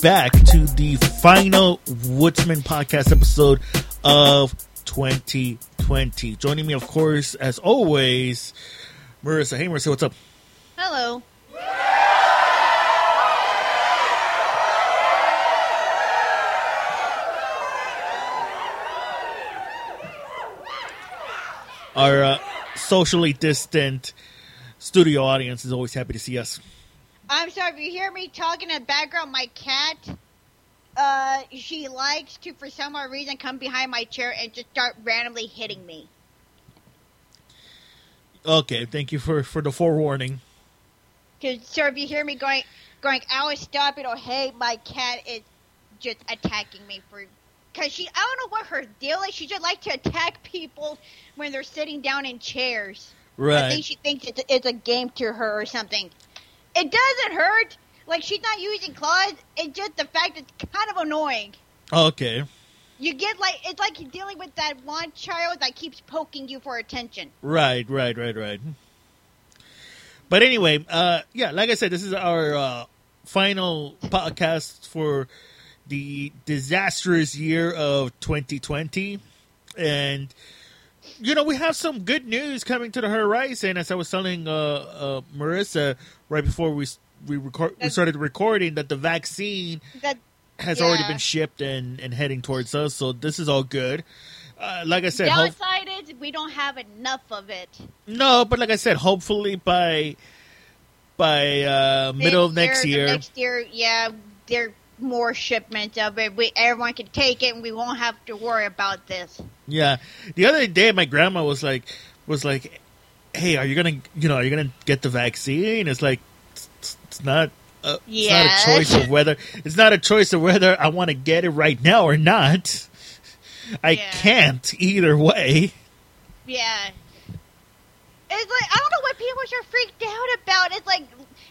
back to the final Woodsmen podcast episode of 2020. Joining me, of course, as always, Marisa. Hey, Marisa, what's up? Hello. Our uh, socially distant studio audience is always happy to see us. I'm sorry if you hear me talking in the background. My cat, uh, she likes to, for some odd reason, come behind my chair and just start randomly hitting me. Okay, thank you for, for the forewarning. Cause, sir, if you hear me going, going, I was stop it, or hey, my cat is just attacking me for, cause she, I don't know what her deal is. She just likes to attack people when they're sitting down in chairs. Right. I think she thinks it's, it's a game to her or something. It doesn't hurt. Like she's not using claws. It's just the fact it's kind of annoying. Okay. You get like it's like you're dealing with that one child that keeps poking you for attention. Right, right, right, right. But anyway, uh, yeah, like I said, this is our uh, final podcast for the disastrous year of 2020, and you know we have some good news coming to the horizon. As I was telling uh, uh, Marisa right before we we record we started recording, that the vaccine That has already been shipped and and heading towards us. So this is all good. Uh, like I said, hope- downside is we don't have enough of it. no, but like I said, hopefully by by uh, middle of next the year. Next year, yeah, there are more shipments of it. We everyone can take it, and we won't have to worry about this. Yeah. The other day, my grandma was like, was like, "Hey, are you gonna, you know, are you gonna get the vaccine?" It's like, it's, it's not. Uh, It's not a choice of whether it's not a choice of whether I want to get it right now or not. I Yeah. can't either way. Yeah. It's like I don't know what people are freaked out about. It's like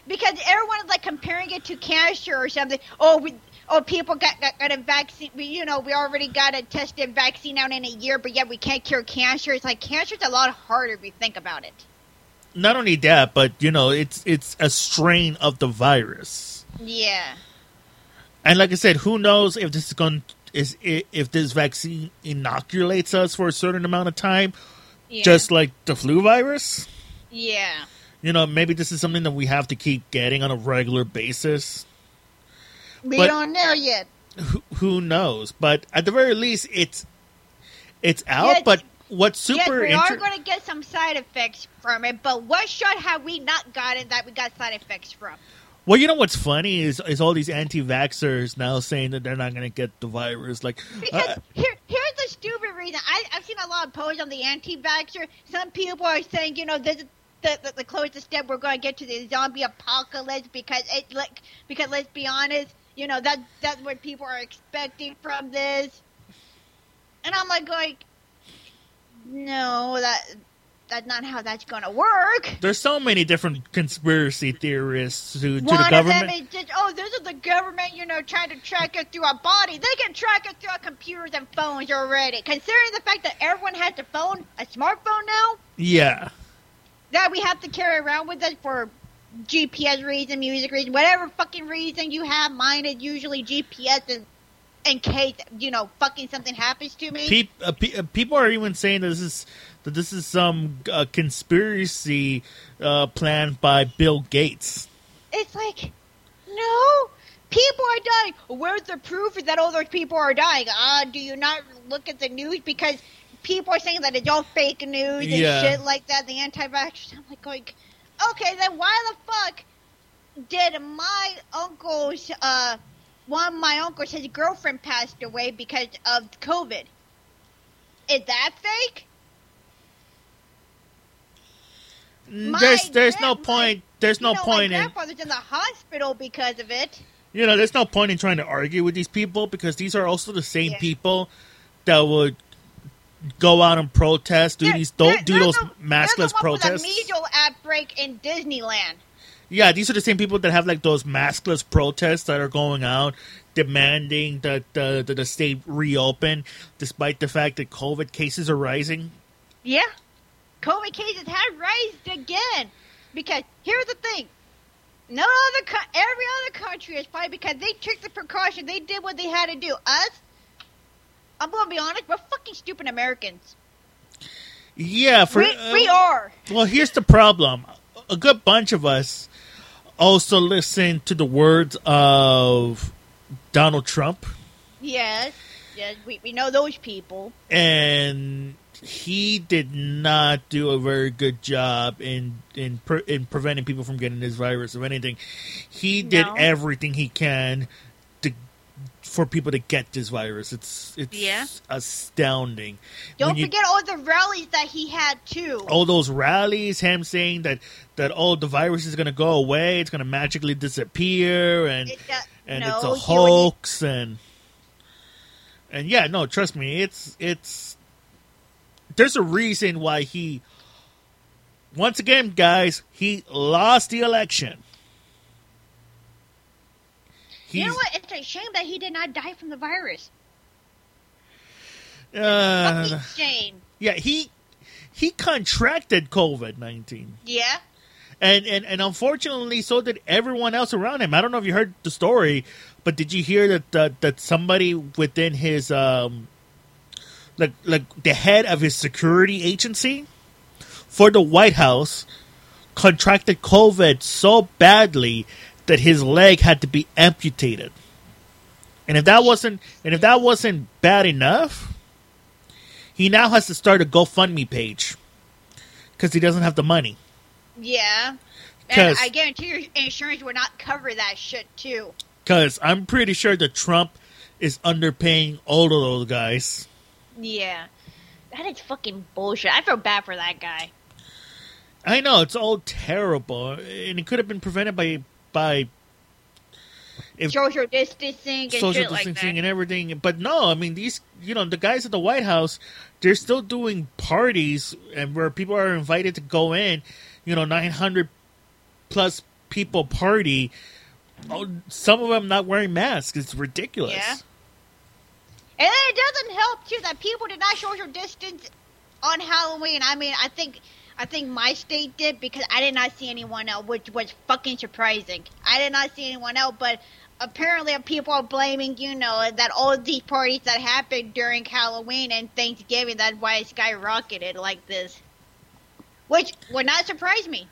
because everyone is like comparing it to cancer or something. Oh, we oh people got got, got a vaccine. We, you know, we already got a tested vaccine out in a year, but yet we can't cure cancer. It's like cancer's a lot harder if you think about it. Not only that, but you know, it's it's a strain of the virus. Yeah. And like I said, who knows if this is going is if this vaccine inoculates us for a certain amount of time, Yeah. just like the flu virus. yeah. You know, maybe this is something that we have to keep getting on a regular basis. We But- don't know yet. Who, who knows? But at the very least, it's it's out. Yes. but what's yes, super we are going to get some side effects from it. But what shot have we not gotten that we got side effects from? well, you know what's funny is is all these anti-vaxxers now saying that they're not going to get the virus. Like, Because uh, here, here's the stupid reason. I, I've seen a lot of posts on the anti-vaxxer. Some people are saying, you know, this is the, the, the closest step we're going to get to the zombie apocalypse because it like because let's be honest, you know that that's what people are expecting from this. And I'm like going, no, that that's not how that's going to work. there's so many different conspiracy theorists to, to the of government. them is just, oh, this is the government, you know, trying to track us through our body. They can track us through our computers and phones already. Considering the fact that everyone has a phone, a smartphone now, yeah. that we have to carry around with us for GPS reason, music reason, whatever fucking reason you have. Mine is usually GPS in, in case, you know, fucking something happens to me. Uh, pe- uh, people are even saying that this is that this is some uh, conspiracy uh, planned by Bill Gates. It's like, no, people are dying. Where's the proof that all those people are dying? Ah, do you not look at the news because people are saying that it's all fake news and Yeah. shit like that? The anti-vaxxers. I'm like going, okay, then why the fuck did my uncle's uh one of my uncles his girlfriend passed away because of COVID? Is that fake? My there's there's no point. There's no know, point my in grandfather's in the hospital because of it. you know. There's no point in trying to argue with these people because these are also the same Yeah. people that would go out and protest, do There- these don't do there's those a- maskless there's the protests. The measles outbreak in Disneyland. Yeah, these are the same people that have like those maskless protests that are going out demanding that uh, that the state reopen, despite the fact that COVID cases are rising. Yeah. COVID cases have raised again. Because here's the thing. No other, co- every other country is fine because they took the precaution. They did what they had to do. Us, I'm gonna be honest, we're fucking stupid Americans. Yeah, for we, uh, we are. Well, here's the problem. A good bunch of us also listen to the words of Donald Trump, Yes, yes, we, we know those people. and he did not do a very good job in in pre- in preventing people from getting this virus. If anything, he did No. everything he can for people to get this virus. It's it's Yeah. astounding. Don't When you- forget all the rallies that he had too. all those rallies, him saying that that oh the virus is gonna go away, it's gonna magically disappear, and It, uh, and no, it's a he hoax, and and yeah, no, trust me, it's it's there's a reason why he once again, guys, he lost the election. You know what? It's a shame that he did not die from the virus. Uh, Fucking shame. yeah, he he contracted COVID nineteen. Yeah. And, and and unfortunately, so did everyone else around him. I don't know if you heard the story, but did you hear that that, that somebody within his um, like like the head of his security agency for the White House contracted COVID so badly that his leg had to be amputated. And if that wasn't and if that wasn't bad enough, he now has to start a GoFundMe page because he doesn't have the money. Yeah. And I guarantee your insurance would not cover that shit too. Because I'm pretty sure that Trump is underpaying all of those guys. Yeah. That is fucking bullshit. I feel bad for that guy. I know it's all terrible, and it could have been prevented by by if Social distancing and social shit like that. and everything. But no, I mean these, you know, the guys at the White House, they're still doing parties and where people are invited to go in. You know, 900 plus people party. Oh, some of them not wearing masks. It's ridiculous. Yeah. And it doesn't help too that people did not social distance on Halloween. I mean, I think I think my state did because I did not see anyone else, which was fucking surprising. I did not see anyone else, but apparently people are blaming, you know, that all these parties that happened during Halloween and Thanksgiving, that's why it skyrocketed like this. Which would not surprise me.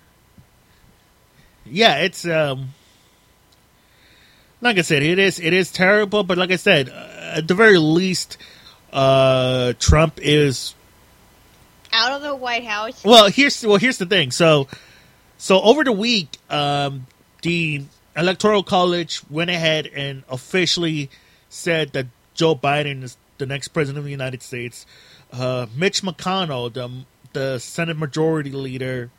yeah, it's um like I said, it is it is terrible, but like I said, uh, at the very least uh Trump is Out of the White House. well, here's well here's the thing. So so over the week um the electoral college went ahead and officially said that Joe Biden is the next president of the United States. Uh Mitch McConnell, the the Senate majority leader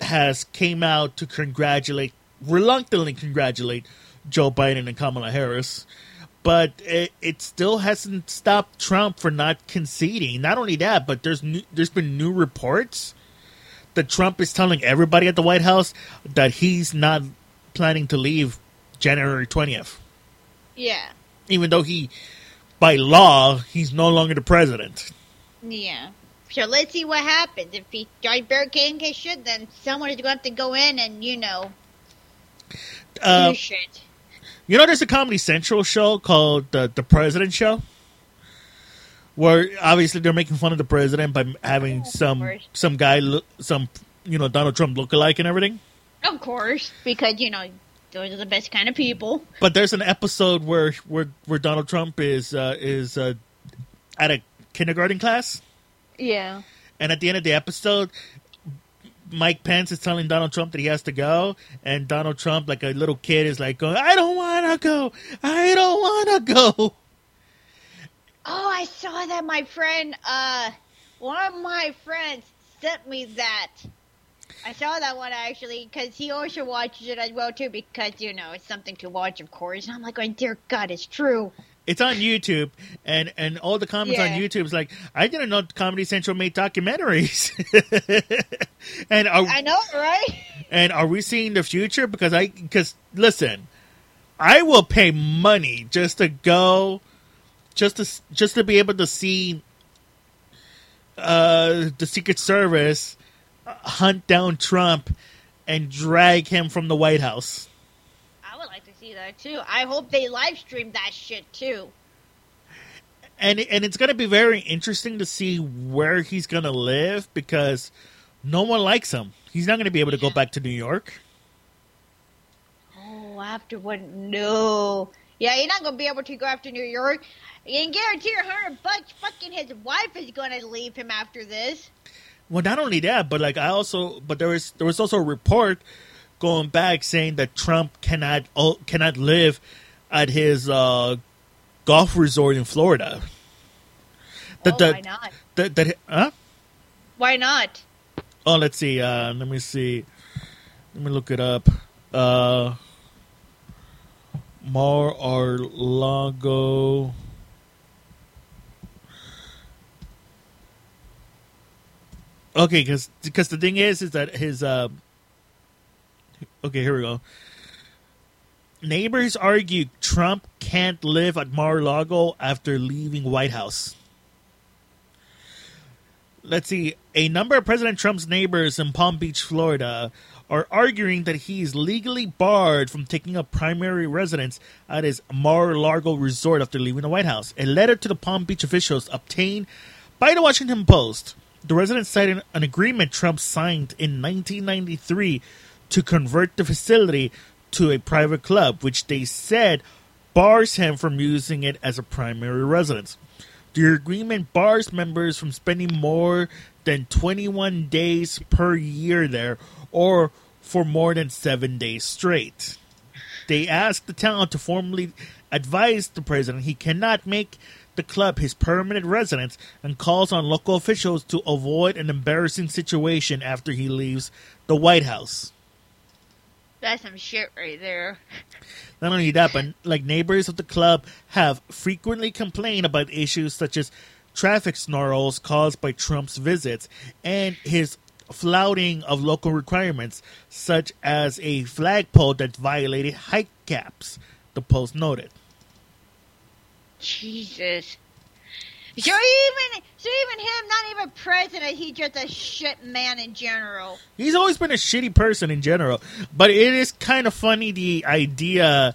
has came out to congratulate, reluctantly congratulate Joe Biden and Kamala Harris, but it, it still hasn't stopped Trump for not conceding. Not only that, but there's new, there's been new reports that Trump is telling everybody at the White House that he's not planning to leave January twentieth, Yeah. even though he, by law, he's no longer the president. Yeah. So let's see what happens. If he starts barricading his shit, then someone is going to have to go in and, you know, Uh, do shit. You know, there's a Comedy Central show called the the President Show, where obviously they're making fun of the president by having Oh, some some guy, look, some you know Donald Trump lookalike and everything. Of course, because, you know, those are the best kind of people. But there's an episode where where where Donald Trump is uh, is uh, at a kindergarten class, Yeah. and at the end of the episode. Mike Pence is telling Donald Trump that he has to go, and Donald Trump, like a little kid, is like, going, "I don't want to go. I don't want to go." Oh, I saw that my friend, uh, one of my friends sent me that. I saw that one actually because he also watches it as well too because you know it's something to watch of course and I'm like oh dear God it's true It's on YouTube, and and all the comments on YouTube is like, I didn't know Comedy Central made documentaries. and are I know right and are we seeing the future? Because I because listen, I will pay money just to go, just to just to be able to see uh, the Secret Service hunt down Trump and drag him from the White House. I would like to see that too. I hope they live stream that shit too. And and it's going to be very interesting to see where he's going to live because no one likes him. He's not going to be able to go back to New York. Oh, after what? No. Yeah, you're not gonna be able to go after New York. You can guarantee a hundred bucks. Fucking his wife is gonna leave him after this. Well, not only that, but like I also, but there was there was also a report going back saying that Trump cannot oh, cannot live at his uh, golf resort in Florida. That oh, that, why not? that that huh? Why not? Oh, let's see. Uh, let me see. Let me look it up. Uh, Mar-a-Lago. Okay, because the thing is, is that his uh, okay, here we go. Neighbors argue Trump can't live at Mar-a-Lago after leaving White House let's see, a number of President Trump's neighbors in Palm Beach, Florida, are arguing that he is legally barred from taking up primary residence at his Mar-a-Lago resort after leaving the White House. A letter to the Palm Beach officials obtained by the Washington Post. The residents cited an agreement Trump signed in 1993 to convert the facility to a private club, which they said bars him from using it as a primary residence. The agreement bars members from spending more than 21 days per year there or for more than seven days straight. They asked the town to formally advise the president he cannot make the club his permanent residence and calls on local officials to avoid an embarrassing situation after he leaves the White House. That's some shit right there. Not only that, but like neighbors of the club have frequently complained about issues such as traffic snarls caused by Trump's visits and his flouting of local requirements, such as a flagpole that violated height caps, the Post noted. Jesus. So even so even him, not even president, he's just a shit man in general. He's always been a shitty person in general, but it is kind of funny the idea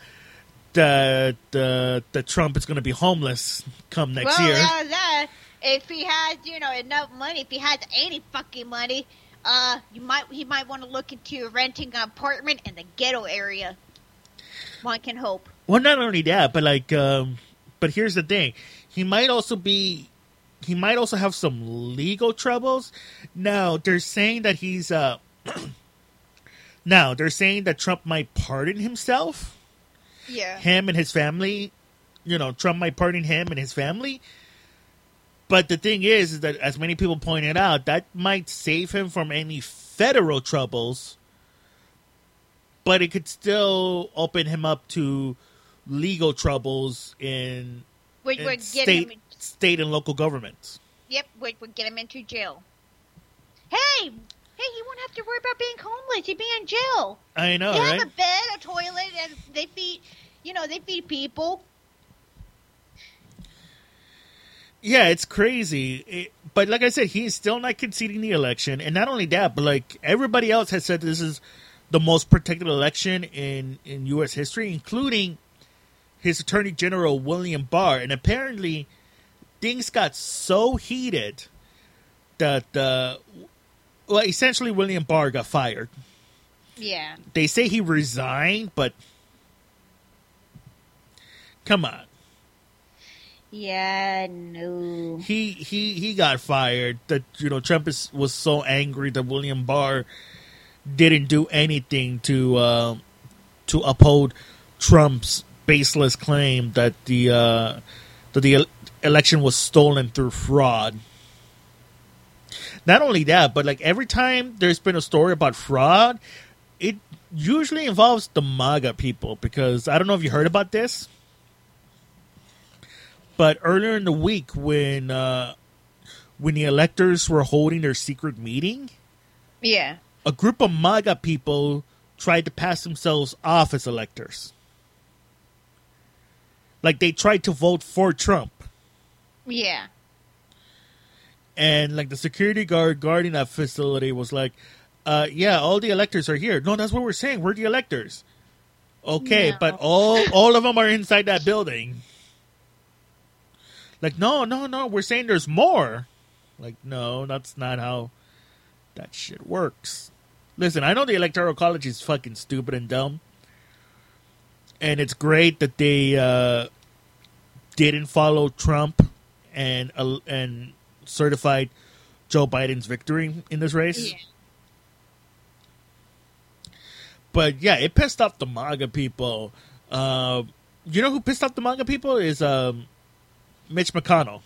that uh, that Trump is going to be homeless come next well, year. that that. If he has, you know, enough money, if he has any fucking money, uh, you might he might want to look into renting an apartment in the ghetto area. One can hope. Well, not only that, but like, um, but here's the thing: he might also be, he might also have some legal troubles. Now they're saying that he's, uh, now they're saying that Trump might pardon himself, Yeah. him and his family. You know, Trump might pardon him and his family. But the thing is, is that as many people pointed out, that might save him from any federal troubles. But it could still open him up to legal troubles in, Which in would get state, him. state and local governments. Yep, which would get him into jail. Hey, hey, he won't have to worry about being homeless. He'd be in jail. I know, they right? have a bed, a toilet, and they feed. You know, they feed people. Yeah, it's crazy. It, but like I said, he's still not conceding the election, and not only that, but like everybody else has said, this is the most protected election in in U.S. history, including his Attorney General William Barr. And apparently, things got so heated that uh, well, essentially, William Barr got fired. Yeah. They say he resigned, but come on. Yeah, no. he he he got fired. That you know Trump is, was so angry that William Barr didn't do anything to uh, to uphold Trump's baseless claim that the uh, that the el- election was stolen through fraud. Not only that, but like every time there's been a story about fraud, it usually involves the MAGA people because I don't know if you heard about this. But earlier in the week, when uh, when the electors were holding their secret meeting, Yeah. a group of MAGA people tried to pass themselves off as electors. Like they tried to vote for Trump, Yeah. and like the security guard guarding that facility was like, uh, yeah, all the electors are here. No, that's what we're saying. We're the electors. Okay, No. but all all of them are inside that building. Like, no, no, no. We're saying there's more. Like, no, that's not how that shit works. Listen, I know the electoral college is fucking stupid and dumb, and it's great that they uh, didn't follow Trump and uh, and certified Joe Biden's victory in this race. Yeah. But yeah, it pissed off the MAGA people. Uh, you know who pissed off the MAGA people is um, Mitch McConnell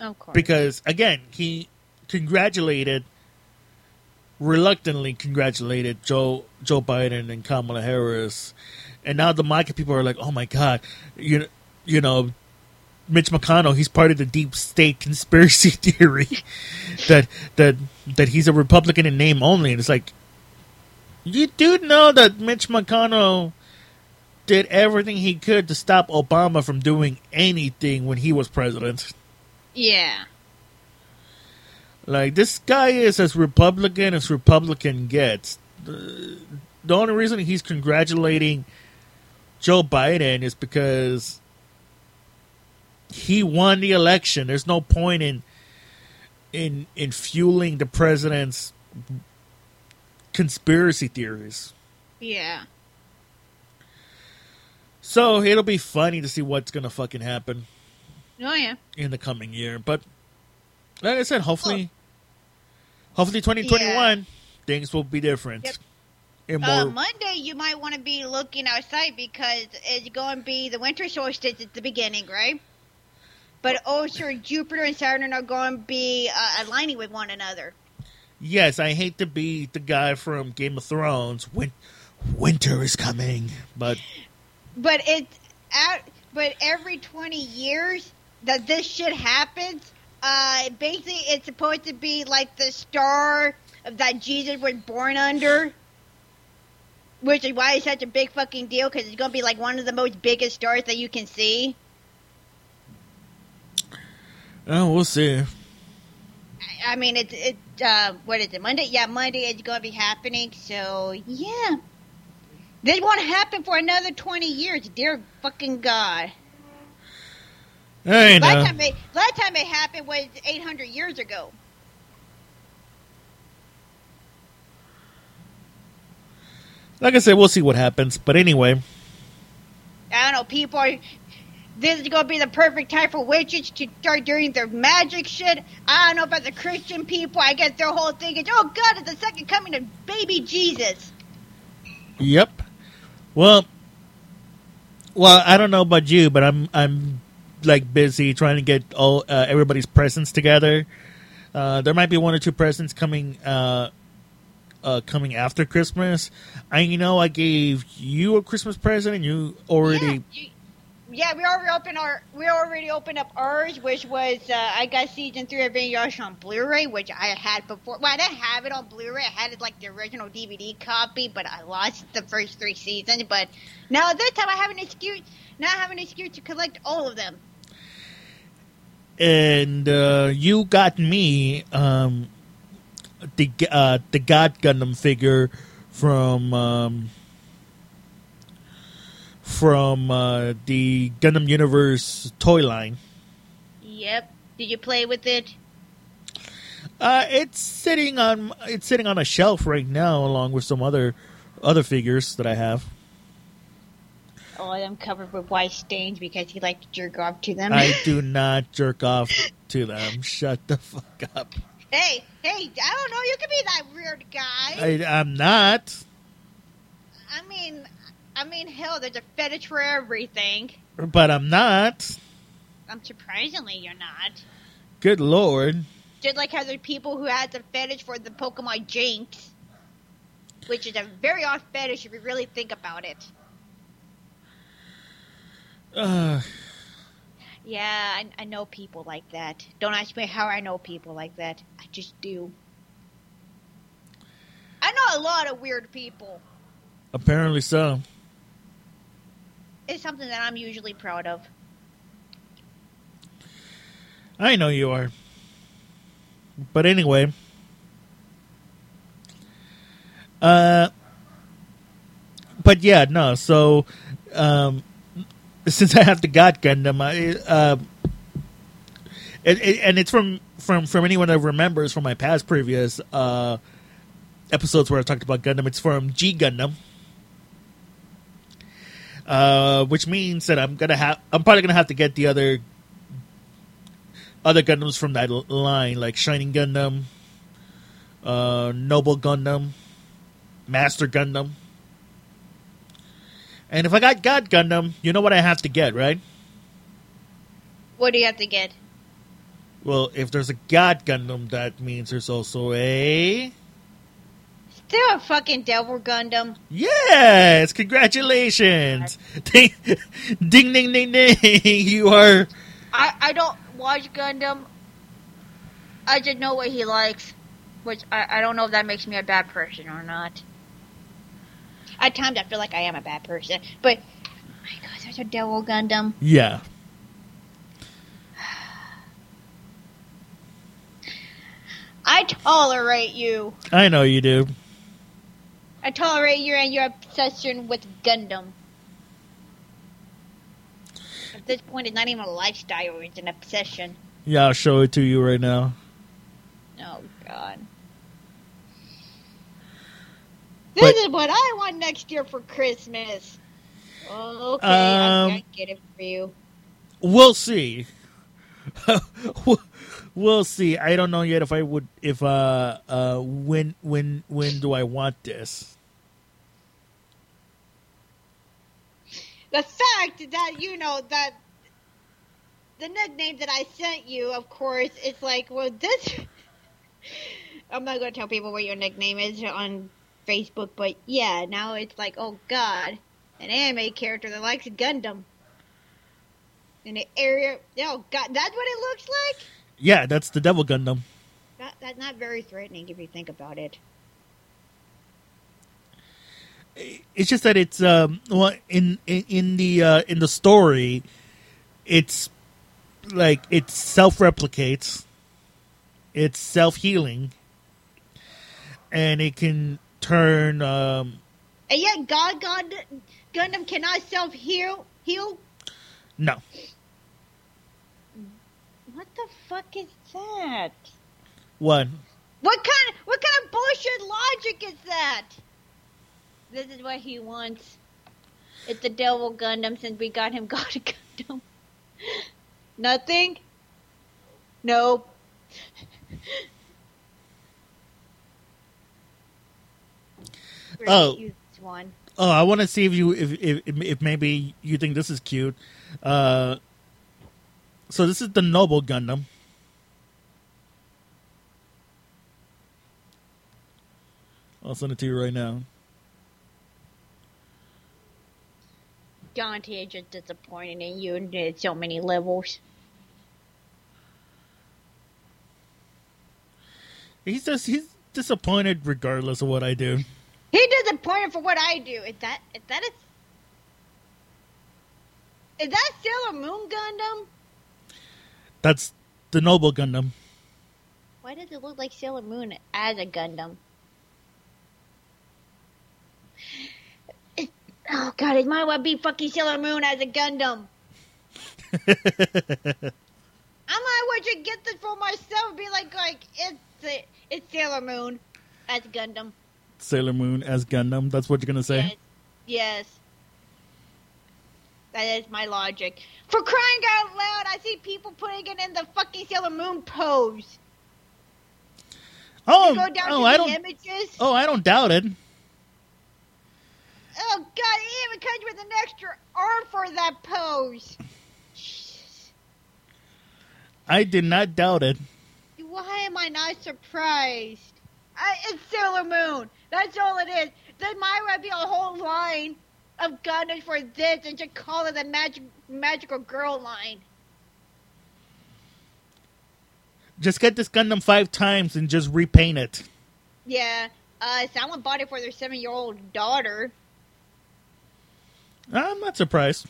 Of course. because again he congratulated, reluctantly congratulated Joe Joe Biden and Kamala Harris, and now the MAGA people are like, oh my god, you know, you know. Mitch McConnell, he's part of the deep state conspiracy theory that that that he's a Republican in name only, and it's like, you do know that Mitch McConnell did everything he could to stop Obama from doing anything when he was president. yeah. Like this guy is as Republican as Republican gets. The, the only reason he's congratulating Joe Biden is because he won the election. There's no point in in in fueling the president's conspiracy theories. Yeah. So it'll be funny to see what's gonna fucking happen Oh yeah. in the coming year. But like I said, hopefully, hopefully, twenty twenty one things will be different. Yep. More, Uh, Monday, you might want to be looking outside because it's going to be the winter solstice at the beginning, right? But oh, sure, Jupiter and Saturn are going to be uh, aligning with one another. yes, I hate to be the guy from Game of Thrones. Win- winter is coming, but But it's at, but every 20 years that this shit happens, uh, basically it's supposed to be like the star of that Jesus was born under. Which is why it's such a big fucking deal because it's going to be like one of the most biggest stars that you can see. Oh, we'll see. I mean, it's it. Uh, what is it? Monday? Yeah, Monday is going to be happening. So yeah, this won't happen for another twenty years. Dear fucking god! I Last time it last time it happened was eight hundred years ago. Like I said, we'll see what happens. But anyway, I don't know. People are. This is going to be the perfect time for witches to start doing their magic shit. I don't know about the Christian people. I guess their whole thing is, oh God, it's the second coming of baby Jesus. Yep. Well, well, I don't know about you, but I'm I'm like busy trying to get all uh, everybody's presents together. Uh, there might be one or two presents coming uh, uh, coming after Christmas. I you know I gave you a Christmas present, and you already Yeah, you- yeah, we already opened our we already opened up ours, which was uh, I got season three of Inuyasha on Blu-ray, which I had before. Well, I didn't have it on Blu-ray. I had it like the original DVD copy, but I lost the first three seasons. But now this time I have an excuse. Now I have an excuse to collect all of them. and uh, you got me um, the uh, the God Gundam figure from um, from uh, the Gundam Universe toy line. Yep. Did you play with it? Uh, it's sitting on it's sitting on a shelf right now, along with some other other figures that I have. All of them covered with white stains because he liked to jerk off to them. I do not jerk off to them. Shut the fuck up. hey, hey, I don't know. You could be that weird guy. I, I'm not. I mean, I mean, hell, there's a fetish for everything. But I'm not. I'm surprisingly you're not. Good lord. Just like how there's people who has the fetish for the Pokemon Jynx, which is a very odd fetish if you really think about it. Uh, Yeah, I, I know people like that. Don't ask me how I know people like that. I just do. I know a lot of weird people. apparently so. It's something that I'm usually proud of. I know you are. But anyway, Uh, but yeah, no. So, um, since I have the God Gundam, I uh, it, it, and it's from from from anyone that remembers from my past previous uh episodes where I talked about Gundam. It's from G Gundam. Uh, which means that I'm gonna have I'm probably gonna have to get the other other Gundams from that line, like Shining Gundam, uh, Noble Gundam, Master Gundam. And if I got God Gundam, you know what I have to get, right? What do you have to get? Well, if there's a God Gundam, that means there's also a Still a fucking Devil Gundam. yes. Congratulations! Ding, ding, ding, ding, ding! You are I, I don't watch Gundam. I just know what he likes, which I, I don't know if that makes me a bad person or not. At times I feel like I am a bad person, but my God, there's a Devil Gundam. yeah. I tolerate you. I know you do. I tolerate you and your obsession with Gundam. At this point, it's not even a lifestyle; it's an obsession. Yeah, I'll show it to you right now. Oh God. But- This is what I want next year for Christmas. Okay, I Um, can't get it for you. We'll see. we'll see. I don't know yet if I would if uh uh when when when do I want this? The fact that you know that the nickname that I sent you, of course, it's like, well, this. I'm not going to tell people what your nickname is on Facebook, but yeah, now it's like, oh God, an anime character that likes Gundam. In the area, oh God, that's what it looks like. Yeah, that's the Devil Gundam. That, that's not very threatening if you think about it. It's just that it's um well in in, in the uh, in the story, it's like it self replicates, it's self healing, and it can turn um And yet, God, God, Gundam cannot self heal. Heal. no What the fuck is that? what What kind? Of, What kind of bullshit logic is that? This is what he wants. It's the Devil Gundam since we got him God Gundam. Nothing. Nope. Oh. one. Oh, I want to see if you if, if if maybe you think this is cute. Uh, so this is the Noble Gundam. I'll send it to you right now. Dante is just disappointed in you and did so many levels. He's just he's disappointed regardless of what I do. He disappointed for what I do. Is that is that a is that Sailor Moon Gundam? That's the Noble Gundam. Why does it look like Sailor Moon as a Gundam? Oh god, it might well be fucking Sailor Moon as a Gundam. I might want to get this for myself and be like, like it's it's Sailor Moon as Gundam. Sailor Moon as Gundam. That's what you're gonna say. Yes. Yes. That is my logic. For crying out loud, I see people putting it in the fucking Sailor Moon pose. Oh, Go down oh, I don't. images. Oh, I don't doubt it. Oh god, it even comes with an extra arm for that pose. I did not doubt it. Why am I not surprised? I, it's Sailor Moon. That's all it is. There might well be a whole line of Gundams for this and just call it the magic magical girl line. Just get this Gundam five times and just repaint it. Yeah. Uh, someone bought it for their seven-year-old daughter. I'm not surprised.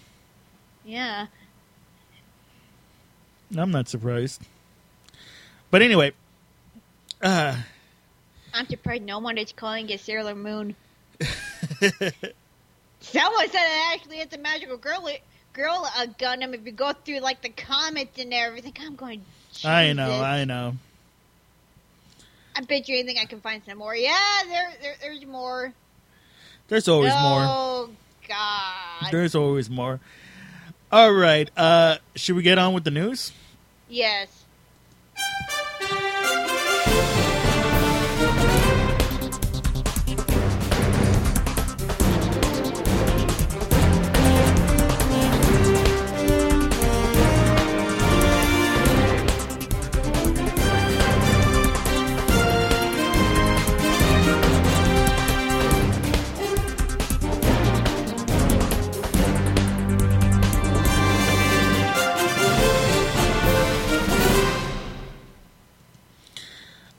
Yeah. I'm not surprised. But anyway, uh, I'm surprised no one is calling it Sailor Moon. Someone said it actually it's a magical girl girl uh, Gundam. If you go through like the comments and everything, I'm going. I know, I know. I bet you anything I can find some more. Yeah, there, there there's more. There's always more. God. There's always more. All right. Uh, should we get on with the news? yes.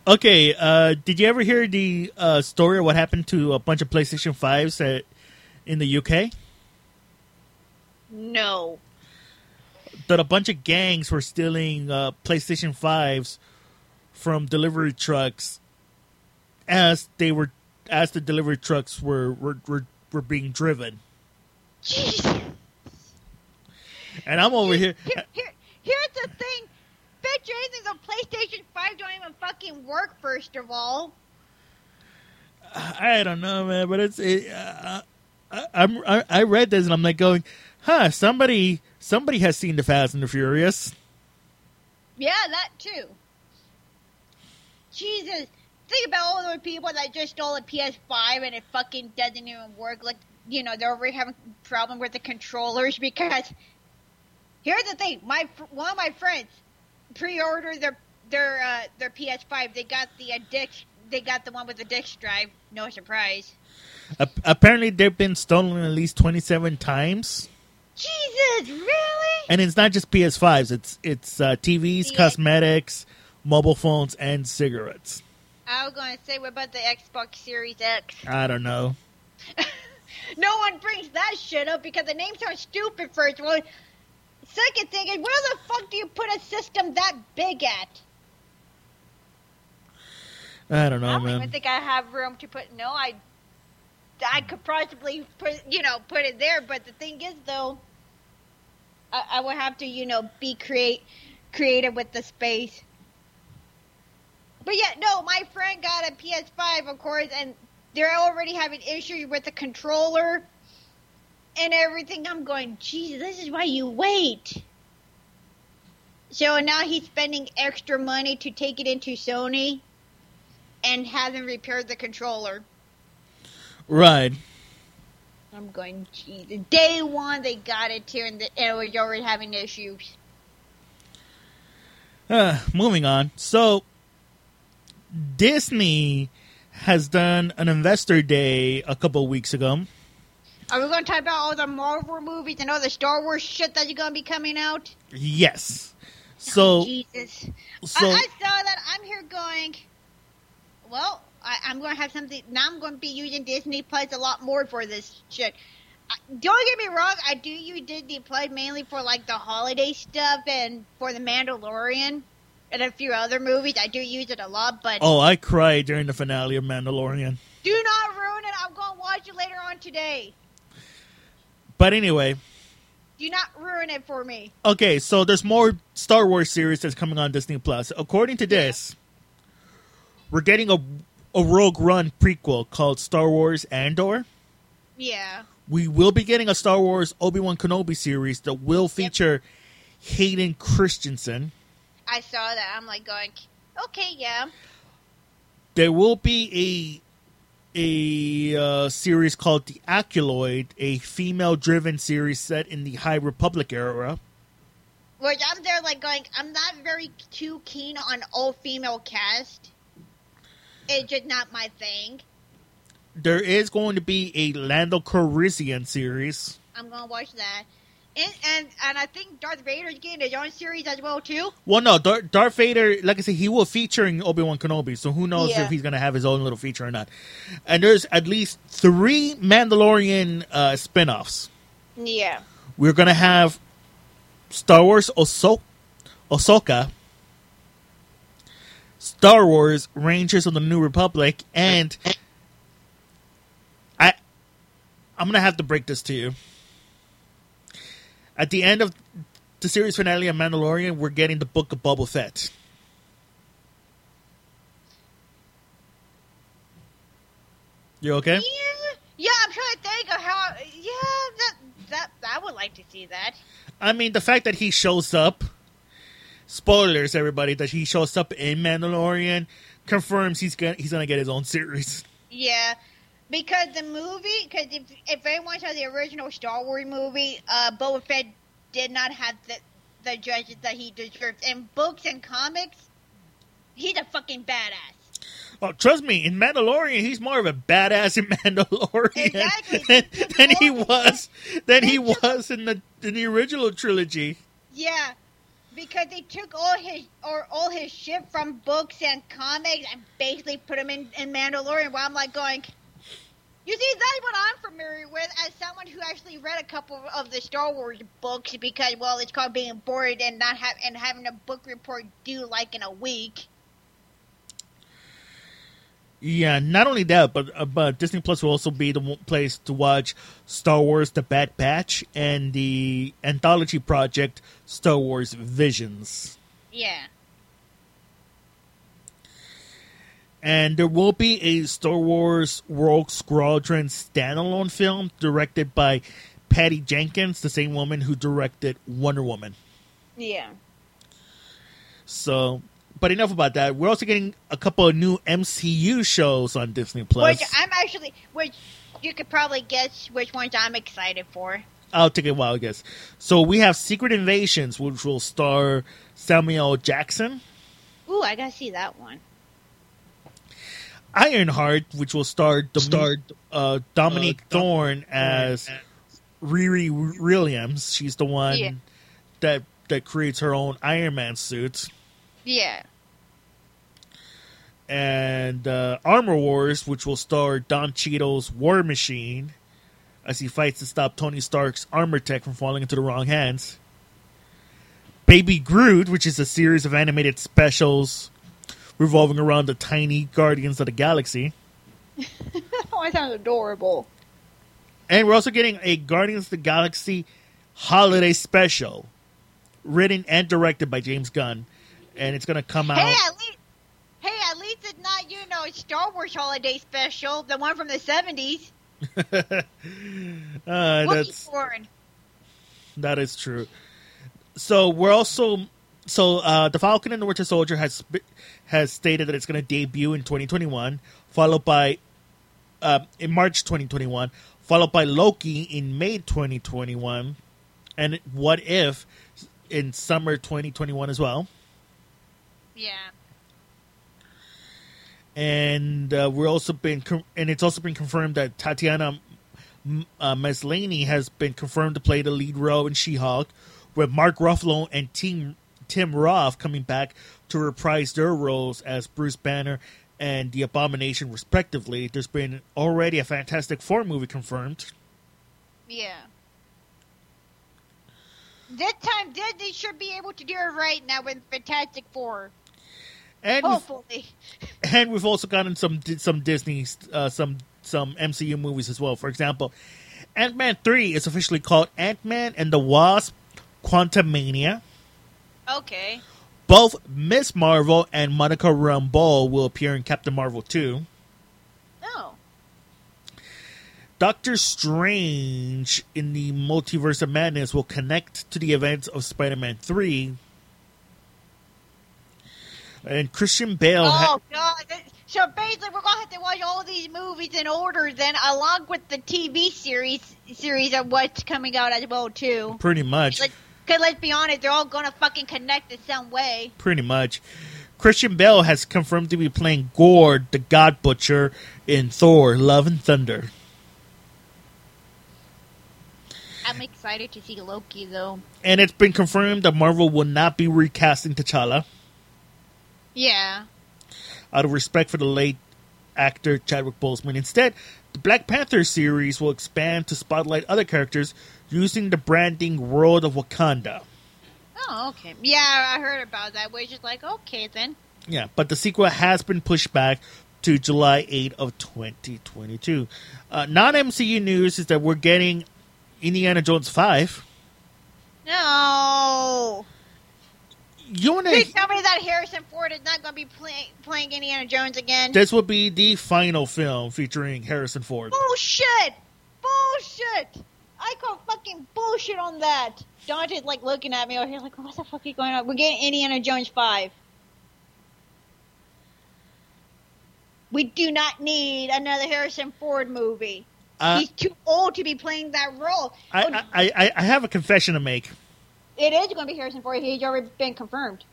Okay. Uh, did you ever hear the uh, story of what happened to a bunch of PlayStation Fives at, in the UK? No. That a bunch of gangs were stealing uh, PlayStation Fives from delivery trucks as they were as the delivery trucks were were were, were being driven. Jeez. And I'm over here. Here, here, here's the thing. Bet you anything the PlayStation 5 don't even fucking work, first of all. I don't know, man, but it's it, uh, I, I'm I, I read this and I'm like going, huh? Somebody somebody has seen the Fast and the Furious. Yeah, that too. Jesus. Think about all those people that just stole a PS5 and it fucking doesn't even work. Like, you know, they're already having problem with the controllers because here's the thing. My one of my friends pre-ordered their their uh, their PS5. They got the uh, disc. They got the one with the disc drive. No surprise. A- apparently, they've been stolen at least 27 times, Jesus, really? and it's not just PS5s. It's it's uh, TVs, cosmetics, mobile phones, and cigarettes. I was going to say, what about the Xbox Series X? I don't know. no one brings that shit up because the name sounds stupid, first all. Second thing is, where the fuck do you put a system that big at? I don't know, man. I don't man. even think I have room to put. No, I, I could possibly put, you know, put it there. But the thing is, though, I, I would have to, you know, be create creative with the space. But yeah, no, my friend got a PS5, of course, and they're already having issues with the controller and everything. I'm going, geez, this is why you wait. So now he's spending extra money to take it into Sony and have them repair the controller. Right. I'm going, geez. Day one, they got it too, and, the, and it was already having issues. Uh, moving on. So, Disney has done an investor day a couple weeks ago. Are we going to talk about all the Marvel movies and all the Star Wars shit that's going to be coming out? Yes. Oh, So, Jesus. so I, I saw that. I'm here going, well, I, I'm going to have something. Now I'm going to be using Disney Plus a lot more for this shit. I, don't get me wrong. I do use Disney Plus mainly for like the holiday stuff and for the Mandalorian and a few other movies. I do use it a lot, but oh, I cried during the finale of Mandalorian. do not ruin it. I'm going to watch it later on today. But anyway, Do not ruin it for me. okay, so there's more Star Wars series that's coming on Disney Plus. According to this, we're getting a a Rogue One prequel called Star Wars Andor. Yeah. We will be getting a Star Wars Obi Wan Kenobi series that will feature Hayden Christensen. I saw that. I'm like going, okay, yeah. There will be a uh, series called The Acolyte, a female-driven series set in the High Republic era. Which I'm there like going, I'm not very too keen on all female cast. It's just not my thing. There is going to be a Lando Calrissian series. I'm gonna watch that. And and, and I think Darth Vader's getting his own series as well too. Well, no, Dar- Darth Vader, like I said, he will feature in Obi Wan Kenobi, so who knows Yeah. if he's going to have his own little feature or not. And there's at least three Mandalorian uh, spin offs. Yeah. We're going to have Star Wars Oso- Ahsoka, Star Wars: Rangers of the New Republic, and I I'm gonna have to break this to you. At the end of the series finale of Mandalorian, we're getting the Book of Boba Fett. You okay? Yeah, yeah. I'm trying to think of how. Yeah, that that I would like to see that. I mean, the fact that he shows up, spoilers, everybody, that he shows up in Mandalorian confirms he's gonna he's gonna get his own series. Yeah, because the movie, because if if anyone saw the original Star Wars movie, uh, Boba Fett did not have the the judges that he deserves. In books and comics, he's a fucking badass. Well, trust me, in Mandalorian, he's more of a badass in Mandalorian Exactly. than, than he was than he was in the in the original trilogy. Yeah, because they took all his or all his shit from books and comics and basically put him in, in Mandalorian. Where I'm like going, you see, that's what I'm familiar with as someone who actually read a couple of the Star Wars books because well, it's called being bored and not have and having a book report due like in a week. Yeah, not only that, but uh, but Disney Plus will also be the place to watch Star Wars: The Bad Batch and the anthology project Star Wars Visions. Yeah. And there will be a Star Wars Rogue Squadron standalone film directed by Patty Jenkins, the same woman who directed Wonder Woman. Yeah. So, but enough about that. We're also getting a couple of new MCU shows on Disney Plus. Which I'm actually, which you could probably guess which ones I'm excited for. I'll take a while, I guess. So we have Secret Invasions, which will star Samuel Jackson. Ooh, I gotta see that one. Ironheart, which will star Dom- uh, Dominique Thorne as Riri Williams. She's the one Yeah. that that creates her own Iron Man suit. Yeah. And uh, Armor Wars, which will star Don Cheadle's War Machine as he fights to stop Tony Stark's armor tech from falling into the wrong hands. Baby Groot, which is a series of animated specials revolving around the tiny Guardians of the Galaxy. Oh, that sounds adorable. And we're also getting a Guardians of the Galaxy holiday special, written and directed by James Gunn, and it's going to come out. Hey, at least, hey, at least it's not you know Star Wars holiday special, the one from the seventies. uh, that's that is true. So we're also so uh, the Falcon and the Winter Soldier has has stated that it's going to debut in 2021, followed by uh, in March 2021, followed by Loki in May 2021, and What If in summer 2021 as well. Yeah. and uh, we're also been and it's also been confirmed that Tatiana M- uh, Maslany has been confirmed to play the lead role in She-Hulk, with Mark Ruffalo and Tim Tim Roth coming back to reprise their roles as Bruce Banner and the Abomination, respectively. There's been already a Fantastic Four movie confirmed. Yeah. This time Disney should be able to do it right now with Fantastic Four. And we've, Hopefully. and we've also gotten some some Disney uh, some some MCU movies as well. For example, Ant Man three is officially called Ant Man and the Wasp: Quantumania. Okay. Both Miss Marvel and Monica Rambeau will appear in Captain Marvel two. Oh. Doctor Strange in the Multiverse of Madness will connect to the events of Spider Man three. And Christian Bale. ha- Oh god. So basically, we're gonna have to watch all these movies in order, then, along with the TV series series of what's coming out as well too. pretty much. Like, cause let's be honest, they're all gonna fucking connect in some way. pretty much. Christian Bale has confirmed to be playing Gord, the God Butcher, in Thor: Love and Thunder. I'm excited to see Loki though. And it's been confirmed that Marvel will not be recasting T'Challa Yeah. out of respect for the late actor Chadwick Boseman. Instead, the Black Panther series will expand to spotlight other characters using the branding World of Wakanda. Oh, okay. Yeah, I heard about that. We're just like, okay then. Yeah, but the sequel has been pushed back to July 8 of 2022. Uh, Non MCU news is that we're getting Indiana Jones 5. No. You want to? tell me that Harrison Ford is not going to be play, playing Indiana Jones again. This will be the final film featuring Harrison Ford. Bullshit! Bullshit! I call fucking bullshit on that. Dante's like looking at me over here like, what the fuck is going on? We're getting Indiana Jones 5. We do not need another Harrison Ford movie. Uh, He's too old to be playing that role. Oh, I, I, I, I have a confession to make. it is going to be Harrison Ford. He's already been confirmed.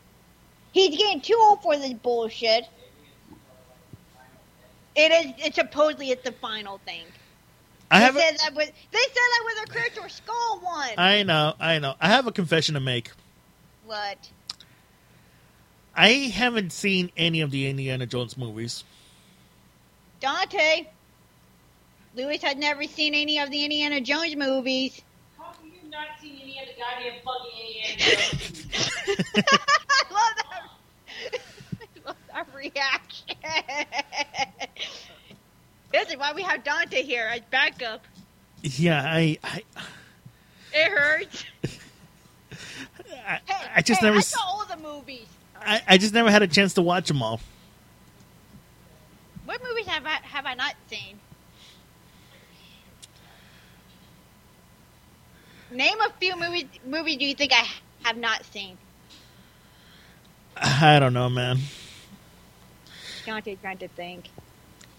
He's getting too old for this bullshit. It is. It supposedly it's the final thing. I They have. A, said that with they said that with a Crystal Skull one. I know, I know. I have a confession to make. what? I haven't seen any of the Indiana Jones movies. Dante. Lewis has never seen any of the Indiana Jones movies. How have you not seen any of the goddamn fucking Indiana Jones? I love that. I love that reaction. this is why we have Dante here as backup. Yeah, I, I, It hurts. I, Hey, I just hey, never, I saw all the movies. I, I just never had a chance to watch them all. What movies have I have I not seen? Name a few movies. Movies do you think I have not seen? I don't know, man. Dante trying to think.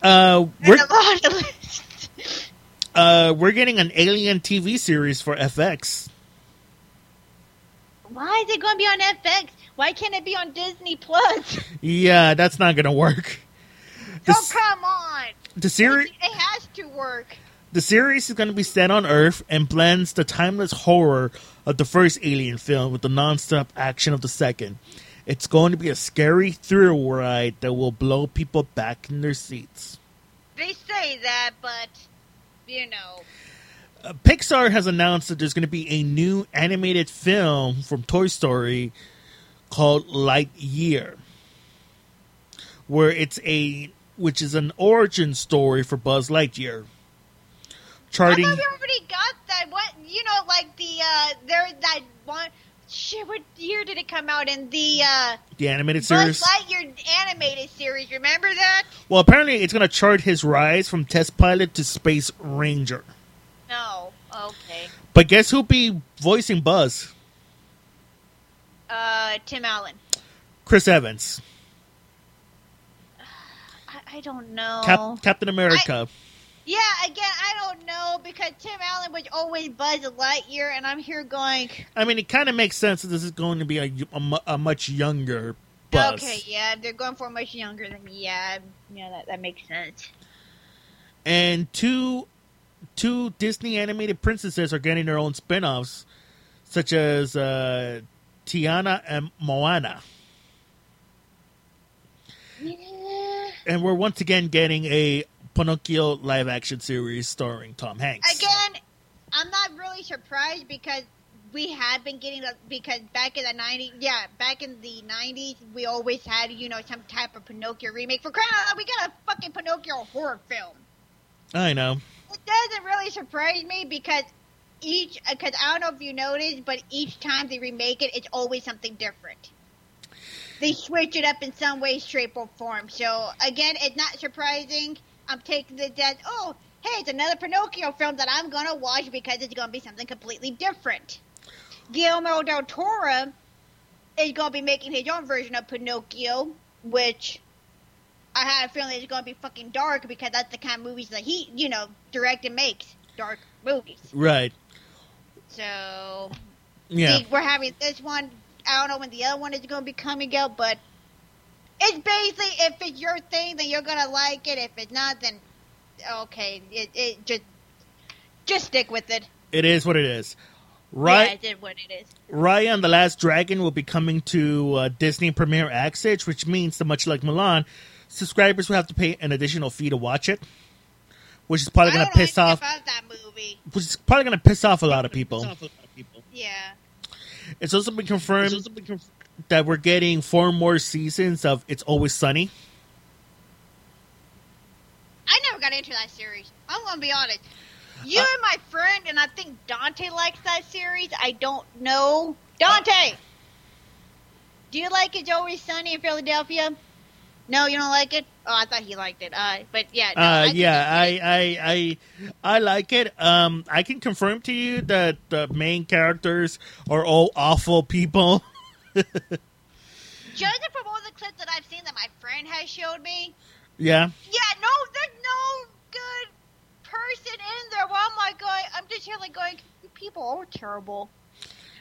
Uh, we're There's a lot of lists. uh, we're getting an Alien TV series for FX. Why is it going to be on FX? Why can't it be on Disney Plus? Yeah, that's not going to work. The, oh, come on. The series. It has to work. the series is gonna be set on Earth and blends the timeless horror of the first Alien film with the non-stop action of the second. It's going to be a scary thrill ride that will blow people back in their seats. They say that, but you know, Uh, Pixar has announced that there's going to be a new animated film from Toy Story called Lightyear, where it's a which is an origin story for Buzz Lightyear, I charting thought we already got that. What you know, like the uh, there that one. Shit, what year did it come out in the uh, the animated series? Buzz. Lightyear animated series? Remember that? Well, apparently it's going to chart his rise from test pilot to space ranger. No. Okay. But guess who'll be voicing Buzz? Uh, Tim Allen. Chris Evans, I, I don't know. Cap- Captain America. Yeah, again, I don't know because Tim Allen was always Buzz a Lightyear, and I'm here going. I mean, it kind of makes sense that this is going to be a, a a much younger Buzz. Okay, yeah, they're going for much younger than me. Yeah, yeah, that that makes sense. and two two Disney animated princesses are getting their own spin-offs, such as uh, Tiana and Moana. Yeah. And we're once again getting a Pinocchio live action series starring Tom Hanks. Again, I'm not really surprised because we have been getting the because back in the '90s, yeah, back in the '90s, we always had you know some type of Pinocchio remake. For crying out loud, we got a fucking Pinocchio horror film. I know. It doesn't really surprise me because each because I don't know if you noticed, but each time they remake it, it's always something different. They switch it up in some way, shape, or form. So again, it's not surprising. I'm taking the dead. oh, hey, it's another Pinocchio film that I'm gonna watch because it's gonna be something completely different. Guillermo del Toro is gonna be making his own version of Pinocchio, which I have a feeling it's gonna be fucking dark because that's the kind of movies that he, you know, direct and makes dark movies. Right. So Yeah. we- we're having this one. I don't know when the other one is going to be coming out, but it's basically if it's your thing, then you're gonna like it. If it's not, then okay, it, it just just stick with it. It is what it is. Right. Yeah, it is what it is. Raya and the Last Dragon will be coming to uh, Disney Premier Access, which means that much like Mulan, subscribers will have to pay an additional fee to watch it, which is probably going to piss off, that movie. which is probably going to piss off a lot of people. Yeah. It's also been confirmed that we're getting four more seasons of It's Always Sunny? I never got into that series. I'm gonna be honest. You Uh, and my friend, and I think Dante likes that series. I don't know. Dante, do you like It's Always Sunny in Philadelphia? No, you don't like it. Oh, I thought he liked it. Uh, but yeah, no, Uh, think yeah, I, I, I, I like it. Um, I can confirm to you that the main characters are all awful people. judging from all the clips that I've seen that my friend has showed me, yeah, yeah, no, there's no good person in there. Well, I'm like going, I'm just here like going, people are terrible.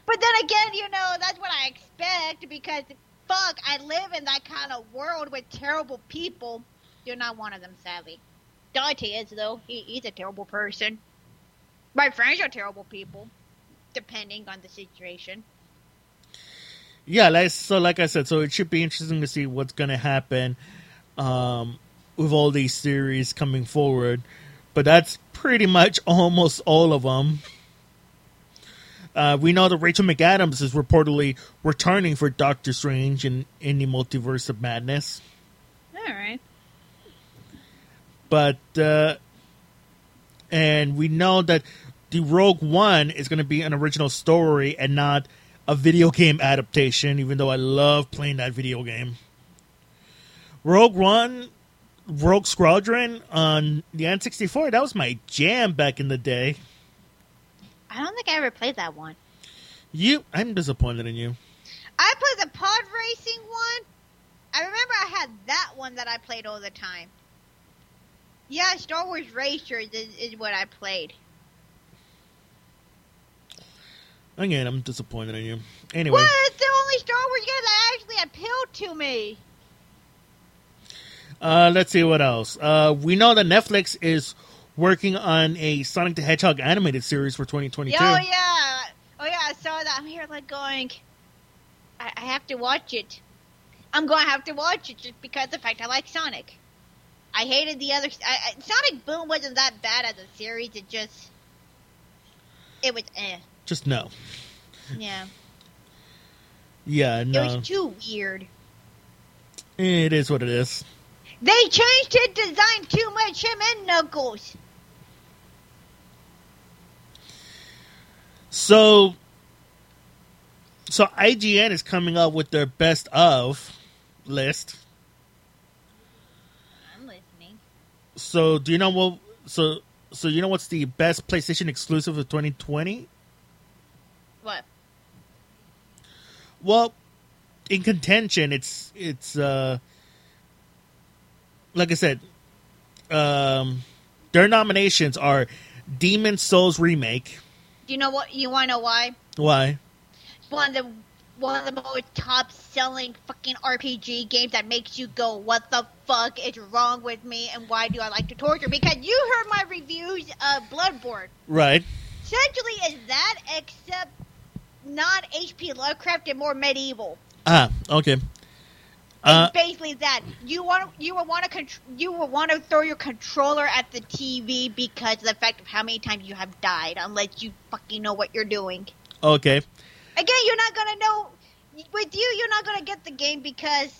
But then again, you know, that's what I expect because fuck, I live in that kind of world with terrible people. You're not one of them, sadly. Dante is though. He, he's a terrible person. My friends are terrible people, depending on the situation. Yeah. Like, so, like I said, so it should be interesting to see what's going to happen um, with all these series coming forward. But that's pretty much almost all of them. Uh, we know that Rachel McAdams is reportedly returning for Doctor Strange in, in the Multiverse of Madness. All right. but uh, and we know that the Rogue One is going to be an original story and not a video game adaptation. Even though I love playing that video game, Rogue One, Rogue Squadron on the N64 that was my jam back in the day. I don't think I ever played that one. You, I'm disappointed in you. I played the pod racing one. I remember I had that one that I played all the time. Yeah, Star Wars Racers is, is what I played. Again, I'm disappointed in you. Anyway, What? It's the only Star Wars game that actually appealed to me. Uh, let's see what else. Uh, we know that Netflix is working on a Sonic the Hedgehog animated series for 2022. Oh yeah, oh yeah, I saw that. I'm here like going. I, I have to watch it. I'm going to have to watch it just because of the fact I like Sonic. I hated the other. I, I, Sonic Boom wasn't that bad as a series. It just, it was eh. Just no. Yeah, Yeah, it no. was too weird. It is what it is. They changed his design too much. Him and Knuckles. So, so IGN is coming up with their best of list. I'm listening. So, do you know what? So, so you know what's the best PlayStation exclusive of 2020? What? Well, in contention, it's it's uh like I said, um their nominations are Demon Souls remake. Do you know what? You want to know why? Why? one of the one of the most top selling fucking RPG games that makes you go, What the fuck is wrong with me and why do I like to torture? Because you heard my reviews of Bloodborne. Right. Essentially is that except not HP Lovecraft and more medieval. Ah, okay. Uh basically that. You want you will want to contr- you will want to throw your controller at the TV because of the fact of how many times you have died unless you fucking know what you're doing. okay. Again, you're not gonna know. With you, you're not gonna get the game because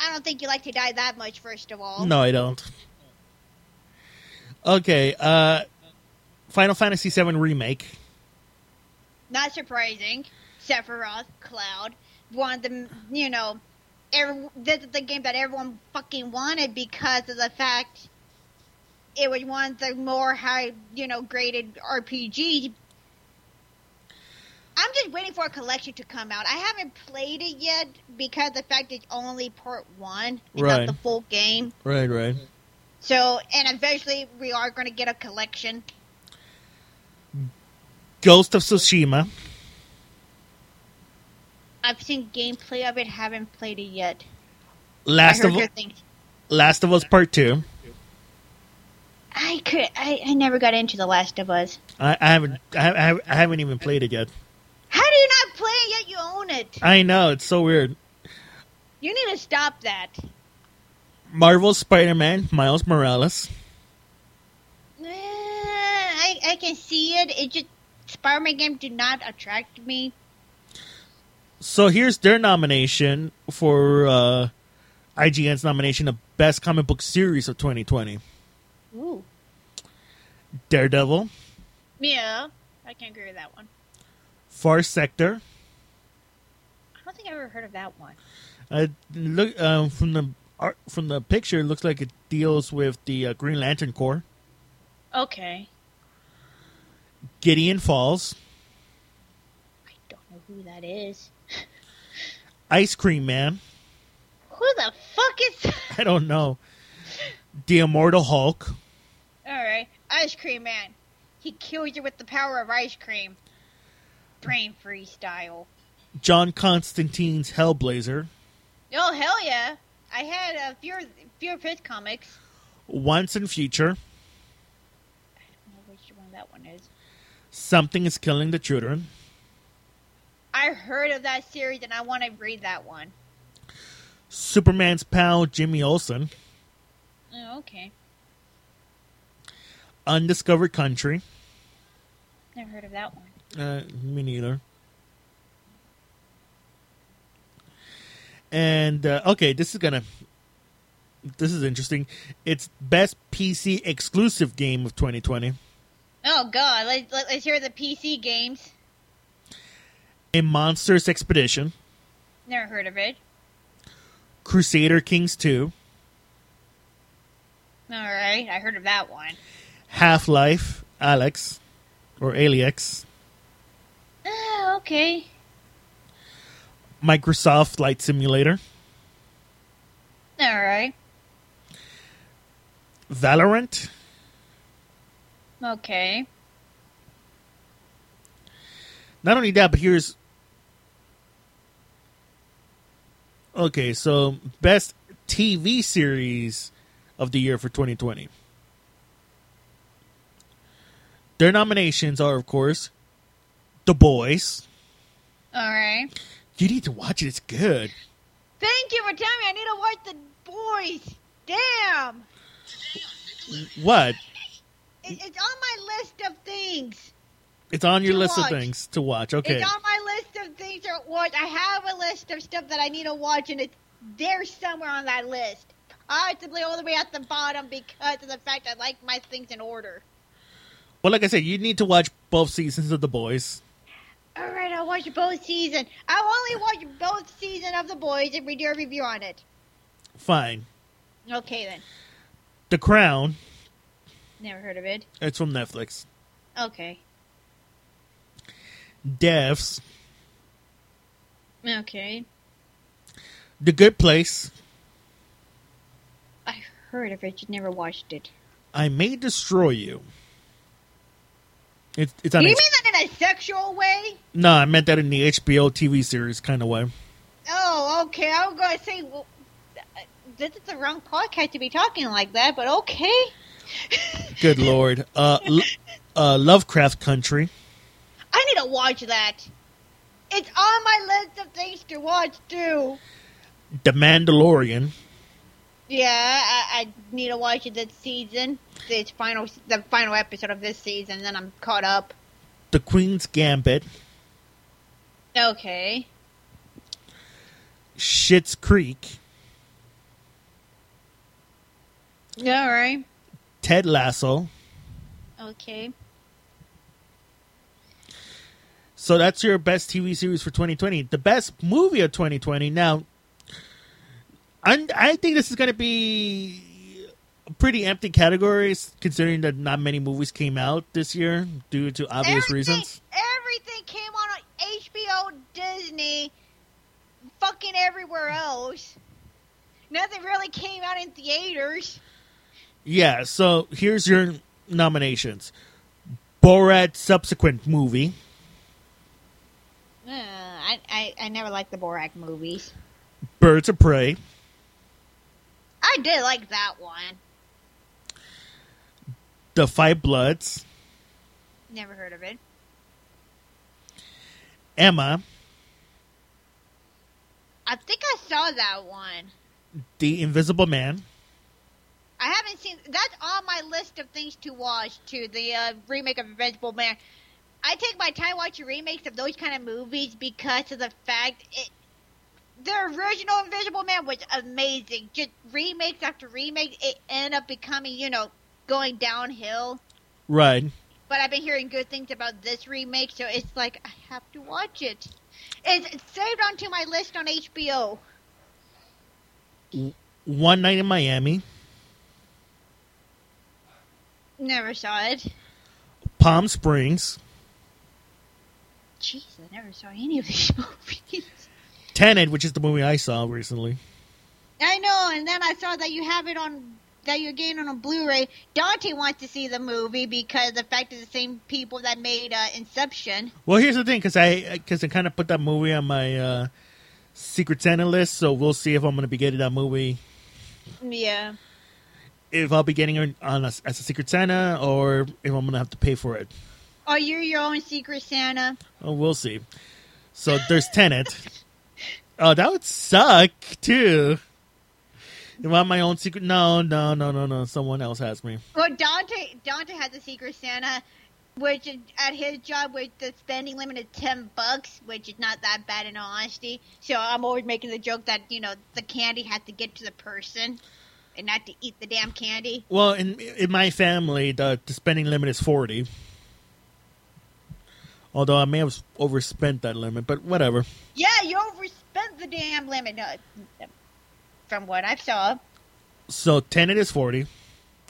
I don't think you like to die that much. First of all, No, I don't. Okay, uh Final Fantasy VII remake. Not surprising. Sephiroth, Cloud, one of the you know, every, this is the game that everyone fucking wanted because of the fact it was one of the more high, you know, graded RPGs. I'm just waiting for a collection to come out. I haven't played it yet because the fact it's only part one, and Right. not the full game. Right, right. So, and eventually we are going to get a collection. Ghost of Tsushima. I've seen gameplay of it, haven't played it yet. Last of heard good things. Last of Us Part 2. I could. I, I never got into The Last of Us. I, I haven't I, I haven't even played it yet. How do you not play it yet? You own it. I know, it's so weird. You need to stop that. Marvel Spider-Man, Miles Morales. I I can see it. It just Spider-Man games do not attract me. So here's their nomination for uh, IGN's nomination of Best Comic Book Series of 2020 Ooh. Daredevil, Yeah, I can't agree with that one. Far Sector. I don't think I ever heard of that one. Uh, look um, from the art from the picture, it looks like it deals with the uh, Green Lantern Corps. Okay. Gideon Falls, I don't know who that is. Ice Cream Man. Who the fuck is that? I don't know. The Immortal Hulk, Alright. Ice Cream Man. He kills you with the power of ice cream. Brain freestyle. John Constantine's Hellblazer, Oh, hell yeah. I had a few, few of his comics. Once and Future, I don't know which one that one is. Something is Killing the Children, I heard of that series and I want to read that one. Superman's pal Jimmy Olsen, Oh, okay. Undiscovered Country. Never heard of that one. Uh, me neither. And uh, okay, this is gonna. This is interesting. It's best PC exclusive game of 2020. Oh god, let, let, let's hear the PC games. A Monsters Expedition, Never heard of it. Crusader Kings 2, Alright, I heard of that one. Half Life, Alex, or Aliex, Oh, okay. Microsoft Flight Simulator, Alright. Valorant, Okay. Not only that, but here's okay. So best TV series of the year for 2020. Their nominations are, of course, The Boys. Alright. You need to watch it; it's good. Thank you for telling me I need to watch the boys. Damn. What? It, it's on my list of things. It's on your list watch. of things to watch. Okay. It's on my list of things to watch. I have a list of stuff that I need to watch, and it's there somewhere on that list. Possibly all the way at the bottom because of the fact I like my things in order. Well, like I said, you need to watch both seasons of The Boys. All right, I'll watch both season. I'll only watch both season of The Boys and read your review on it. Fine. Okay then. The Crown. Never heard of it. It's from Netflix. Okay. Devs. Okay. The Good Place. I heard of it, never watched it. I May Destroy You. It's it's on. you H- mean that in a sexual way? no, I meant that in the HBO TV series kind of way. Oh, okay. I was going to say, well, this is the wrong podcast to be talking like that, but okay. Good lord. Uh, L- uh, Lovecraft Country. I need to watch that. It's on my list of things to watch too. The Mandalorian. Yeah, I, I need to watch it this season. This final, the final episode of this season. Then I'm caught up. The Queen's Gambit. Okay. Schitt's Creek. All right. Ted Lasso. Okay. So that's your best TV series for 2020. The best movie of 2020. Now, I, I think this is going to be a pretty empty categories considering that not many movies came out this year due to obvious everything, reasons. Everything came out on HBO, Disney, fucking everywhere else. Nothing really came out in theaters. Yeah, so here's your nominations Borat subsequent movie, Uh, I, I I never liked the Borat movies. Birds of Prey, I did like that one. The Five Bloods, Never heard of it. Emma, I think I saw that one. The Invisible Man, I haven't seen. That's on my list of things to watch. Too the uh, remake of Invincible Man. I take my time watching remakes of those kind of movies because of the fact it. The original Invisible Man was amazing. Just remakes after remakes, it ended up becoming, you know, going downhill. Right. But I've been hearing good things about this remake, so it's like I have to watch it. It's it's saved onto my list on HBO. One Night in Miami, Never saw it. Palm Springs, Jeez, I never saw any of these movies. Tenet, which is the movie I saw recently. I know, and then I saw that you have it on that you're getting on a Blu-ray. Dante wants to see the movie because the fact is the same people that made uh, Inception. Well, here's the thing, because I because I kind of put that movie on my uh, Secret Santa list, so we'll see if I'm going to be getting that movie. Yeah. If I'll be getting it on a, as a Secret Santa, or if I'm to have to pay for it. Oh, Are you your own Secret Santa? Oh, we'll see. So there's Tenet. oh, that would suck too. If I'm my own secret, no, no, no, no, no. Someone else has me. Well, Dante Dante has a Secret Santa, which at his job with the spending limit of ten bucks, which is not that bad in honesty. So I'm always making the joke that you know the candy has to get to the person, and not to eat the damn candy. Well, in in my family, the, the spending limit is forty. Although I may have overspent that limit, but whatever. Yeah, you overspent the damn limit. No, from what I saw. So Tenet is forty.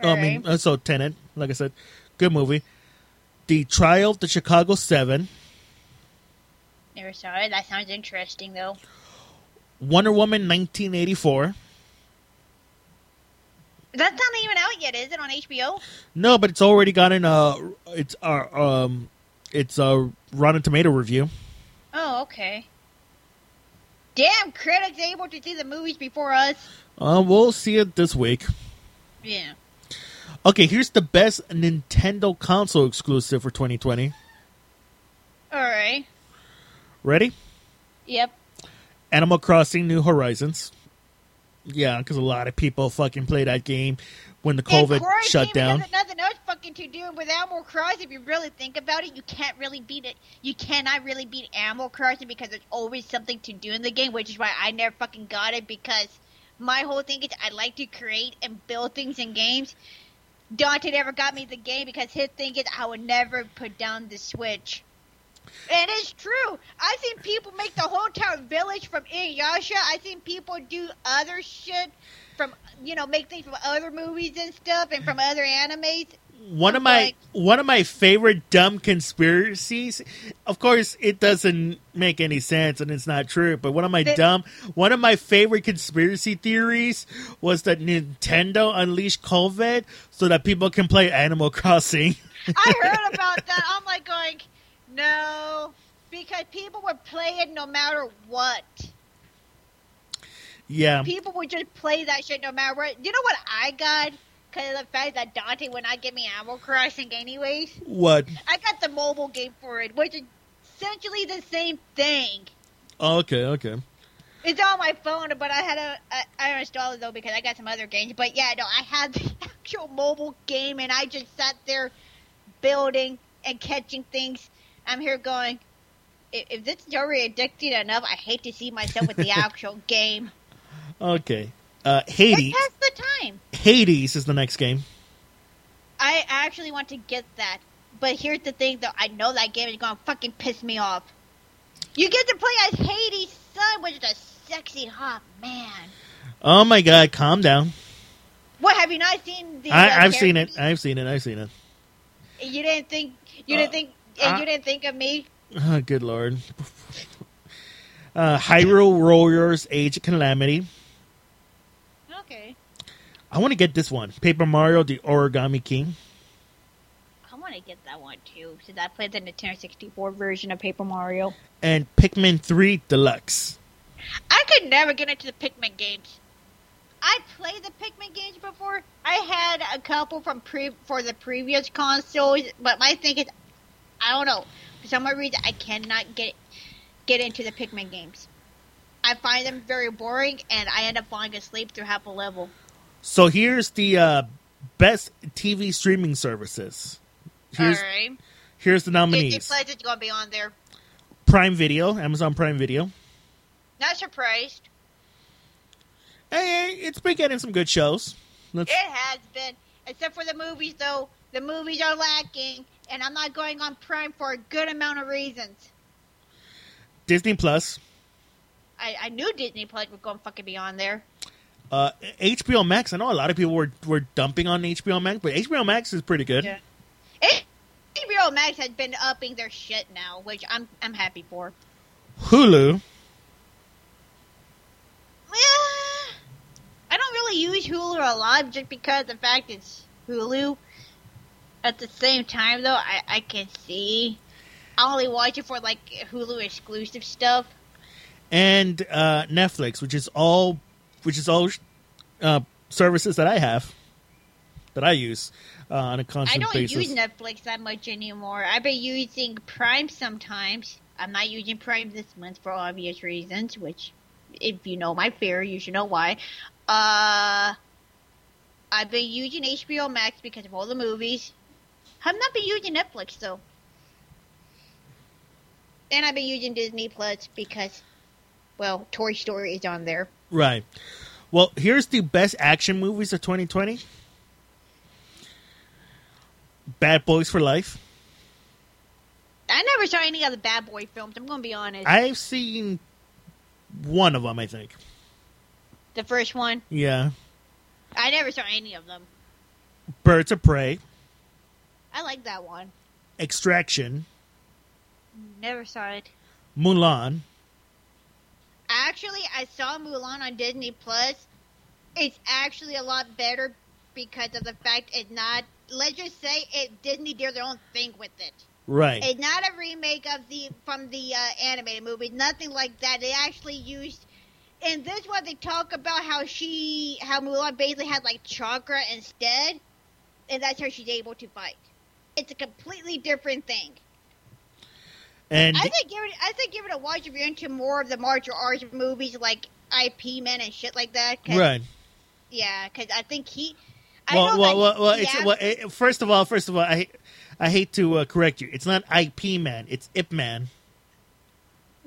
Oh, I mean, uh, so Tenet, like I said, good movie. The Trial of the Chicago Seven, Never saw it. That sounds interesting, though. Wonder Woman, nineteen eighty four. That's not even out yet, is it? On HBO? No, but it's already gotten a it's uh, um it's a Rotten Tomato review. Oh, okay. Damn, critics able to see the movies before us. Uh, we'll see it this week. Yeah. Okay, here's the best Nintendo console exclusive for 2020. All right. Ready? Yep. Animal Crossing New Horizons. Yeah, because a lot of people fucking play that game when the And COVID shut down. Nothing else fucking to do with Animal Crossing. If you really think about it, you can't really beat it. You cannot really beat Animal Crossing because there's always something to do in the game, which is why I never fucking got it because my whole thing is I like to create and build things in games. Dante never got me the game because his thing is I would never put down the Switch. And it's true. I've seen people make the whole entire village from Inuyasha. I've seen people do other shit from, you know, make things from other movies and stuff and from other animes. One of my like- one of my favorite dumb conspiracies. Of course, it doesn't make any sense and it's not true. But one of my dumb, one of my favorite conspiracy theories was that Nintendo unleashed COVID so that people can play Animal Crossing. I heard about that. I'm like going, no, because people would play it no matter what. yeah, People would just play that shit no matter what. You know what I got? Because of the fact that Dante would not give me Animal Crossing anyways. what? I got the mobile game for it, which is essentially the same thing. Oh, okay, okay. It's on my phone, but I had I, I installed it though because I got some other games. But yeah, no, I had the actual mobile game, and I just sat there building and catching things. I'm here going. If, if this is already addicting enough, I hate to see myself with the actual game. Okay. Uh, Hades. pass the time. Hades is the next game. I actually want to get that, but here's the thing: though, I know that game is gonna fucking piss me off. You get to play as Hades' son, which is a sexy hot man. Oh my god, calm down. What have you not seen? The, I, I've seen it. I've seen it. I've seen it. You didn't think you Uh, didn't think and uh, you didn't think of me. Oh, good lord. Uh, Hyrule Warriors Age of Calamity. Okay, I want to get this one. Paper Mario The Origami King. I want to get that one too. Since I played the Nintendo 64 version of Paper Mario. And Pikmin 3 Deluxe. I could never get into the Pikmin games. I played the Pikmin games before. I had a couple from pre for the previous consoles, but my thing is, I don't know. For some reason, I cannot get get into the Pikmin games. I find them very boring, and I end up falling asleep through half a level. So here's the uh, best TV streaming services. Here's All right. Here's the Disney nominees: Plus is gonna be on there. Prime Video, Amazon Prime Video. Not surprised. Hey, it's been getting some good shows. Let's, It has been, except for the movies though. The movies are lacking, and I'm not going on Prime for a good amount of reasons. Disney Plus, I, I knew Disney Plus was gonna fucking be on there. uh, HBO Max. I know a lot of people were were dumping on HBO Max, but HBO Max is pretty good. Yeah. HBO Max has been upping their shit now, which I'm I'm happy for. Hulu, I don't really use Hulu a lot just because the fact it's Hulu. At the same time, though, I, I can see. I only watch it for like Hulu exclusive stuff. and uh, Netflix, which is all which is all uh, services that I have that I use uh, on a constant basis. I don't basis. use Netflix that much anymore. I've been using Prime sometimes. I'm not using Prime this month for obvious reasons, which, if you know my fear, you should know why. Uh, I've been using HBO Max because of all the movies. I've not been using Netflix though. And I've been using Disney Plus because, well, Toy Story is on there. Right. Well, here's the best action movies of 2020. Bad Boys for Life. I never saw any of the Bad Boy films. I'm gonna be honest. I've seen one of them, I think. the first one, Yeah. I never saw any of them. Birds of Prey, I like that one. Extraction, Never saw it. Mulan. Actually, I saw Mulan on Disney Plus. It's actually a lot better because of the fact it's not. Let's just say it Disney did their own thing with it. Right. It's not a remake of the from the uh, animated movie. Nothing like that. They actually used. In this one, they talk about how she, how Mulan basically had like chakra instead, and that's how she's able to fight. It's a completely different thing. And I think give it. I think give it a watch if you're into more of the martial arts movies like IP Men and shit like that. right. Yeah, because I think he. I Well, well, well, well, it's, well first of all, first of all, I I hate to uh, correct you. It's not IP Man. It's Ip Man.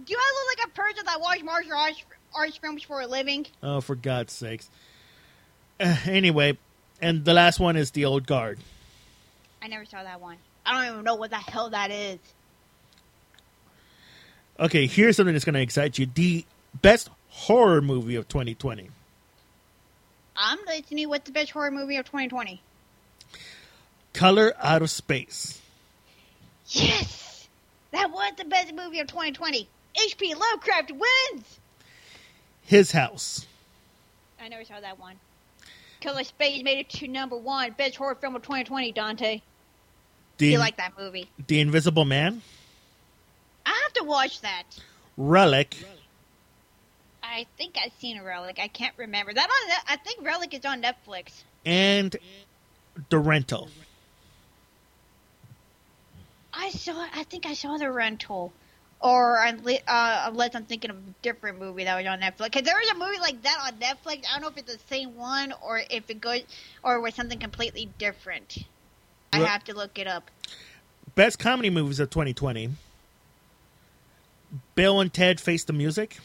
do I look like a person that watches martial arts, arts films for a living? Oh, for God's sakes. Uh, anyway, and the last one is The Old Guard. I never saw that one. I don't even know what the hell that is. Okay, here's something that's going to excite you. The best horror movie of 2020. I'm listening. To what's the best horror movie of 2020? Color Out of Space. Yes, that was the best movie of 2020. H.P. Lovecraft wins. His House. I never saw that one. Color Space made it to number one. Best horror film of 2020, Dante. The, You like that movie? the Invisible Man. I have to watch that. Relic. I think I've seen a Relic. I can't remember. That on. I think Relic is on Netflix. And The Rental. I saw. I think I saw the rental, or uh, unless I'm thinking of a different movie that was on Netflix. Because there was a movie like that on Netflix. I don't know if it's the same one or if it goes or was something completely different. I have to look it up. Best comedy movies of 2020. Bill and Ted Face the Music.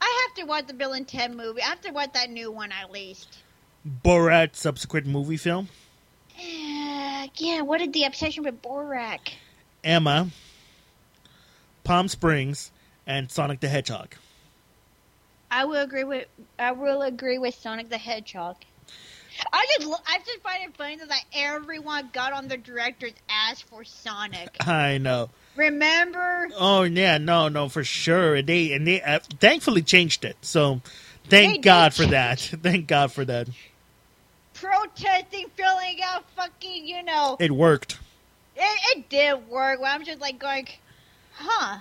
I have to watch the Bill and Ted movie. I have to watch that new one at least. Borat subsequent movie film. Uh, yeah, what is the obsession with Borat? Emma. Palm Springs. And Sonic the Hedgehog. I will agree with I will agree with Sonic the Hedgehog. I just I just find it funny that everyone got on the director's ass for Sonic. I know. Remember? Oh yeah, no, no, for sure. And they and they uh, thankfully changed it. So thank They God for that. thank God for that. Protesting, filling out fucking, you know. It worked. It, it did work. Well, I'm just like going, huh?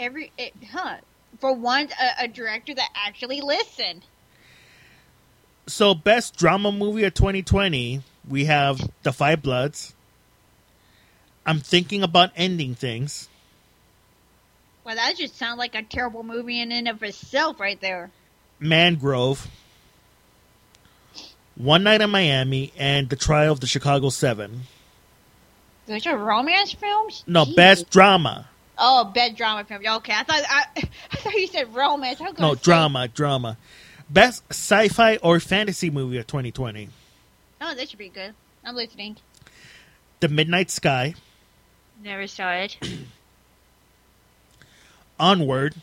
Every, it, huh? For once, a, a director that actually listened. So best drama movie of 2020, we have The Five Bloods. I'm thinking about ending things. Well, that just sounds like a terrible movie in and of itself, right there. Mangrove. One Night in Miami and The Trial of the Chicago 7. Those are romance films. No, Jeez. best drama. Oh, best drama film. Okay, I thought I, I thought you said romance. I was gonna No, drama, drama. Best sci-fi or fantasy movie of 2020. Oh, that should be good. I'm listening. The Midnight Sky, Never saw it. Onward,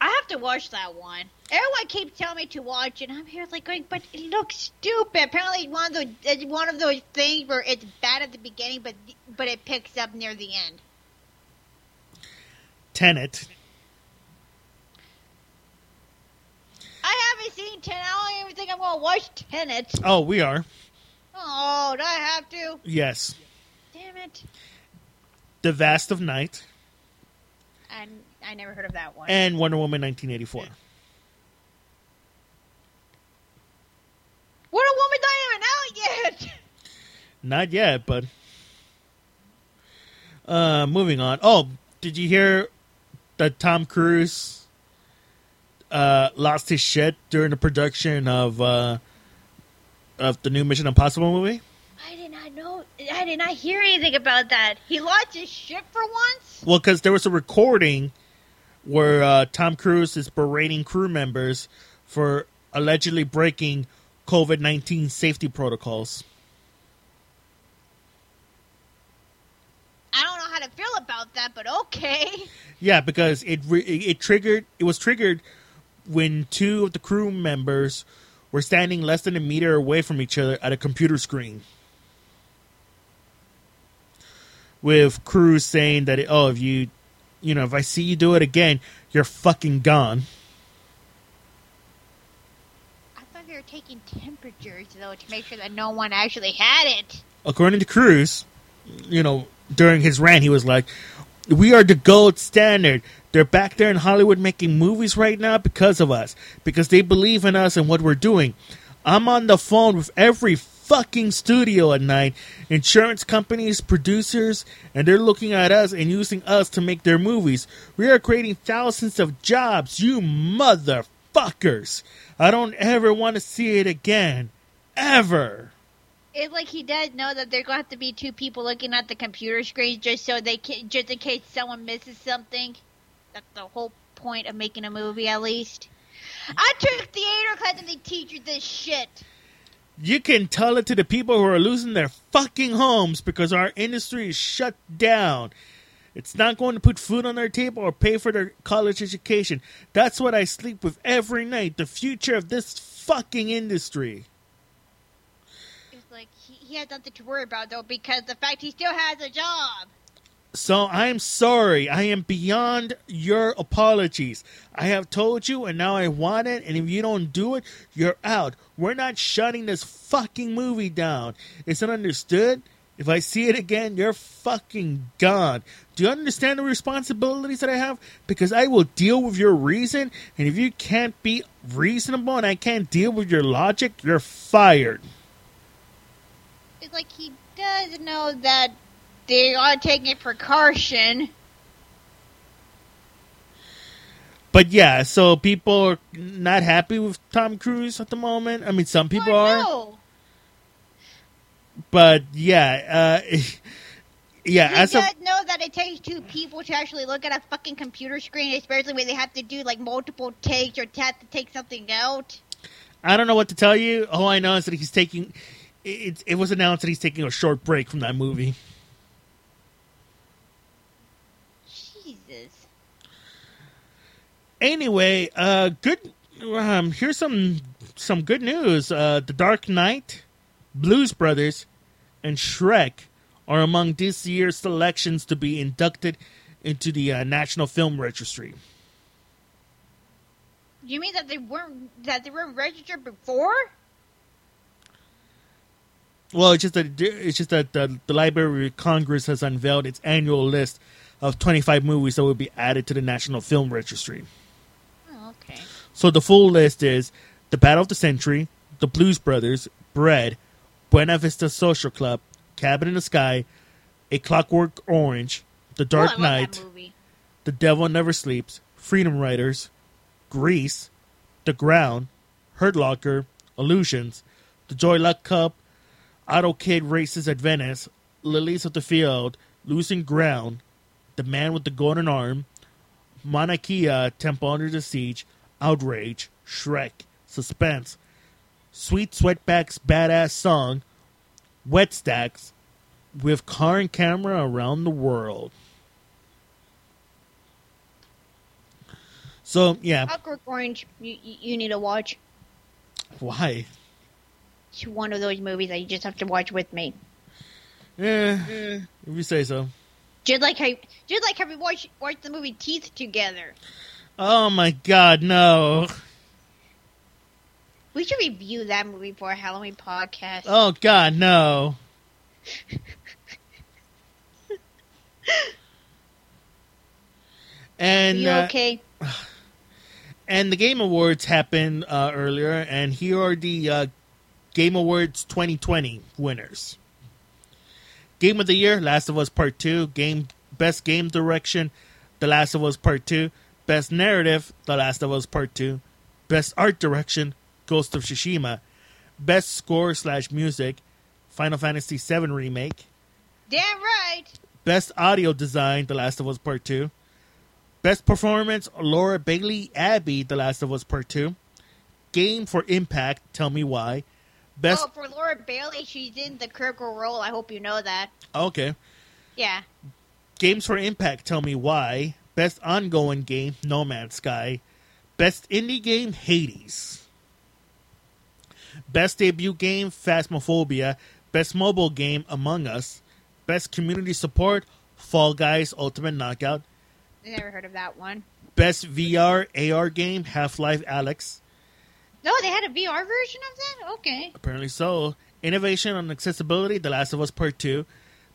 I have to watch that one. Everyone keeps telling me to watch it. and I'm here like going, but it looks stupid. Apparently, one of those it's one of those things where it's bad at the beginning, but but it picks up near the end. Tenet, I haven't seen Tenet. I don't even think I'm gonna watch Tenet. Oh, we are. Oh, do I have to? Yes. Damn it! The Vast of Night I I never heard of that one. and Wonder Woman 1984. Wonder Woman's not even out yet. Not yet, but uh moving on. Oh, did you hear that Tom Cruise uh lost his shit during the production of uh of the new Mission Impossible movie? I did not know. I did not hear anything about that. He lost his shit for once. Well, because there was a recording where uh, Tom Cruise is berating crew members for allegedly breaking COVID 19 safety protocols. I don't know how to feel about that, but okay. Yeah, because it re- it it triggered. It was triggered when two of the crew members were standing less than a meter away from each other at a computer screen. With Cruz saying that, oh, if you, you know, if I see you do it again, you're fucking gone. I thought they were taking temperatures though to make sure that no one actually had it. according to Cruz, you know, during his rant, he was like, "We are the gold standard. They're back there in Hollywood making movies right now because of us, because they believe in us and what we're doing. I'm on the phone with every fucking studio at night, insurance companies, producers, and they're looking at us and using us to make their movies. We are creating thousands of jobs, you motherfuckers. I don't ever want to see it again. Ever." It's like he does know that there's gonna have to be two people looking at the computer screen just so they can, just in case someone misses something. That's the whole point of making a movie, at least. I took theater class and they teach you this shit. You can tell it to the people who are losing their fucking homes because our industry is shut down. It's not going to put food on their table or pay for their college education. That's what I sleep with every night. The future of this fucking industry. It's like he, he has nothing to worry about though because the fact he still has a job. So I'm sorry. I am beyond your apologies. I have told you and now I want it. And if you don't do it, you're out. We're not shutting this fucking movie down. Is it understood? If I see it again, you're fucking gone. Do you understand the responsibilities that I have? Because I will deal with your reason. And if you can't be reasonable and I can't deal with your logic, you're fired. It's like he does know that they are taking precaution. But yeah, so people are not happy with Tom Cruise at the moment. I mean, some people Oh, are. no. but yeah, uh, yeah. He As know that it takes two people to actually look at a fucking computer screen, especially when they have to do like multiple takes or have to take something out. I don't know what to tell you. All I know is that he's taking. It, it was announced that he's taking a short break from that movie. Jesus. Anyway, uh, good. Um, here's some some good news. Uh, The Dark Knight, Blues Brothers, and Shrek are among this year's selections to be inducted into the uh, National Film Registry. You mean that they weren't that they weren't registered before? Well, it's just that it's just that the, the Library of Congress has unveiled its annual list of 25 movies that will be added to the National Film Registry. So the full list is The Battle of the Century, The Blues Brothers, Bread, Buena Vista Social Club, Cabin in the Sky, A Clockwork Orange, The Dark oh, Knight. The Devil Never Sleeps, Freedom Riders, Grease, The Ground, Hurt Locker, Illusions, The Joy Luck Club, Auto Kid Races at Venice, Lilies of the Field, Losing Ground, The Man with the Golden Arm, Mauna Kea, Temple Under the Siege, Outrage, Shrek, Suspense, Sweet Sweetback's Badass Song, Wattstax, with car and camera around the world. So yeah, Clockwork Orange, you, you need to watch. why? It's one of those movies that you just have to watch with me. Eh, Mm. if you say so. Just like how, just like how we watched watched the movie Teeth together. Oh my God, no! We should review that movie for a Halloween podcast. Oh God, no! And you uh, okay? and the Game Awards happened uh, earlier, and here are the uh, Game Awards 2020 winners. Game of the Year: Last of Us Part Two. Game Best Game Direction: The Last of Us Part Two. Best Narrative: The Last of Us Part Two. Best Art Direction: Ghost of Tsushima. Best Score slash Music: Final Fantasy VII Remake. Damn right. Best Audio Design: The Last of Us Part Two. Best Performance: Laura Bailey Abby, The Last of Us Part Two. Game for Impact: Tell Me Why. Best oh, for Laura Bailey, she's in the critical role. I hope you know that. okay. Yeah. Games for Impact: Tell Me Why. Best Ongoing Game: No Man's Sky. Best Indie Game: Hades. Best Debut Game: Phasmophobia. Best Mobile Game: Among Us. Best Community Support: Fall Guys Ultimate Knockout. I never heard of that one. Best VR AR Game: Half Life Alyx. No, they had a VR version of that. Okay. Apparently so. Innovation on accessibility: The Last of Us Part Two.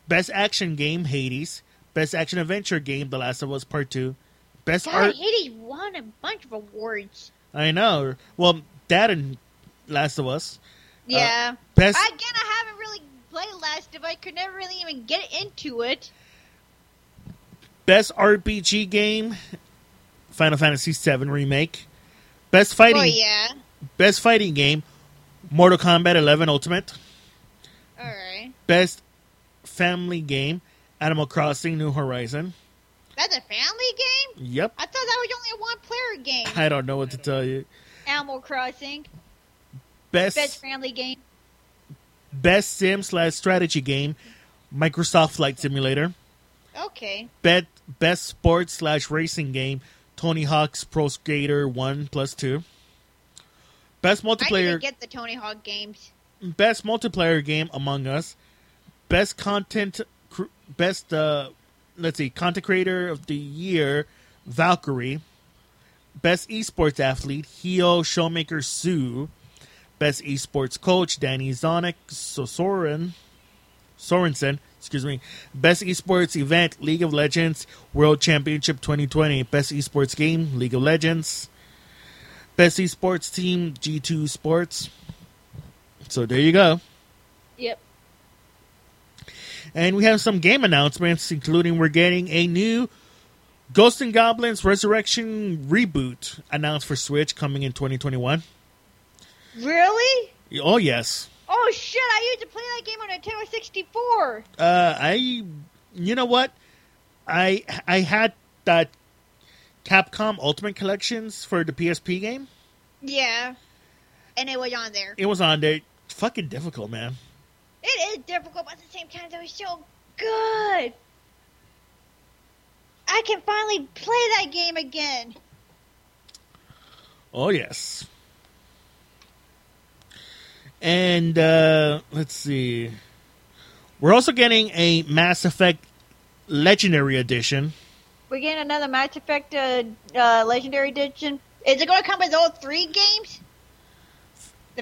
Best action game: Hades. Best action adventure game: The Last of Us Part Two. Best God, art. Hades won a bunch of awards. I know. Well, that and Last of Us. Uh, yeah. Best Again, I haven't really played Last of Us. Could never really even get into it. best RPG game: Final Fantasy VII Remake. Best fighting. Oh yeah. Best fighting game: Mortal Kombat 11 Ultimate. All right. Best family game: Animal Crossing New Horizon. That's a family game. Yep. I thought that was only a one-player game. I don't know what to tell you. Animal Crossing, Best best family game. Best sim slash strategy game, Microsoft Flight Simulator. Okay. Bet best sports slash racing game, Tony Hawk's Pro Skater One Plus Two. Best I multiplayer didn't get the Tony Hawk games. best multiplayer game Among Us. Best content best uh let's see content creator of the year Valkyrae. Best esports athlete Heo Showmaker Su. Best esports coach Danny Zonic Soren Sorensen. Excuse me. Best esports event League of Legends World Championship 2020. Best esports game League of Legends. Best esports team G2 Sports. So there you go. Yep. And we have some game announcements, including we're getting a new Ghost and Goblins Resurrection reboot announced for Switch coming in 2021. Really? Oh, yes. Oh shit! I used to play that game on Nintendo 64. Uh, I, you know what? I I had that Capcom Ultimate Collections for the PSP game. Yeah. And it was on there. It was on there. Fucking difficult, man. It is difficult, but at the same time, it was so good. I can finally play that game again. Oh yes. And uh, let's see. We're also getting a Mass Effect Legendary Edition. We're getting another Mass Effect uh, uh, Legendary Edition. Is it going to come with all three games?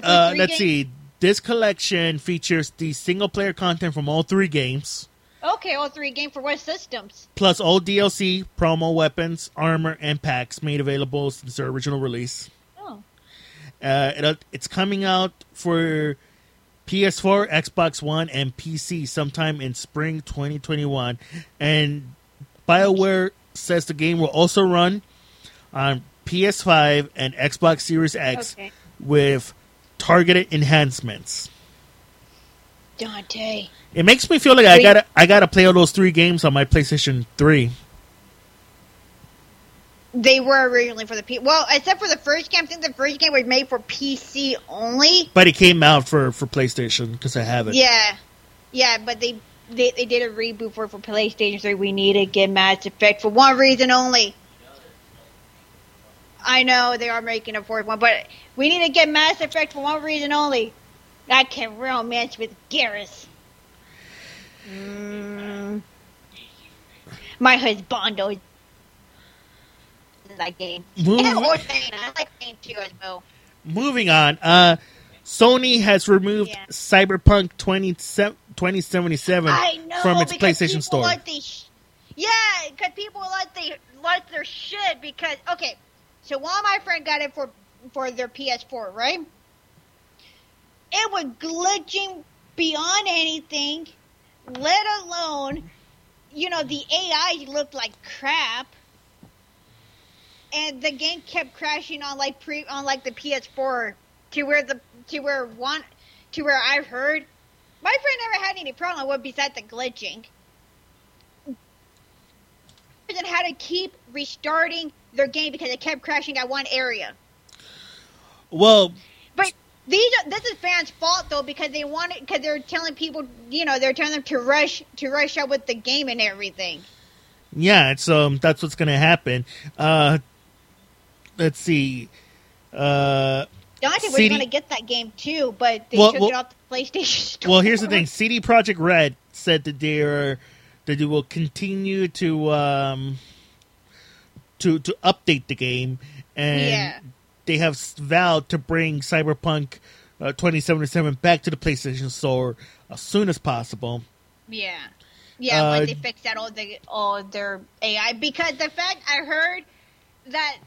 Uh, let's games? see. This collection features the single player content from all three games, Okay, all three games for what systems? plus all DLC, promo weapons, armor, and packs made available since their original release. Oh, Uh, it, it's coming out for PS4, Xbox One, and PC sometime in spring 2021. And BioWare says the game will also run on PS5 and Xbox Series X okay. with targeted enhancements. Dante. It makes me feel like I gotta I gotta play all those three games on my PlayStation Three. They were originally for the P. Well, except for the first game. I think the first game was made for PC only. But it came out for for PlayStation because I have it. Yeah, yeah, but they they, they did a reboot for for PlayStation 3. We need to get Mass Effect for one reason only. I know they are making a fourth one, but we need to get Mass Effect for one reason only. I can romance with Garrus. Mm. My husbando is that game. Moving- And. I like game too as well. Moving on, uh, Sony has removed Yeah. Cyberpunk 20, 2077 know from its PlayStation Store. Sh- yeah, because people like they like their shit. Because okay, so while my friend got it for for their PS4, right? It was glitching beyond anything, let alone, you know, the AI looked like crap, and the game kept crashing on like pre on like the PS4 to where the to where one to where I've heard my friend never had any problem with besides the glitching. And had to keep restarting their game because it kept crashing at one area. well, But these are, this is fans' fault though because they wanted because they're telling people you know they're telling them to rush to rush out with the game and everything. yeah, it's um that's what's gonna happen. Uh, let's see. Uh, Dante was CD going to get that game too, but they Well, took well- it off the PlayStation Store. well, here's the thing: CD Projekt Red said that they are that they will continue to um to to update the game, and Yeah. they have vowed to bring Cyberpunk uh, 2077 back to the PlayStation Store as soon as possible. Yeah. Yeah, Uh, once they fix out all the all their AI because the fact I heard that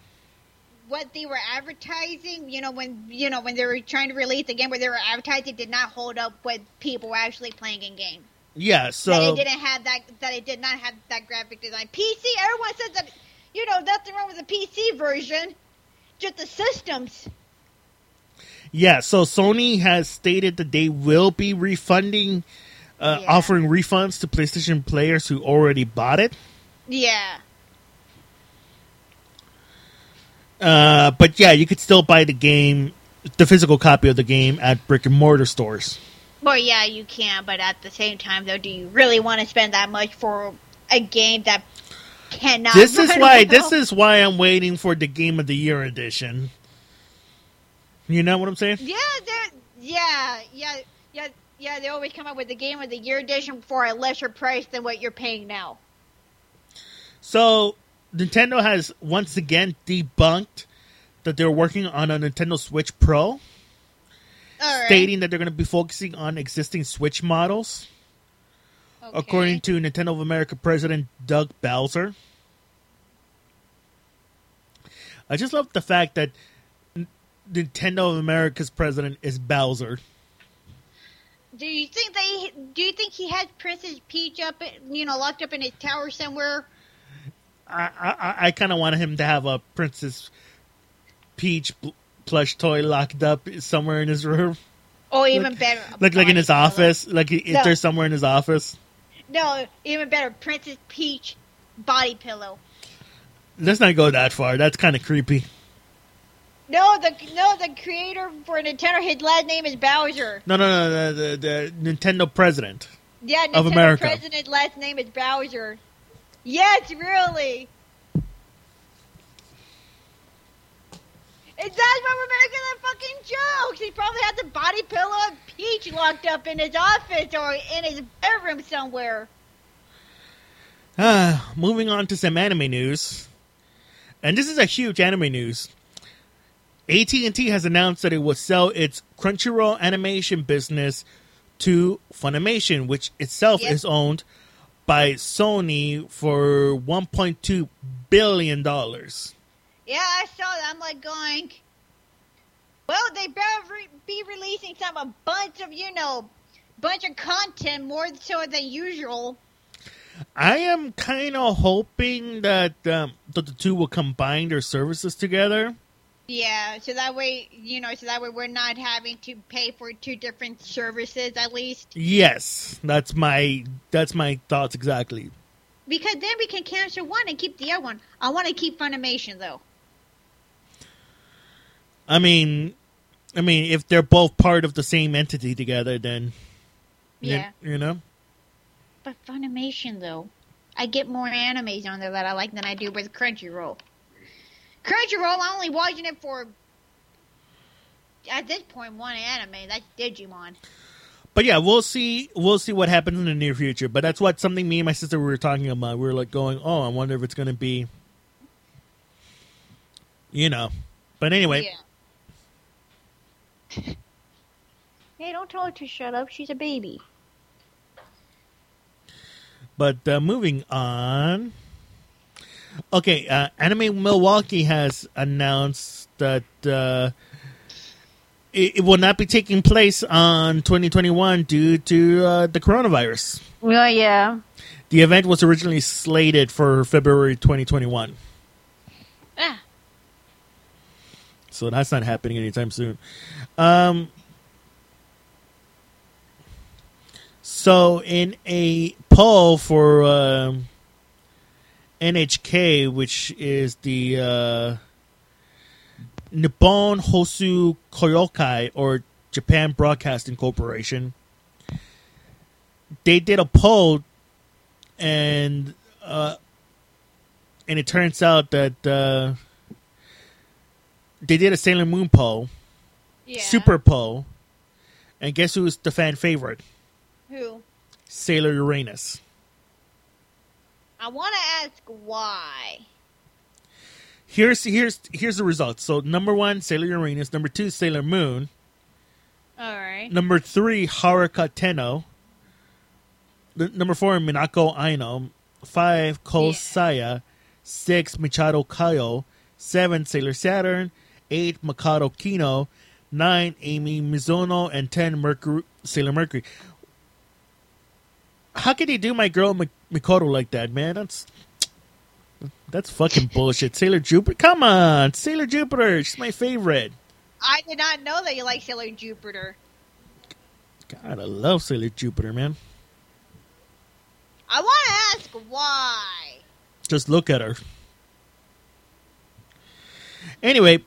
what they were advertising, you know, when you know when they were trying to release the game where they were advertising did not hold up with people actually playing in game. Yeah, that so it didn't have that that it did not have that graphic design. PC, everyone says that you know, nothing wrong with the PC version. Just the systems. yeah, so Sony has stated that they will be refunding, uh, Yeah. offering refunds to PlayStation players who already bought it. Yeah. Uh, but yeah, you could still buy the game, the physical copy of the game at brick and mortar stores. Well, yeah, you can, but at the same time, though, do you really want to spend that much for a game that cannot? this is why this is why I'm waiting for the Game of the Year edition. You know what I'm saying? Yeah, yeah, yeah, yeah, yeah. They always come up with the game of the year edition for a lesser price than what you're paying now. So Nintendo has once again debunked that they're working on a Nintendo Switch Pro, All right. stating that they're going to be focusing on existing Switch models. Okay. according to Nintendo of America president Doug Bowser. I just love the fact that N- Nintendo of America's president is Bowser. Do you think they? Do you think he has Princess Peach up, you know, locked up in his tower somewhere? I I, I kind of want him to have a Princess Peach plush toy locked up somewhere in his room, Or even better, like like in his office, like if No. there's somewhere in his office. No, even better, Princess Peach body pillow. Let's not go that far. That's kind of creepy. No, the no, the creator for Nintendo, his last name is Bowser. No, no, no, the, the, the Nintendo president. Yeah, Nintendo Of America. president's last name is Bowser. Yes, really. It's that's why we're making the fucking jokes. He probably has a body pillow of Peach locked up in his office or in his bedroom somewhere. Ah, moving on to some anime news, and this is a huge anime news. AT and T has announced that it will sell its Crunchyroll animation business to Funimation, which itself Yep. is owned by Sony for 1.2 billion dollars. Yeah, I saw that. I'm like going. Well, they better re- be releasing some a bunch of you know, bunch of content more so than usual. I am kind of hoping that um, that the two will combine their services together. Yeah, so that way, you know, so that way we're not having to pay for two different services at least. Yes, that's my that's my thoughts exactly. Because then we can cancel one and keep the other one. I want to keep Funimation though. I mean, I mean, if they're both part of the same entity together, then you- Yeah. you, know. But Funimation though, I get more animes on there that I like than I do with Crunchyroll. Crunchyroll, I'm only watching it for at this point one anime. That's Digimon. But yeah, we'll see. We'll see what happens in the near future. But that's what something me and my sister were talking about. We were like going, "Oh, I wonder if it's going to be, you know." But anyway, Yeah. hey, don't tell her to shut up. She's a baby. But uh, moving on. Okay, uh, Anime Milwaukee has announced that uh, it, it will not be taking place on 2021 due to uh, the coronavirus. Well, yeah. The event was originally slated for February 2021, Ah, so that's not happening anytime soon. Um, so, in a poll for um NHK, which is the uh, Nippon Hoso Kyokai or Japan Broadcasting Corporation, they did a poll, and uh, and it turns out that uh, they did a Sailor Moon poll, yeah. Super poll, and guess who's the fan favorite? Who? Sailor Uranus. I want to ask why. Here's here's here's the results. So number one, Sailor Uranus. Number two, Sailor Moon. All right. Number three, Haruka Tenno. Number four, Minako Aino. Five, Ko Yeah. Saya. Six, Michado Kayo. Seven, Sailor Saturn. Eight, Makoto Kino. Nine, Amy Mizuno. And ten, Mercury, Sailor Mercury. How could he do my girl Mi- Mikoto like that, man? That's that's fucking bullshit. Sailor Jupiter, come on, Sailor Jupiter, she's my favorite. I did not know that you like Sailor Jupiter. God, I love Sailor Jupiter, man. I want to ask why. Just look at her. Anyway,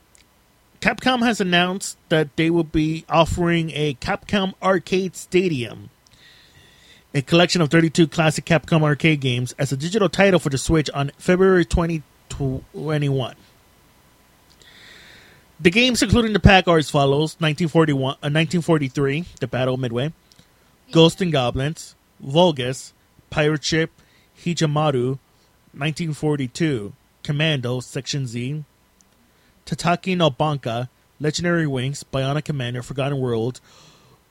Capcom has announced that they will be offering a Capcom Arcade Stadium, a collection of 32 classic Capcom arcade games, as a digital title for the Switch on February 2021. The games, including the pack, are as follows: 1941, uh, 1943, The Battle of Midway, Ghost and Goblins, Vulgus, Pirate Ship, Higemaru, 1942, Commando, Section Z, Tatakai no Banka, Legendary Wings, Bionic Commando, Forgotten World,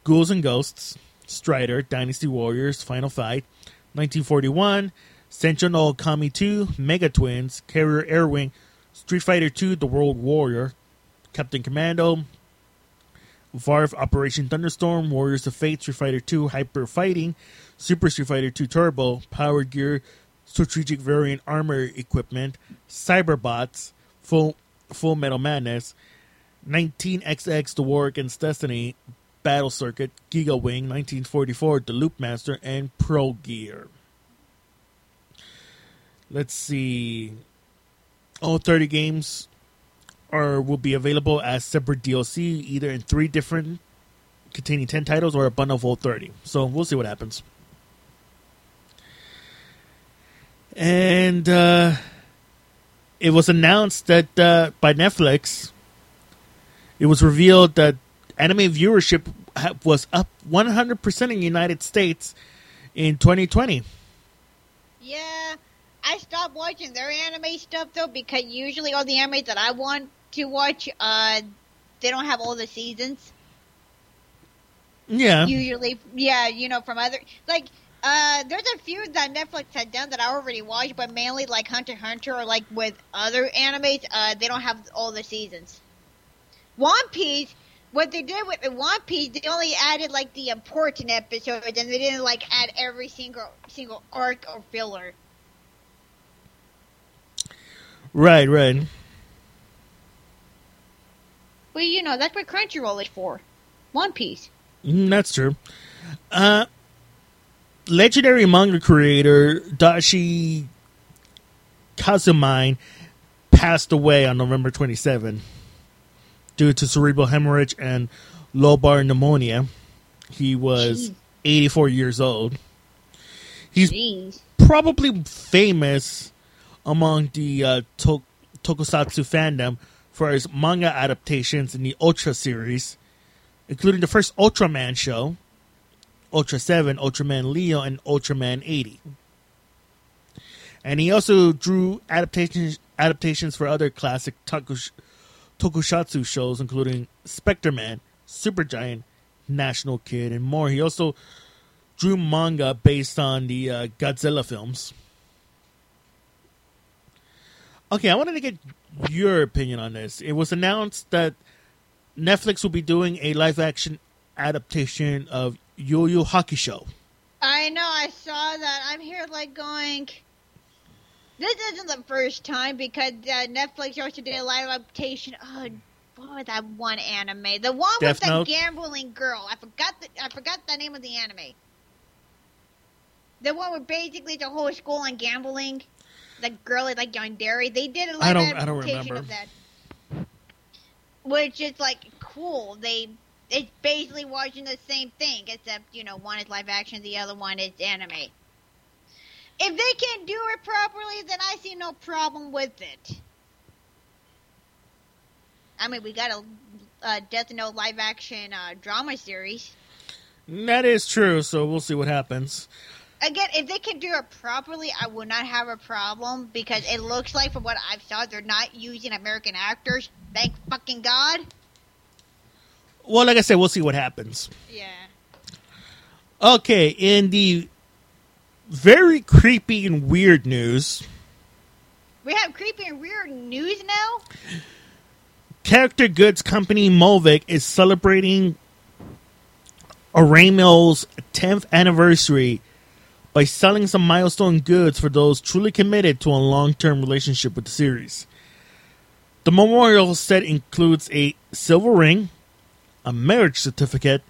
Ghouls and Ghosts, Strider, Dynasty Warriors, Final Fight, 1941, Senjo no Okami 2, Mega Twins, Carrier Air Wing, Street Fighter 2, The World Warrior, Captain Commando, Varth Operation Thunderstorm, Warriors of Fate, Street Fighter 2, Hyper Fighting, Super Street Fighter 2 Turbo, Power Gear, Strategic Variant Armor Equipment, Cyberbots, Full Full Metal Madness, 19XX The War Against Destiny, Battle Circuit, Giga Wing, 1944 The Loop Master, and Pro Gear. Let's see. All 30 games are will be available as separate DLC, either in three different containing 10 titles or a bundle of all 30. So we'll see what happens. And uh, it was announced that uh, by Netflix, it was revealed that anime viewership ha- was up 100% in the United States in 2020. Yeah, I stopped watching their anime stuff though because usually all the anime that I want to watch, uh, they don't have all the seasons. Yeah. Usually, yeah, you know, from other like. Uh, there's a few that Netflix had done that I already watched, but mainly like Hunter Hunter or like with other animes, uh, they don't have all the seasons. One Piece, what they did with One Piece, they only added like the important episodes, and they didn't like add every single single arc or filler. Right, right. Well, you know that's what Crunchyroll is for. One Piece. Mm, that's true. Uh, legendary manga creator Daiji Kazumine passed away on November 27 due to cerebral hemorrhage and lobar pneumonia. He was Jeez. 84 years old. He's Jeez. probably famous among the uh, to- tokusatsu fandom for his manga adaptations in the Ultra series, including the first Ultraman show, Ultra 7, Ultraman Leo, and Ultraman 80. And he also drew adaptations adaptations for other classic tokus- tokusatsu shows, including Spectre Man, Super Giant, National Kid, and more. He also drew manga based on the uh, Godzilla films. Okay, I wanted to get your opinion on this. It was announced that Netflix will be doing a live action adaptation of Yu Yu Hakusho. I know. I saw that. I'm here like going. This isn't the first time because uh, Netflix also did a live adaptation. Oh, what was that one anime? The one Death with the gambling girl. I forgot the I forgot the name of the anime. The one where basically the whole school on gambling. The girl is like Yandere. They did a live I don't- I don't adaptation remember. of that. Which is like cool. They it's basically watching the same thing, except you know one is live action, the other one is anime. If they can do it properly, then I see no problem with it. I mean, we got a uh, Death Note live action uh, drama series. That is true, so we'll see what happens. Again, if they can do it properly, I will not have a problem because it looks like, from what I've saw, they're not using American actors. Thank fucking God. Well, like I said, we'll see what happens. Yeah. Okay, in the very creepy and weird news, We have creepy and weird news now. character goods company Movic is celebrating Oreimo's 10th anniversary by selling some milestone goods for those truly committed to a long-term relationship with the series. The memorial set includes a silver ring, a marriage certificate,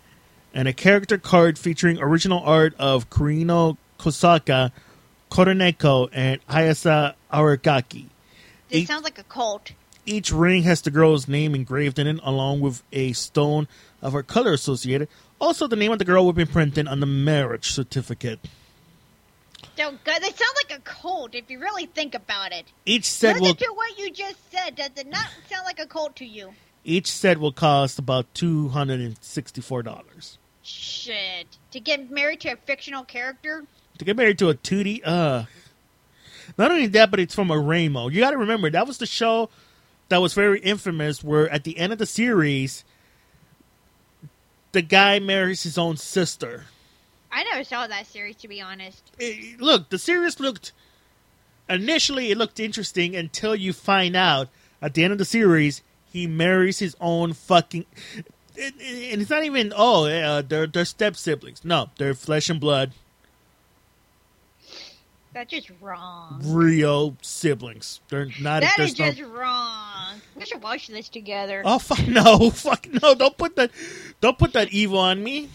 and a character card featuring original art of Kirino Kosaka, Kuroneko, and Ayase Aragaki. This Eight- sounds like a cult. Each ring has the girl's name engraved in it, along with a stone of her color associated. Also, the name of the girl will be printed on the marriage certificate. So, God, they sound like a cult if you really think about it. Each set Listen will to what you just said. Does it not sound like a cult to you? Each set will cost about two hundred and sixty-four dollars. Shit. To get married to a fictional character? To get married to a Tootie, uh. Not only that, but it's from a Ramo. You got to remember that was the show that was very infamous. Where at the end of the series, the guy marries his own sister. I never saw that series, to be honest. it- look, the series looked initially it looked interesting until you find out at the end of the series he marries his own fucking. and it's not even oh uh, they're they're step siblings. No, they're flesh and blood, That's just wrong. real siblings. They're not. That is no- just wrong. We should watch this together. Oh fuck no! Fuck no! Don't put that! Don't put that evil on me!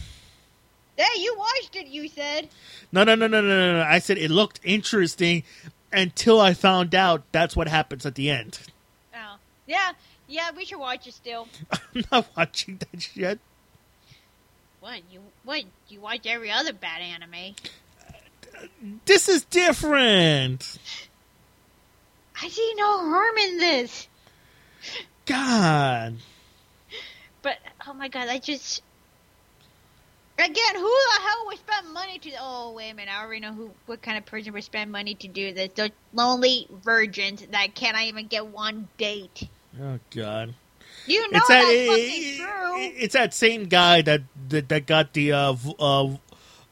Hey, you watched it, you said. No, no, no, no, no, no, no! I said it looked interesting until I found out that's what happens at the end. Oh. Yeah, yeah, we should watch it still. I'm not watching that shit. What, you what, you watch every other bad anime? This is different. I see no harm in this. God. But oh my god, I just again, who the hell would spend money to? Oh wait a minute, I already know who, what kind of person would spend money to do this. Those lonely virgins that cannot even get one date. Oh God. You know it's that. fucking true. it's that same guy that that, that got the uh, uh,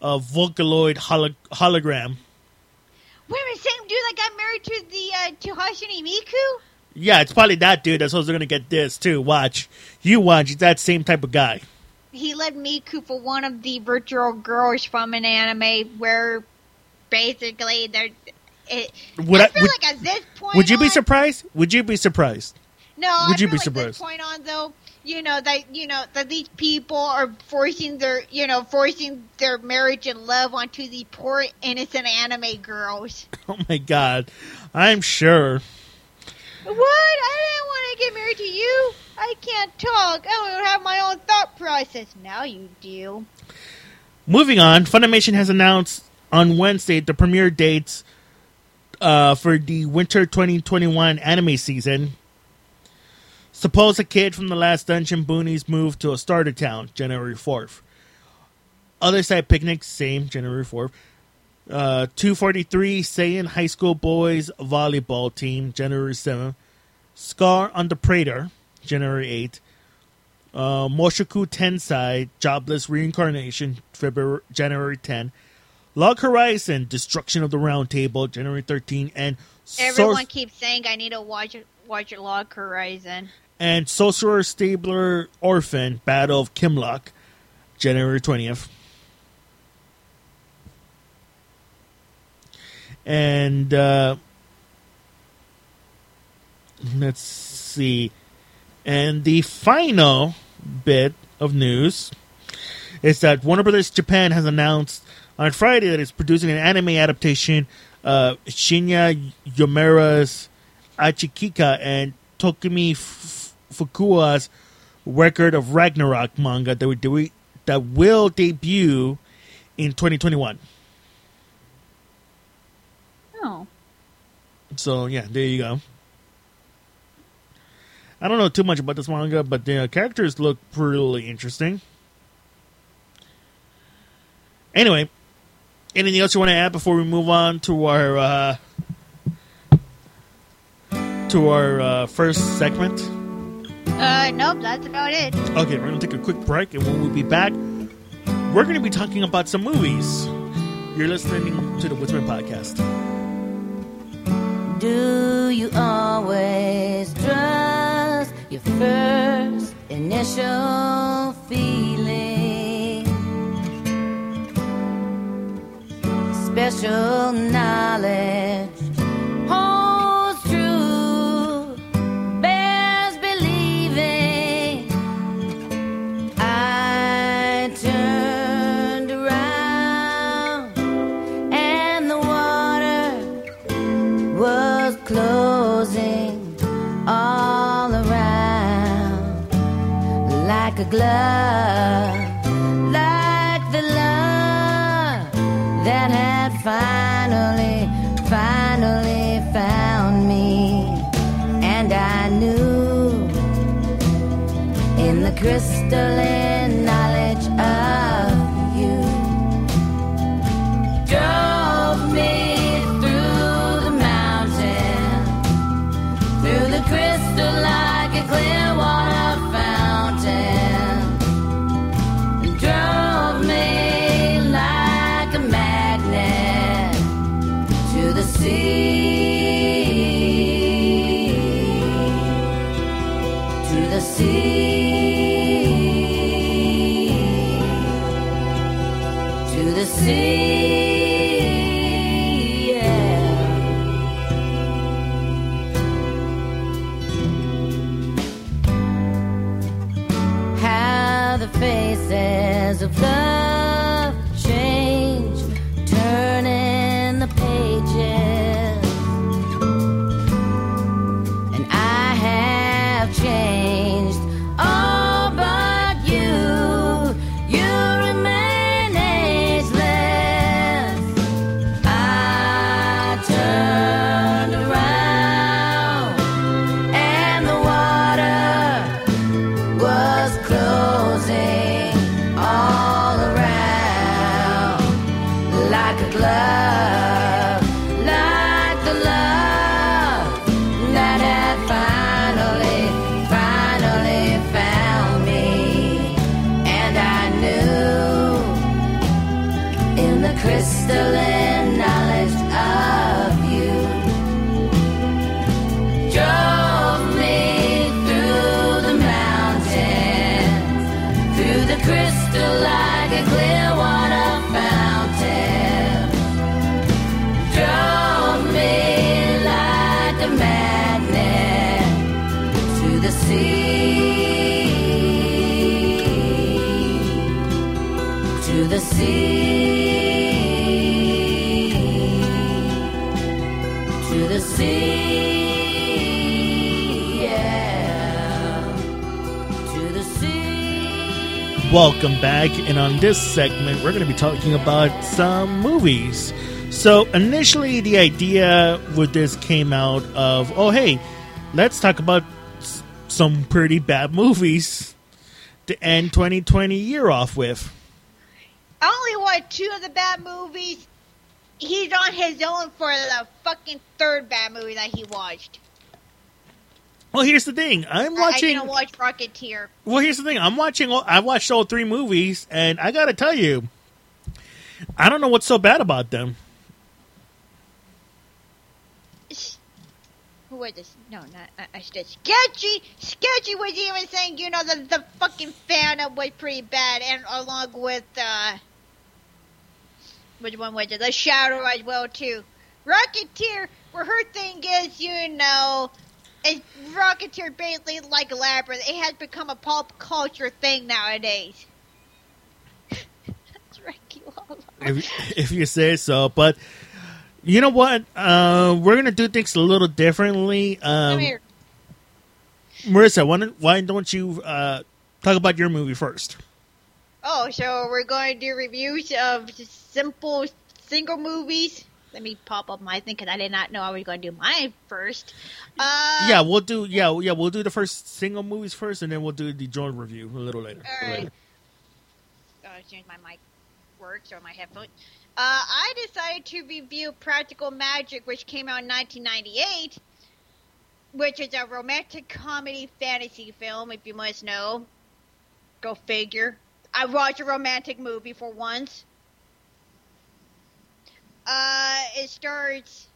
uh, Vocaloid holo- hologram. Wait a minute, same dude that got married to the uh, to Hatsune Miku. Yeah, it's probably that dude that's also gonna get this too. Watch, you watch. It's that same type of guy. He led Miku for one of the virtual girls from an anime where basically they're. It, Would I I- feel would- like at this point, Would you be surprised? Would you be surprised? No, Would you be like surprised? Point on though, you know that you know that these people are forcing their you know forcing their marriage and love onto the poor innocent anime girls. Oh my god, I'm sure. What? I didn't want to get married to you. I can't talk. I don't have my own thought process. Now you do. Moving on, Funimation has announced on Wednesday the premiere dates uh, for the winter 2021 anime season. Suppose a kid from the last Dungeon Boonies moved to a starter town, January 4th. Other side picnic, same, January 4th. Uh, 243 Seiin High School Boys Volleyball Team, January 7th. Scar on the Praetor, January 8th. Uh, Mushoku Tensei Jobless Reincarnation, February January 10. Log Horizon Destruction of the Round Table, January 13, and Everyone keeps saying I need to watch. Watch Log Horizon. And Sorcerer Stabber Orphen Battle of Kimluck, January 20th. And uh, let's see. And the final bit of news is that Warner Brothers Japan has announced on Friday that it's producing an anime adaptation of Shinya Yomura's Achikika and Takumi Fukui's Record of Ragnarok manga that, would do- that will debut in 2021. Oh. So yeah, there you go. I don't know too much about this manga, but the uh, characters look pretty interesting. Anyway, anything else you want to add before we move on to our uh, to our uh, first segment? Uh, nope, that's about it. Okay, we're gonna take a quick break, and when we be back, we're gonna be talking about some movies. You're listening to the Woodsmen Podcast. Do you always trust your first initial feeling? Special knowledge like a glove, like the love that had finally, finally found me. And I knew in the crystalline To Welcome back, and on this segment, we're going to be talking about some movies. So, initially, the idea with this came out of, oh, hey, let's talk about some pretty bad movies to end 2020 year off with. I only watched two of the bad movies. He's on his own for the fucking third bad movie that he watched. Well, here's the thing. I'm I- I watching. didn't watch Rocketeer. Well, here's the thing. I'm watching. I watched all three movies, and I gotta tell you, I don't know what's so bad about them. Who was this? No, not uh, uh, Sketchy. Sketchy was even saying, you know, the the fucking Phantom was pretty bad, and along with uh, which one was it? The Shadow as well too. Rocketeer, where her thing is, you know, is Rocketeer basically like Labyrinth. It has become a pop culture thing nowadays. If, if you say so. But you know what? Uh, we're gonna do things a little differently. Um, Come here. Marisa, why don't, why don't you uh, talk about your movie first? Oh, so we're going to do reviews of simple single movies. Let me pop up my thing because I did not know I was going to do mine first. Uh, yeah, we'll do. Yeah, yeah, we'll do the first single movies first, and then we'll do the joint review a little later. All right. Oh, as soon as my mic works or my headphones. Uh, I decided to review Practical Magic, which came out in 1998, which is a romantic comedy fantasy film, if you must know. Go figure. I watched a romantic movie for once. Uh, it stars.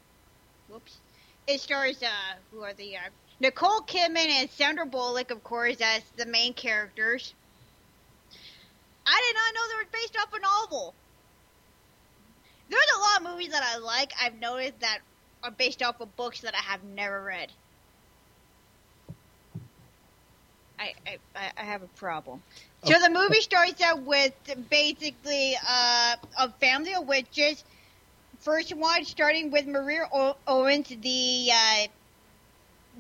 Whoops. It stars, uh, who are the, uh, Nicole Kidman and Sandra Bullock, of course, as the main characters. I did not know they were based off a novel. There's a lot of movies that I like. I've noticed that are based off of books that I have never read. I I, I- I have a problem. So the movie starts out with basically uh, a family of witches. First one starting with Maria o- Owens, the uh,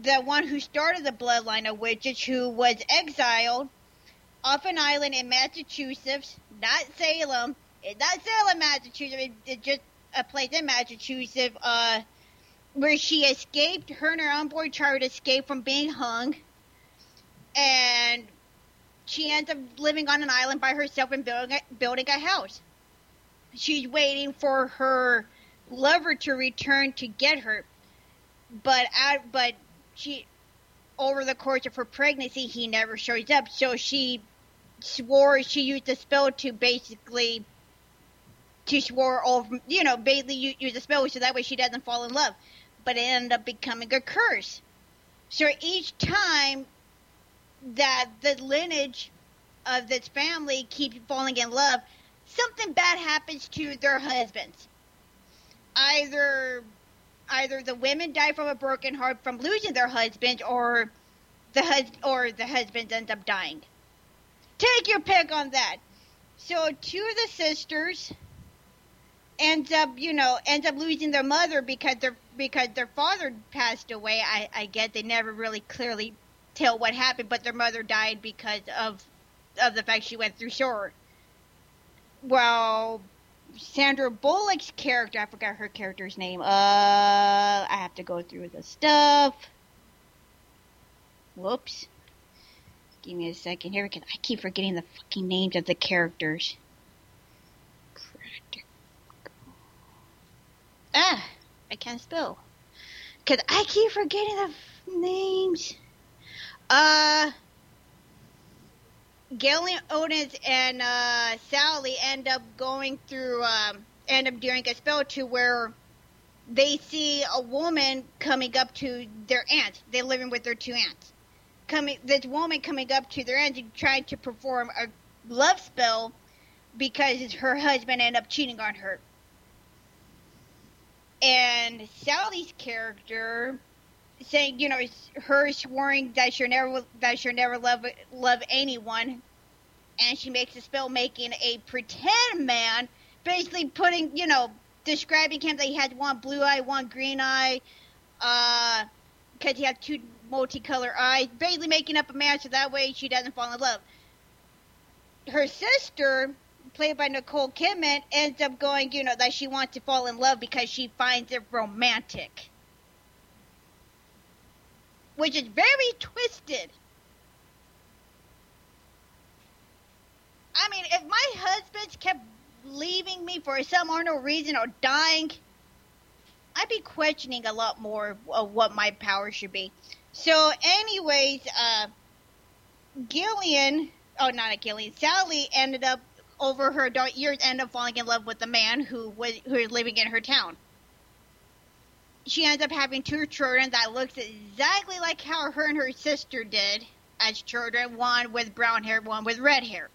the one who started the bloodline of witches, who was exiled off an island in Massachusetts, not Salem. It's not Salem, Massachusetts. It, it's just a place in Massachusetts uh, where she escaped. Her and her onboard child escaped from being hung, and she ends up living on an island by herself and building a, building a house. She's waiting for her lover to return to get her, but out, but she over the course of her pregnancy, he never shows up. So she swore she used a spell to basically to swore off, you know, basically use a spell so that way she doesn't fall in love. But it ended up becoming a curse. So each time that the lineage of this family keeps falling in love, something bad happens to their husbands. Either either the women die from a broken heart from losing their husband, or the hus- or the husband ends up dying. Take your pick on that. So two of the sisters ends up, you know, ends up losing their mother because their because their father passed away. I I get they never really clearly tell what happened, but their mother died because of of the fact she went through sorrow. Well, Sandra Bullock's character, I forgot her character's name. Uh, I have to go through the stuff. Whoops. Give me a second here because I keep forgetting the fucking names of the characters. Ah, I can't spell. Cause I keep forgetting the f- names. Uh, Gillian Otis and uh, Sally end up going through, um, end up doing a spell to where they see a woman coming up to their aunt. They're living with their two aunts. Coming, this woman coming up to their aunt and trying to perform a love spell because her husband ended up cheating on her. And Sally's character saying, you know, her swearing that she'll never that she'll never love love anyone, and she makes a spell making a pretend man, basically putting, you know, describing him that he has one blue eye, one green eye, uh, because he has two multicolored eyes, basically making up a man so that way she doesn't fall in love. her sister, played by Nicole Kidman, ends up going, you know, that she wants to fall in love because she finds it romantic. Which is very twisted. I mean, if my husband kept leaving me for some or no reason or dying, I'd be questioning a lot more of what my power should be. So, anyways, uh, Gillian, oh, not a Gillian, Sally ended up over her years ended up falling in love with a man who was who was living in her town. She ends up having two children that looks exactly like how her and her sister did as children, one with brown hair, one with red hair.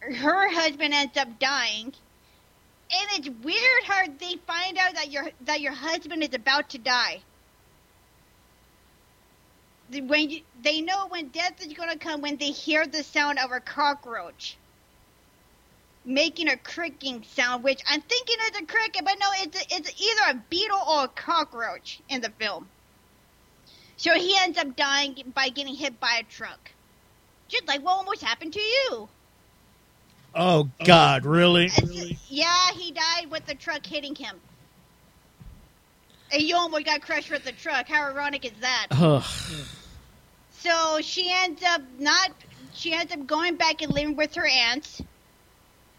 Her husband ends up dying, and it's weird how they find out that your that your husband is about to die when you, they know when death is going to come when they hear the sound of a cockroach making a cricking sound, which I'm thinking is a cricket, but no, it's a, it's either a beetle or a cockroach in the film. So he ends up dying by getting hit by a truck, just like what almost happened to you. Oh God, really? It's- Yeah, he died with the truck hitting him. And you almost got crushed with the truck. How ironic is that? Ugh. So she ends up not. She ends up going back and living with her aunts,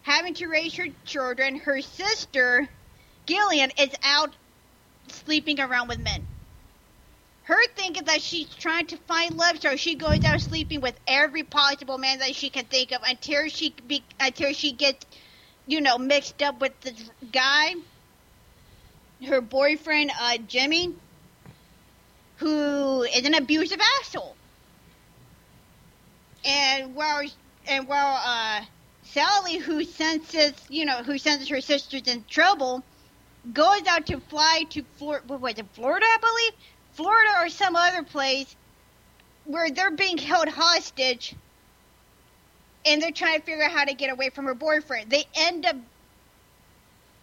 having to raise her children. Her sister, Gillian, is out sleeping around with men. Her thinking that she's trying to find love, so she goes out sleeping with every possible man that she can think of until she be, until she gets, you know, mixed up with this guy, her boyfriend, uh, Jimmy, who is an abusive asshole. And while and while uh, Sally, who senses you know who senses her sister's in trouble, goes out to fly to Florida. What was it, Florida? I believe Florida or some other place where they're being held hostage, and they're trying to figure out how to get away from her boyfriend. They end up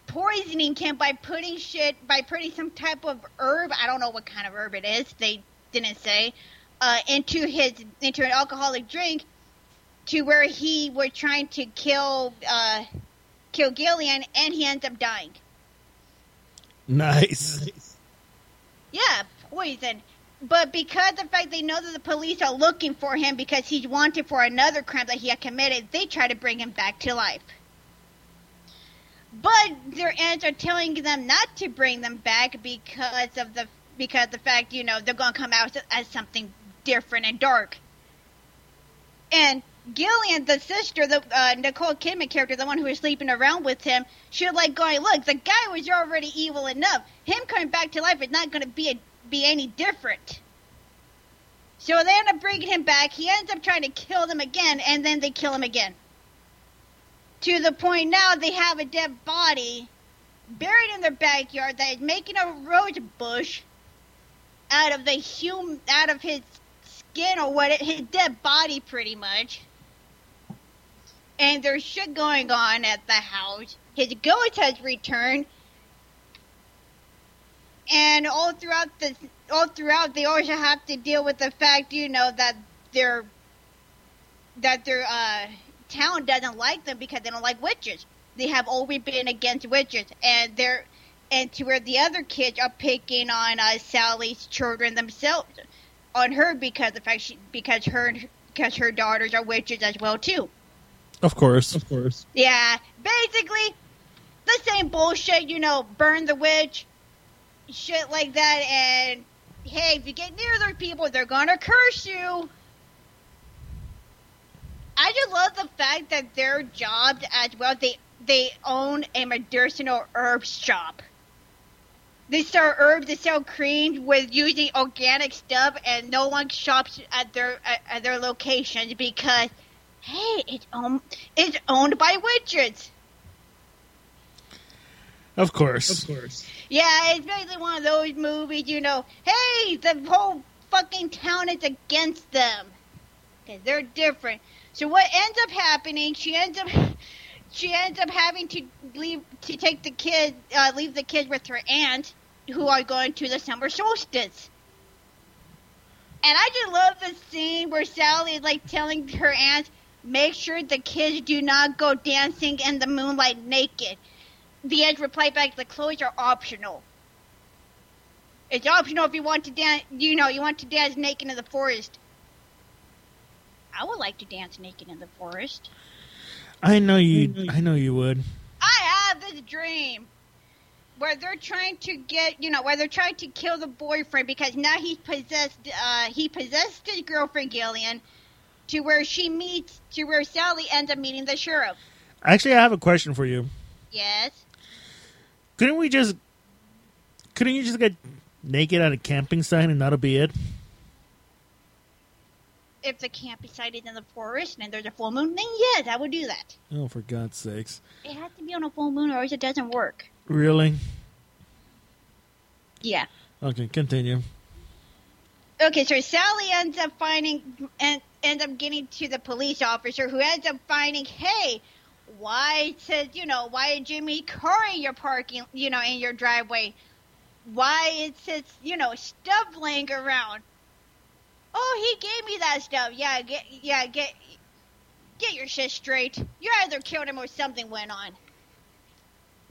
poisoning him by putting shit by putting some type of herb. I don't know what kind of herb it is. They didn't say uh, into his into an alcoholic drink to where he was trying to kill uh, kill Gillian, and he ends up dying. Nice. Yeah, poison. But because of the fact they know that the police are looking for him because he's wanted for another crime that he had committed, they try to bring him back to life. But their aunts are telling them not to bring them back because of the because the fact you know they're gonna come out as something different and dark. And Gillian, the sister, the uh, Nicole Kidman character, the one who was sleeping around with him, she was like going, "Look, the guy was already evil enough. Him coming back to life is not going to be a, be any different." So they end up bringing him back. He ends up trying to kill them again, and then they kill him again. To the point now they have a dead body buried in their backyard that is making a rose bush out of the hum out of his skin or what his dead body pretty much. And there's shit going on at the house. His ghost has returned. And all throughout the all throughout they also have to deal with the fact, you know, that their that their uh town doesn't like them because they don't like witches. They have always been against witches and they're and to where the other kids are picking on uh, Sally's children themselves on her because the fact she because her because her daughters are witches as well too. Of course. Of course. Yeah, basically the same bullshit, you know, burn the witch, shit like that, and hey, if you get near those people, they're gonna curse you. I just love the fact that their jobs as well, they they own a medicinal herbs shop. They sell herbs, they sell creams with using organic stuff, and no one shops at their at, at their locations because, hey, it's owned it's owned by witches. Of course. Of course. Yeah, it's basically one of those movies, you know. Hey, the whole fucking town is against them because they're different. So what ends up happening? She ends up she ends up having to leave to take the kid, uh, leave the kids with her aunt, who are going to the summer solstice. And I just love the scene where Sally is like telling her aunt, Make sure the kids do not go dancing in the moonlight naked. The Edge replied back, the clothes are optional. It's optional if you want to dance, you know, you want to dance naked in the forest. I would like to dance naked in the forest. I know you. I know you would. I have this dream where they're trying to get, you know, where they're trying to kill the boyfriend because now he's possessed, uh, he possessed his girlfriend Gillian to where she meets, to where Sally ends up meeting the sheriff. Actually, I have a question for you. Yes. Couldn't we just? Couldn't you just get naked at a camping site and that'll be it? If the camping site is in the forest and there's a full moon, then yes, I would do that. Oh, for God's sakes! It has to be on a full moon or else it doesn't work. Really? Yeah. Okay, continue. Okay, so Sally ends up finding and ends up getting to the police officer who ends up finding, hey, why says you know why Jimmy in your parking you know in your driveway? Why it you know stuff laying around? Oh, he gave me that stuff. Yeah, get yeah get get your shit straight. You either killed him or something went on.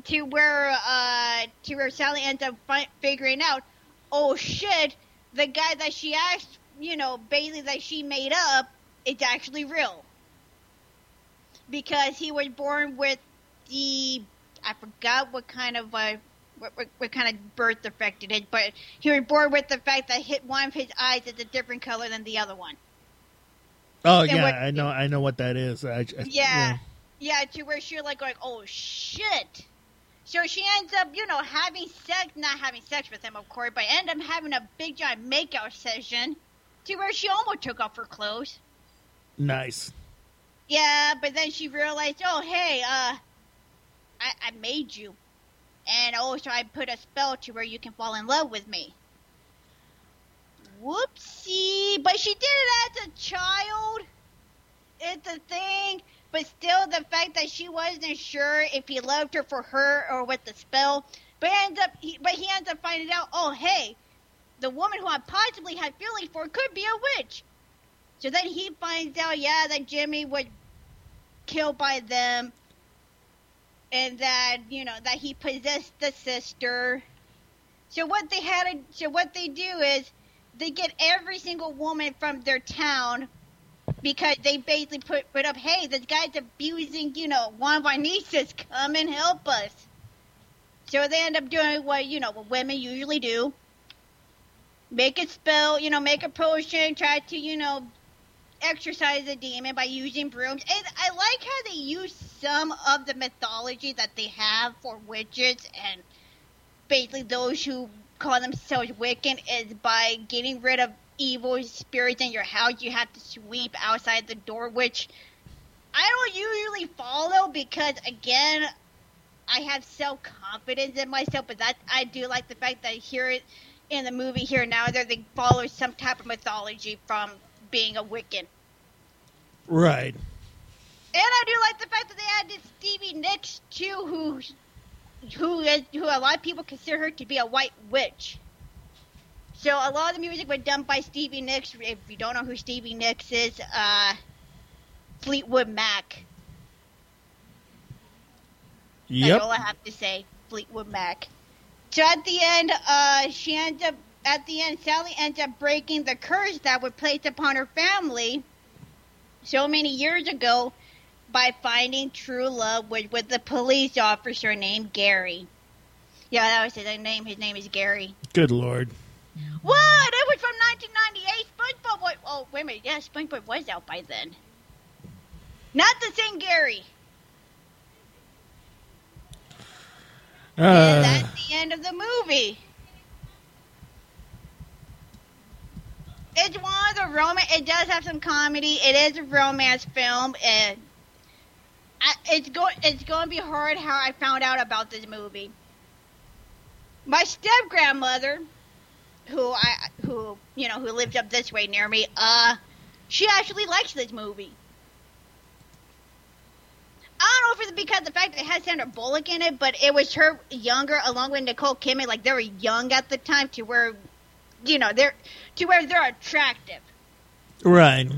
To where uh to where Sally ends up fi- figuring out, oh shit, the guy that she asked, you know, Bailey that she made up, it's actually real. Because he was born with the, I forgot what kind of, uh, what, what, what kind of birth defect it is, but he was born with the fact that hit one of his eyes is a different color than the other one. Oh And yeah, what- I know. I know what that is. I, I- Yeah. Yeah, to where she like going, oh shit. So she ends up, you know, having sex, not having sex with him, of course, but end up having a big giant makeout session to where she almost took off her clothes. Nice. Yeah, but then she realized, oh hey, uh, I, I made you, and also I put a spell to where you can fall in love with me. Whoopsie! But she did it as a child. It's a thing, but still, the fact that she wasn't sure if he loved her for her or with the spell, but ends up, he, but he ends up finding out, oh hey, the woman who I possibly had feelings for could be a witch. So then he finds out, yeah, that Jimmy was killed by them, and that you know that he possessed the sister. So what they had, to, so what they do is they get every single woman from their town because they basically put put up, hey, this guy's abusing, you know, one of our nieces. Come and help us. So they end up doing what you know what women usually do. Make a spell, you know, make a potion, try to, you know, exorcise the demon by using brooms. And I like how they use some of the mythology that they have for witches and basically those who call themselves Wiccan is by getting rid of evil spirits in your house. You have to sweep outside the door, which I don't usually follow because again, I have self confidence in myself. But that I do like the fact that here it in the movie here now that they follow some type of mythology from being a Wiccan. Right. And I do like the fact that they added Stevie Nicks too, who who is who a lot of people consider her to be a white witch. So a lot of the music was done by Stevie Nicks. If you don't know who Stevie Nicks is, uh, Fleetwood Mac. That's Yep. all I have to say. Fleetwood Mac. So at the end, uh, she ends up at the end. Sally ends up breaking the curse that was placed upon her family so many years ago by finding true love with with the police officer named Gary. Yeah, that was his name. His name is Gary. Good lord. What? It was from 1998. SpongeBob. Was, oh, wait a minute. Yeah, SpongeBob was out by then. Not the same Gary. And Uh, that's the end of the movie. It's one of the romance. It does have some comedy. It is a romance film, and I, it's going. It's going to be hard how I found out about this movie. My step grandmother, who I who you know who lived up this way near me, uh, she actually likes this movie. I don't know if it's because of the fact that it has Sandra Bullock in it, but it was her younger along with Nicole Kidman. Like they were young at the time to where, you know, they're to where they're attractive. right.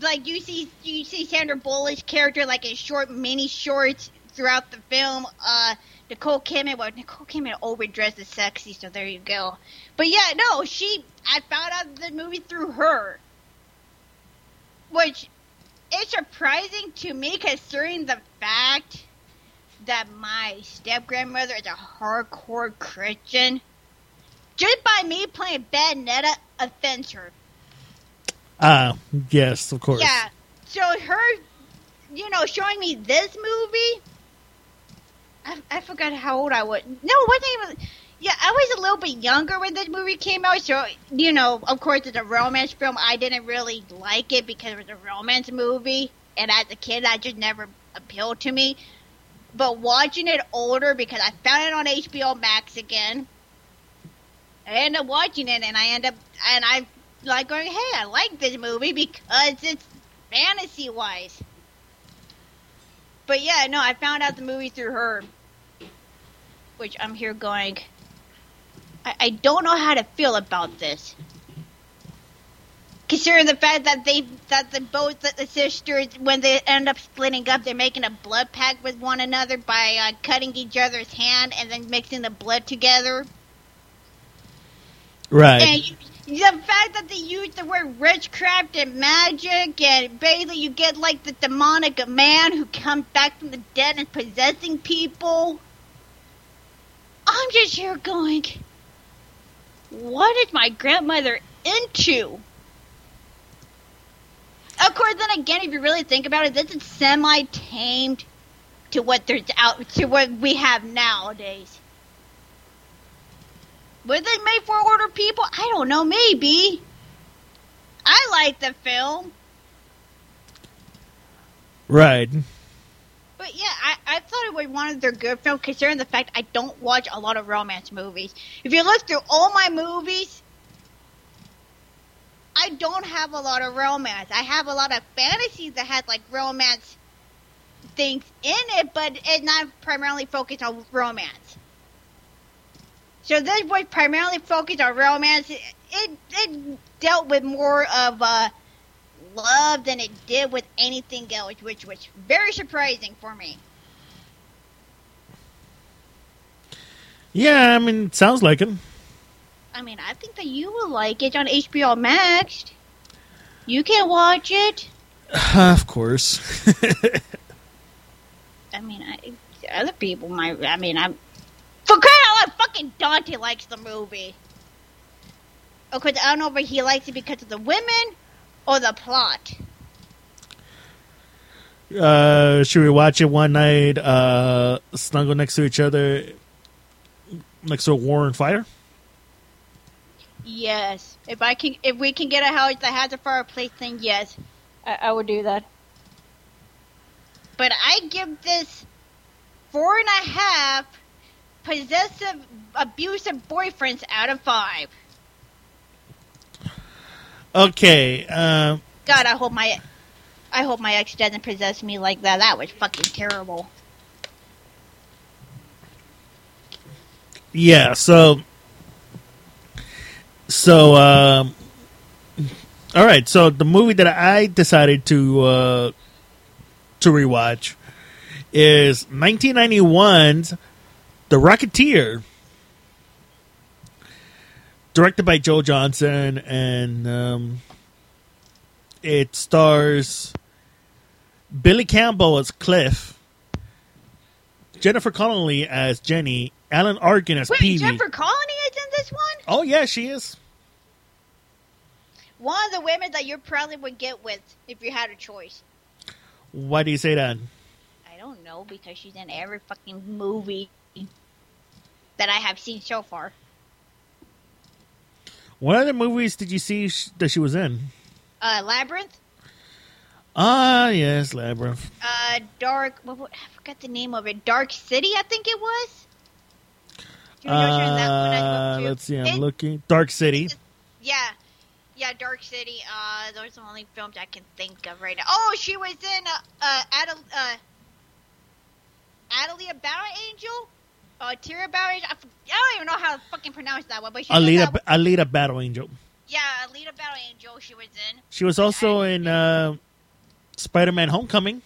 like you see you see Sandra Bullock's character like in short mini shorts throughout the film. Uh, Nicole Kidman, well, Nicole Kidman overdresses sexy, so there you go. But yeah, no, she. I found out the movie through her, which is surprising to me considering the fact that my step grandmother is a hardcore Christian. Just by me playing Bayonetta offends her. Ah, yes, of course. Yeah. So her, you know, showing me this movie. I, I forgot how old I was. No, it wasn't even. Yeah, I was a little bit younger when this movie came out. So you know, of course, it's a romance film. I didn't really like it because it was a romance movie, and as a kid, that just never appealed to me. But watching it older because I found it on HBO Max again. I end up watching it, and I end up and I like going, "Hey, I like this movie because it's fantasy wise." But yeah, no, I found out the movie through her, which I'm here going. I, I don't know how to feel about this, considering the fact that they that the both the sisters when they end up splitting up, they're making a blood pact with one another by uh, cutting each other's hand and then mixing the blood together. Right. And you, the fact that they use the word witchcraft and magic, and basically you get like the demonic man who comes back from the dead and possessing people. I'm just here going, what is my grandmother into? Of course, then again, if you really think about it, this is semi-tamed to what there's out to what we have nowadays. Was it made for older people? I don't know, maybe. I like the film. Right. But yeah, I, I thought it was one of their good films considering the fact I don't watch a lot of romance movies. If you look through all my movies, I don't have a lot of romance. I have a lot of fantasies that has like romance things in it, but it's not primarily focused on romance. So this was primarily focused on romance. It, it, it dealt with more of uh, love than it did with anything else, which was very surprising for me. Yeah, I mean, it sounds like it. I mean, I think that you will like it on HBO Max. You can watch it. of course. I mean, I, other people might. I mean, I'm. For crying out loud, fucking Dante likes the movie. Of course, I don't know if he likes it because of the women or the plot. uh, should we watch it one night, uh, snuggle next to each other, next to a war and fire? Yes, if I can, if we can get a house that has a fireplace, then yes, I, I would do that. But I give this four and a half possessive, abusive boyfriends out of five. Okay. Uh, God, I hope my, I hope my ex doesn't possess me like that. That was fucking terrible. yeah. So. So. Um, all right. So the movie that I decided to uh, to rewatch is 1991's The Rocketeer, directed by Joe Johnston, and um, it stars Billy Campbell as Cliff, Jennifer Connelly as Jenny, Alan Arkin as Wait, Peavy. Jennifer Connelly is in this one? Oh yeah, she is. One of the women that you probably would get with if you had a choice. Why do you say that? I don't know because she's in every fucking movie that I have seen so far. What other movies did you see sh- that she was in? Uh, Labyrinth, Ah, yes, Labyrinth. uh, Dark. What, what, I forgot the name of it. Dark City, I think it was. Do you know she was in that one as well, Uh, let's see. I'm It- looking. Dark City. Yeah, yeah, Dark City. Uh, those are the only films I can think of right now. Oh, she was in uh, uh, Adel, uh, Adelia Battle Angel. Tira Battle Angel. I, I don't even know how to fucking pronounce that one, but she Alita, that Alita Battle Angel. Yeah, Alita Battle Angel. She was in. She was also in uh, Spider-Man: Homecoming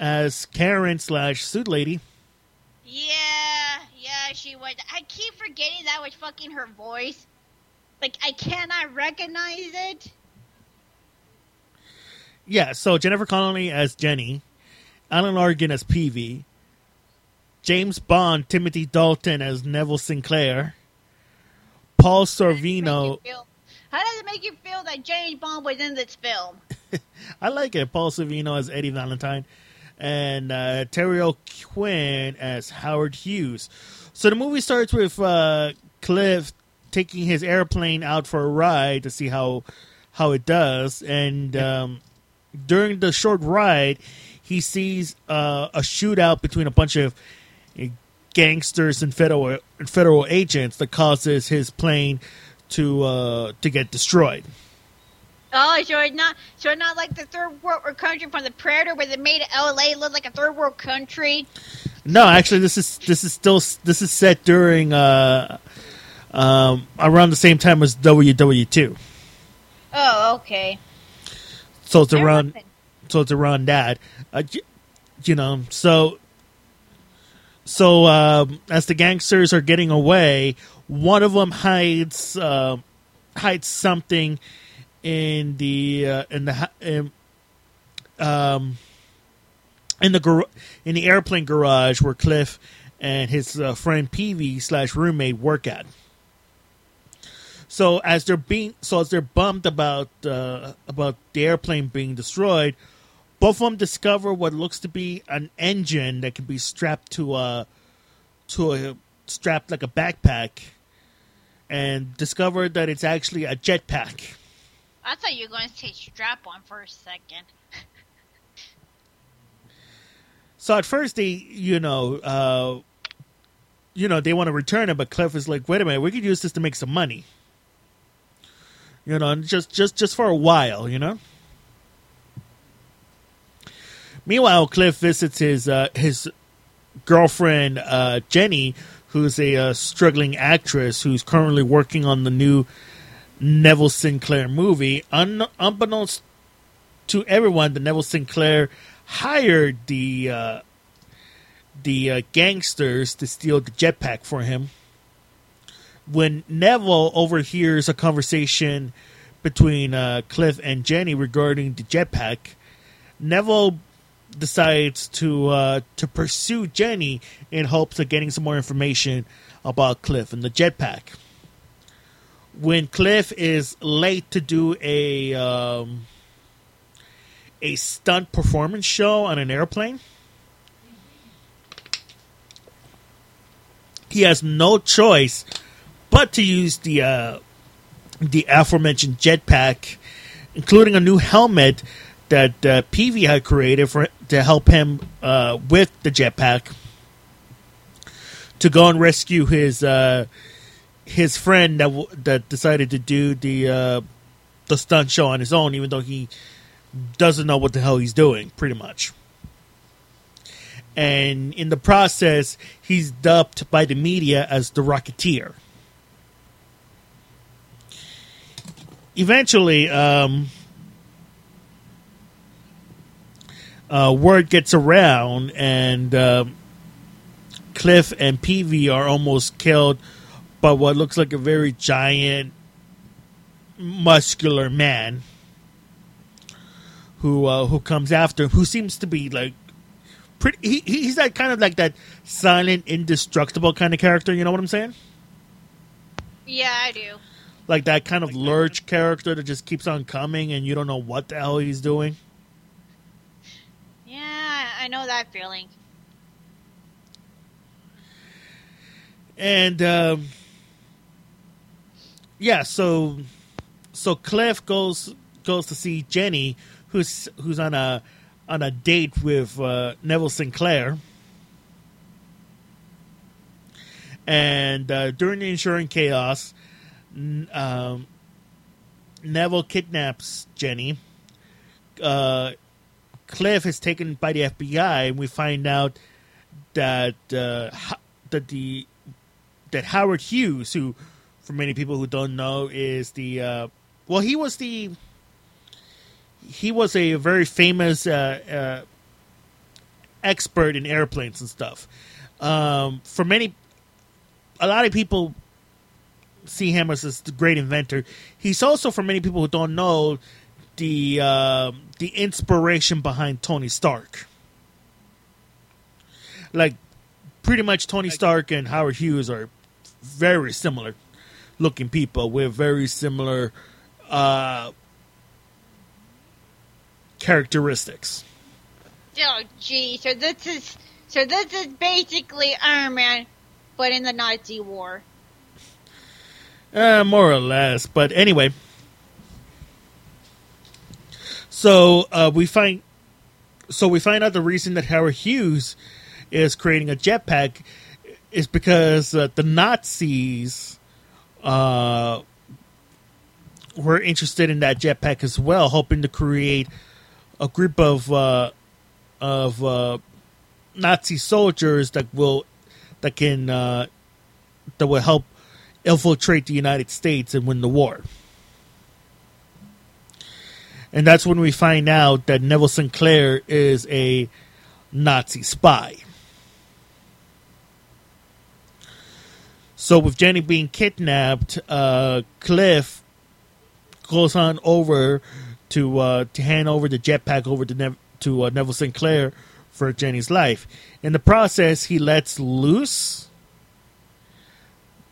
as Karen slash Suit Lady. Yeah, yeah, she was. I keep forgetting that was fucking her voice. Like I cannot recognize it. Yeah, so Jennifer Connelly as Jenny, Alan Arkin as Peavy, James Bond, Timothy Dalton as Neville Sinclair, Paul Sorvino. Make you feel- How does it make you feel that James Bond was in this film? I like it. Paul Sorvino as Eddie Valentine, and uh, Terry O'Quinn as Howard Hughes. So the movie starts with uh, Cliff taking his airplane out for a ride to see how how it does, and um, during the short ride, he sees uh, a shootout between a bunch of gangsters and federal federal agents that causes his plane to uh, to get destroyed. Oh, so it's not so it's not like the third world country from the Predator, where they made L.A. look like a third world country. No, actually, this is this is still this is set during uh, um, around the same time as WW two. Oh, okay. So it's around so it's around that. Uh, y- you know, so so um, as the gangsters are getting away, one of them hides uh, hides something in the uh, in the in, um in the gar- in the airplane garage where Cliff and his uh, friend Peavy slash roommate work at. So as they're being so as they're bummed about uh, about the airplane being destroyed, both of them discover what looks to be an engine that can be strapped to a to a strapped like a backpack, and discover that it's actually a jetpack. I thought you were going to say strap on for a second. So at first they, you know, uh, you know, they want to return it, but Cliff is like, "Wait a minute, we could use this to make some money." You know, and just just just for a while, you know. Meanwhile, Cliff visits his uh, his girlfriend uh, Jenny, who's a uh, struggling actress who's currently working on the new Neville Sinclair movie. Un- unbeknownst to everyone, the Neville Sinclair hired the uh, the uh, gangsters to steal the jetpack for him. When Neville overhears a conversation between uh, Cliff and Jenny regarding the jetpack, Neville decides to uh, to pursue Jenny in hopes of getting some more information about Cliff and the jetpack. When Cliff is late to do a um, a stunt performance show on an airplane. He has no choice but to use the uh, the aforementioned jetpack, including a new helmet that uh, Peavy had created for to help him uh, with the jetpack to go and rescue his uh, his friend that w- that decided to do the uh, the stunt show on his own, even though he doesn't know what the hell he's doing, pretty much. And in the process, he's dubbed by the media as the Rocketeer. Eventually, um, uh, word gets around, and um Cliff and Peavy are almost killed by what looks like a very giant, muscular man who uh, who comes after him, who seems to be like pretty. He, he's that kind of like that silent, indestructible kind of character. You know what I'm saying? Yeah, I do. Like that kind of lurch character that just keeps on coming, and you don't know what the hell he's doing. I know that feeling. And um, yeah, so so Cliff goes goes to see Jenny, who's who's on a on a date with uh, Neville Sinclair. And uh, during the ensuing chaos, um, Neville kidnaps Jenny. Uh, Cliff is taken by the FBI, and we find out that uh, that the that Howard Hughes, who for many people who don't know, is the uh, well, he was the he was a very famous uh, uh, expert in airplanes and stuff. Um, for many, a lot of people see him as this great inventor. He's also, for many people who don't know, the uh, the inspiration behind Tony Stark. Like, pretty much Tony Stark and Howard Hughes are very similar looking people with very similar uh, characteristics. Oh, gee. So this is so this is basically Iron Man, but in the Nazi war. Uh, more or less. But anyway. So uh, we find so we find out the reason that Howard Hughes is creating a jetpack is because uh, the Nazis uh, were interested in that jetpack as well, hoping to create a group of uh, of uh, Nazi soldiers that will that can uh, that will help infiltrate the United States and win the war. And that's when we find out that Neville Sinclair is a Nazi spy. So, with Jenny being kidnapped, uh, Cliff goes on over to uh, to hand over the jetpack over to Nev- to uh, Neville Sinclair for Jenny's life. In the process, he lets loose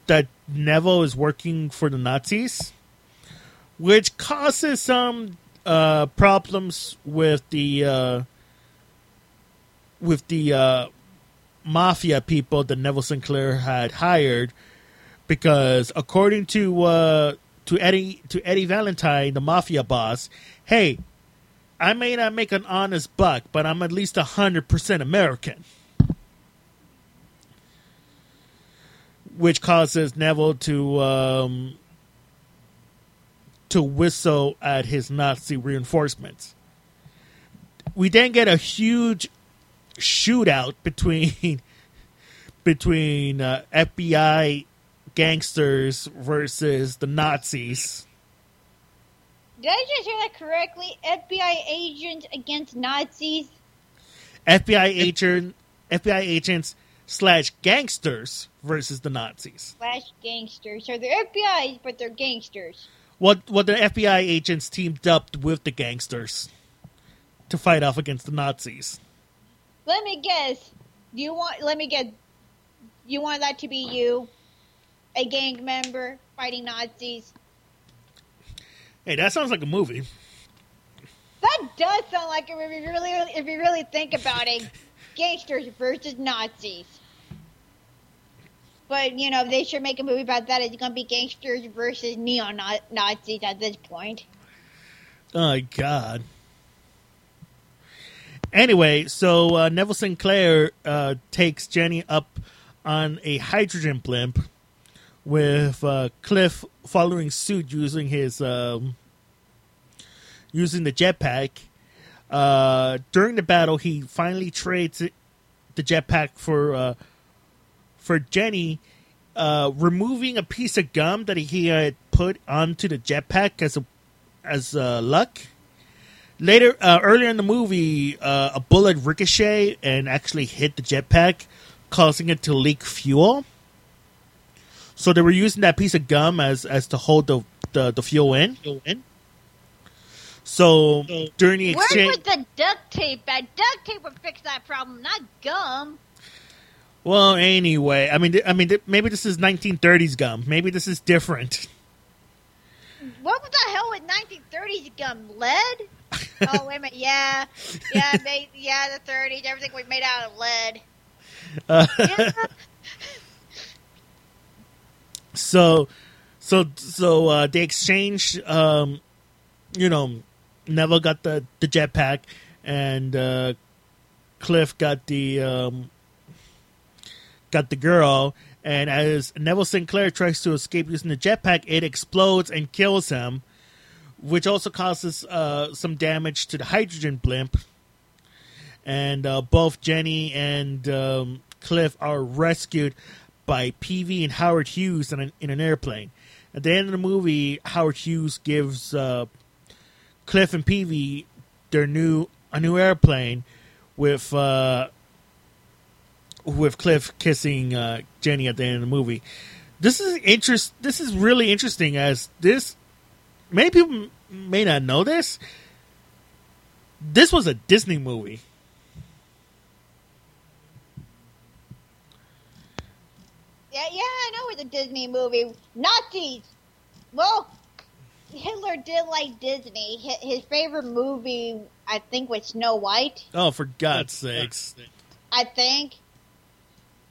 that Neville is working for the Nazis, which causes some uh, problems with the uh, with the uh, mafia people that Neville Sinclair had hired, because according to uh, to Eddie to Eddie Valentine, the mafia boss, hey, I may not make an honest buck, but I'm at least hundred percent American. which causes Neville to um, to whistle at his Nazi reinforcements. We then get a huge shootout between between uh, FBI gangsters versus the Nazis. Did I just hear that correctly? FBI agents against Nazis. FBI agent FBI agents slash gangsters versus the Nazis. Slash gangsters. So they're FBI's, but they're gangsters. What what the FBI agents teamed up with the gangsters to fight off against the Nazis. Let me guess. Do you want? Let me guess. You want that to be you, a gang member fighting Nazis? Hey, that sounds like a movie. That does sound like a, If you really, if you really think about it, gangsters versus Nazis. But you know, they should make a movie about that. It's gonna be gangsters versus neo Nazis at this point. Oh God. Anyway, so uh, Neville Sinclair uh, takes Jenny up on a hydrogen blimp with uh, Cliff following suit using his um, using the jetpack. Uh, during the battle, he finally trades the jetpack for uh, for Jenny, uh, removing a piece of gum that he had put onto the jetpack as a as uh, luck. Later, uh, earlier in the movie, uh, a bullet ricochet and actually hit the jetpack, causing it to leak fuel. So they were using that piece of gum as as to hold the the, the fuel in. So during the Where exchange, was the duct tape? That duct tape would fix that problem, not gum. Well, anyway, I mean, I mean, maybe this is 1930s gum. Maybe this is different. What the hell with 1930s gum? Lead? oh wait a minute, yeah, yeah, they, yeah, the 30s. Everything was made out of lead. Uh, Yeah. so, so, so uh, they exchanged. Um, you know, Neville got the the jetpack, and uh, Cliff got the um, got the girl. And as Neville Sinclair tries to escape using the jetpack, it explodes and kills him, which also causes uh, some damage to the hydrogen blimp. And uh, both Jenny and um, Cliff are rescued by Peavy and Howard Hughes in an, in an airplane. at the end of the movie, Howard Hughes gives uh, Cliff and Peavy their new a new airplane with uh, with Cliff kissing uh, Jenny at the end of the movie. This is interest. This is really interesting as this. Many people may not know this. This was a Disney movie. Yeah, yeah, I know it's a Disney movie. Nazis. Well, Hitler did like Disney. His, his favorite movie, I think, was Snow White. Oh, for God's sakes! I think.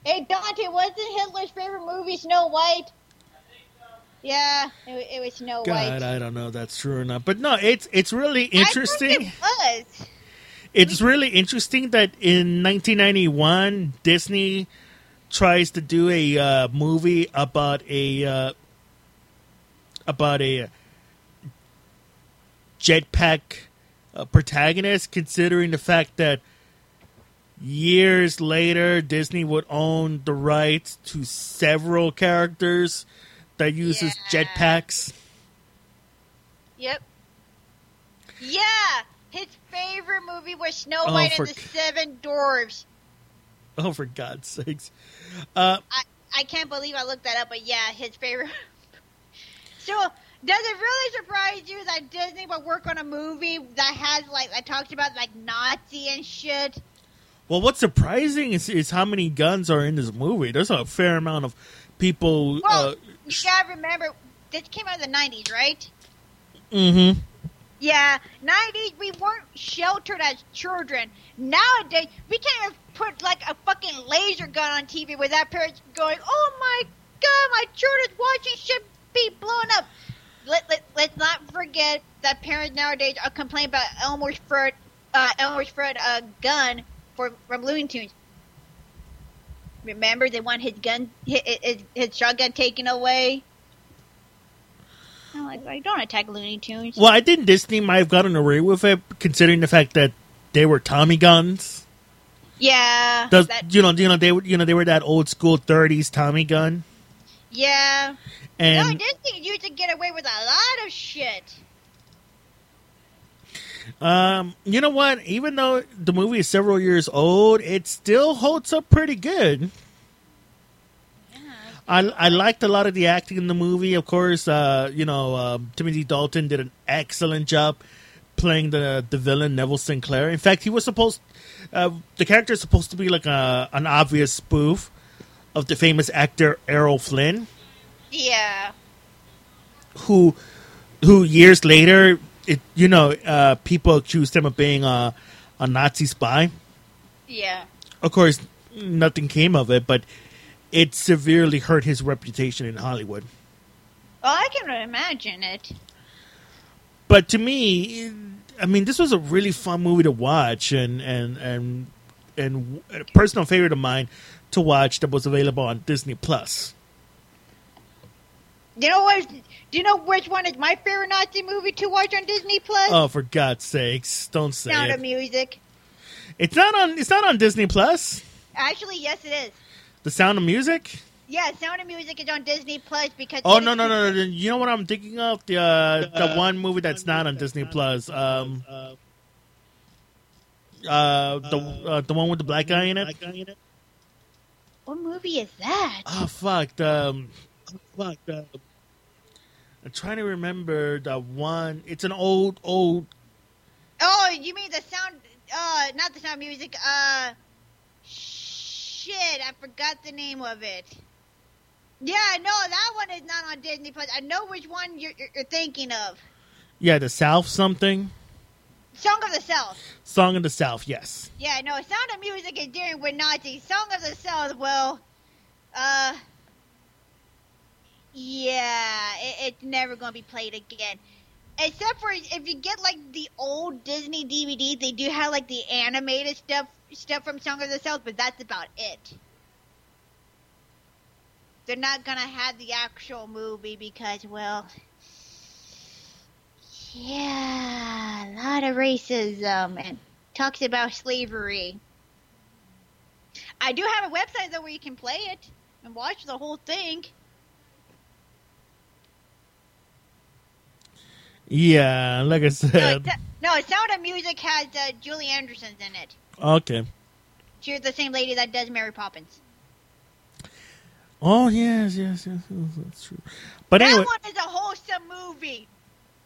Hey, Dante, wasn't Hitler's favorite movie Snow White? Yeah, it, it was Snow God, White. I don't know if that's true or not. But no, it's it's really I think interesting. it was. It's really interesting that in 1991 Disney tries to do a uh, movie about a uh, about a jetpack uh, protagonist, considering the fact that years later Disney would own the rights to several characters that uses Yeah. jetpacks. Yep. Yeah, his favorite movie was Snow Oh, White for and the Seven Dwarfs. Oh, for God's sakes! Uh, I, I can't believe I looked that up, but yeah, his favorite. so, does it really surprise you that Disney would work on a movie that has like that talks about like Nazi and shit? Well, what's surprising is, is how many guns are in this movie. There's a fair amount of people. Well, uh, you gotta remember this came out in the '90s, right? mm-hmm. Yeah, '90s we weren't sheltered as children. Nowadays we can't even put like a fucking laser gun on TV without parents going, "Oh my god, my children's watching shit be blown up." Let, let let's not forget that parents nowadays are complaining about Elmer's Fudd, uh, Elmer's Fudd uh, gun for from Looney Tunes. Remember, they want his gun, his, his, his shotgun taken away. I'm like, I don't attack Looney Tunes. Well, I think Disney might have gotten away with it, considering the fact that they were Tommy guns. Yeah. Does that- you know? You know they were. You know they were that old school '30s Tommy gun, yeah. no, and Disney used to get away with a lot of shit. Um, you know what? Even though the movie is several years old, it still holds up pretty good. I, I liked a lot of the acting in the movie. Of course, uh, you know um, Timothy Dalton did an excellent job playing the the villain Neville Sinclair. In fact, he was supposed uh, the character is supposed to be like a an obvious spoof of the famous actor Errol Flynn, Yeah. who who years later, it you know, uh, people accused him of being a a Nazi spy. Yeah. Of course, nothing came of it, but it severely hurt his reputation in Hollywood. Well, I can imagine it. but to me, I mean, this was a really fun movie to watch, and and and and a personal favorite of mine to watch that was available on Disney Plus. You know what? Do you know which one is my favorite Nazi movie to watch on Disney Plus? Oh, for God's sakes, don't say Sound of it! Music. It's not on. It's not on Disney Plus. Actually, yes, it is. The Sound of Music. Yeah, Sound of Music is on Disney Plus because. Oh it no no no no! You know what I'm thinking of the uh, the one movie that's not on Disney Plus. Um, uh, the uh, the one with the black guy in it. What movie is that? Oh fuck! The, um, fuck. The, I'm trying to remember the one. It's an old, old. Oh, you mean the sound? Uh, not the sound music. Uh, shit, I forgot the name of it. Yeah, no, that one is not on Disney Plus. I know which one you're, you're, you're thinking of. Yeah, the South something. Song of the South. Song of the South. Yes. Yeah, no, Sound of Music is dealing with Nazis. Song of the South, well, uh, yeah, it, it's never going to be played again. Except for if you get like the old Disney DVDs, they do have like the animated stuff stuff from Song of the South, but that's about it. They're not gonna have the actual movie because, well, yeah, a lot of racism and talks about slavery. I do have a website though where you can play it and watch the whole thing. Yeah, like I No, said. it's- no, Sound of Music has uh, Julie Anderson's in it. Okay. She's the same lady that does Mary Poppins. Oh yes, yes, yes, yes that's true. But that anyway, one is a wholesome movie.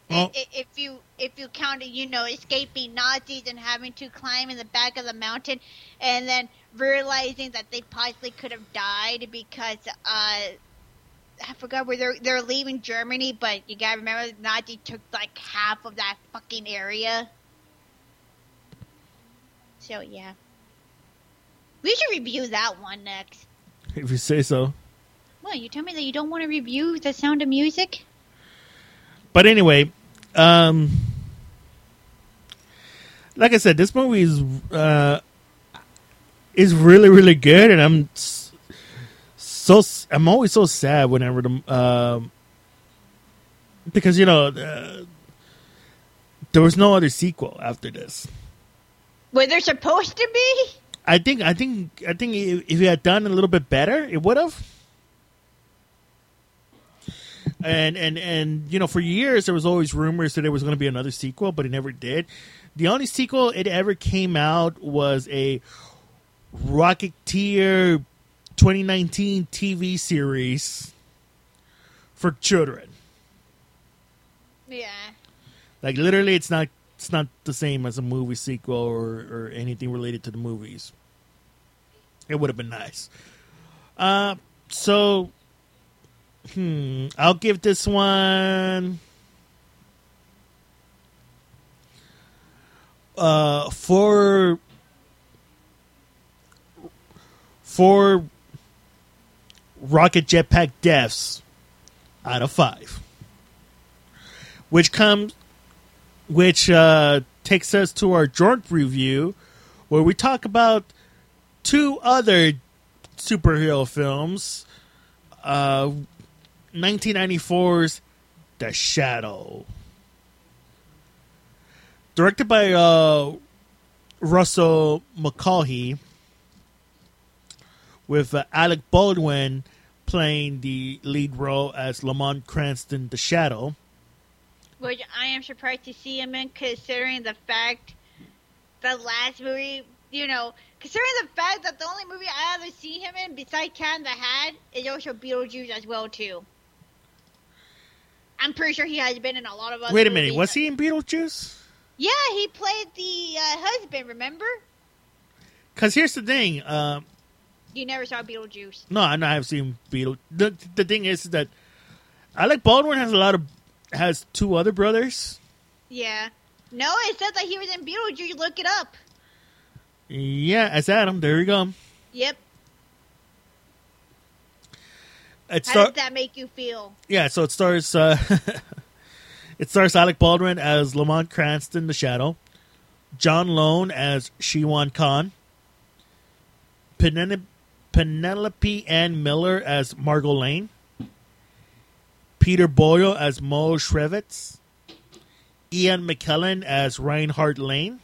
Oh. If you if you count it, you know, escaping Nazis and having to climb in the back of the mountain, and then realizing that they possibly could have died because uh, I forgot where they're they're leaving Germany, but you gotta remember Nazi took like half of that fucking area. So yeah, we should review that one next. if you say so. Well, you tell me that you don't want to review The Sound of Music. But anyway, um, like I said, this movie is uh, is really really good, and I'm s- so I'm always so sad whenever the um because you know uh, there was no other sequel after this. Were there supposed to be? I think I think I think if if he had done a little bit better, it would have. And and and you know, for years there was always rumors that there was going to be another sequel, but it never did. The only sequel it ever came out was a Rocketeer 2019 TV series for children. Yeah. Like literally, it's not it's not the same as a movie sequel or or anything related to the movies. It would have been nice. Uh, so, hmm, I'll give this one uh four four rocket jetpack deaths out of five, which comes which uh, takes us to our joint review, where we talk about two other superhero films. Uh, 1994's The Shadow, directed by uh, Russell Mulcahy, with uh, Alec Baldwin playing the lead role as Lamont Cranston, The Shadow. Which I am surprised to see him in, considering the fact the last movie, you know, considering the fact that the only movie I ever see him in besides Cat in the Hat is also Beetlejuice as well too. I'm pretty sure he has been in a lot of other. Wait a minute, movies. was he in Beetlejuice? Yeah, he played the uh, husband. Remember? Because here's the thing. Um, You never saw Beetlejuice. No, I know I've seen Beetle. The the thing is that Alec Baldwin has a lot of has two other brothers. Yeah. No, it says that he was in Beetlejuice. Look it up. Yeah, as Adam. There you go. Yep. It How star- does that make you feel? yeah, so it stars uh, it stars Alec Baldwin as Lamont Cranston, the Shadow, John Lone as Shiwan Khan, Penelope, Penelope Ann Miller as Margot Lane, Peter Boyle as Mo Shrevnitz, Ian McKellen as Reinhard Lane,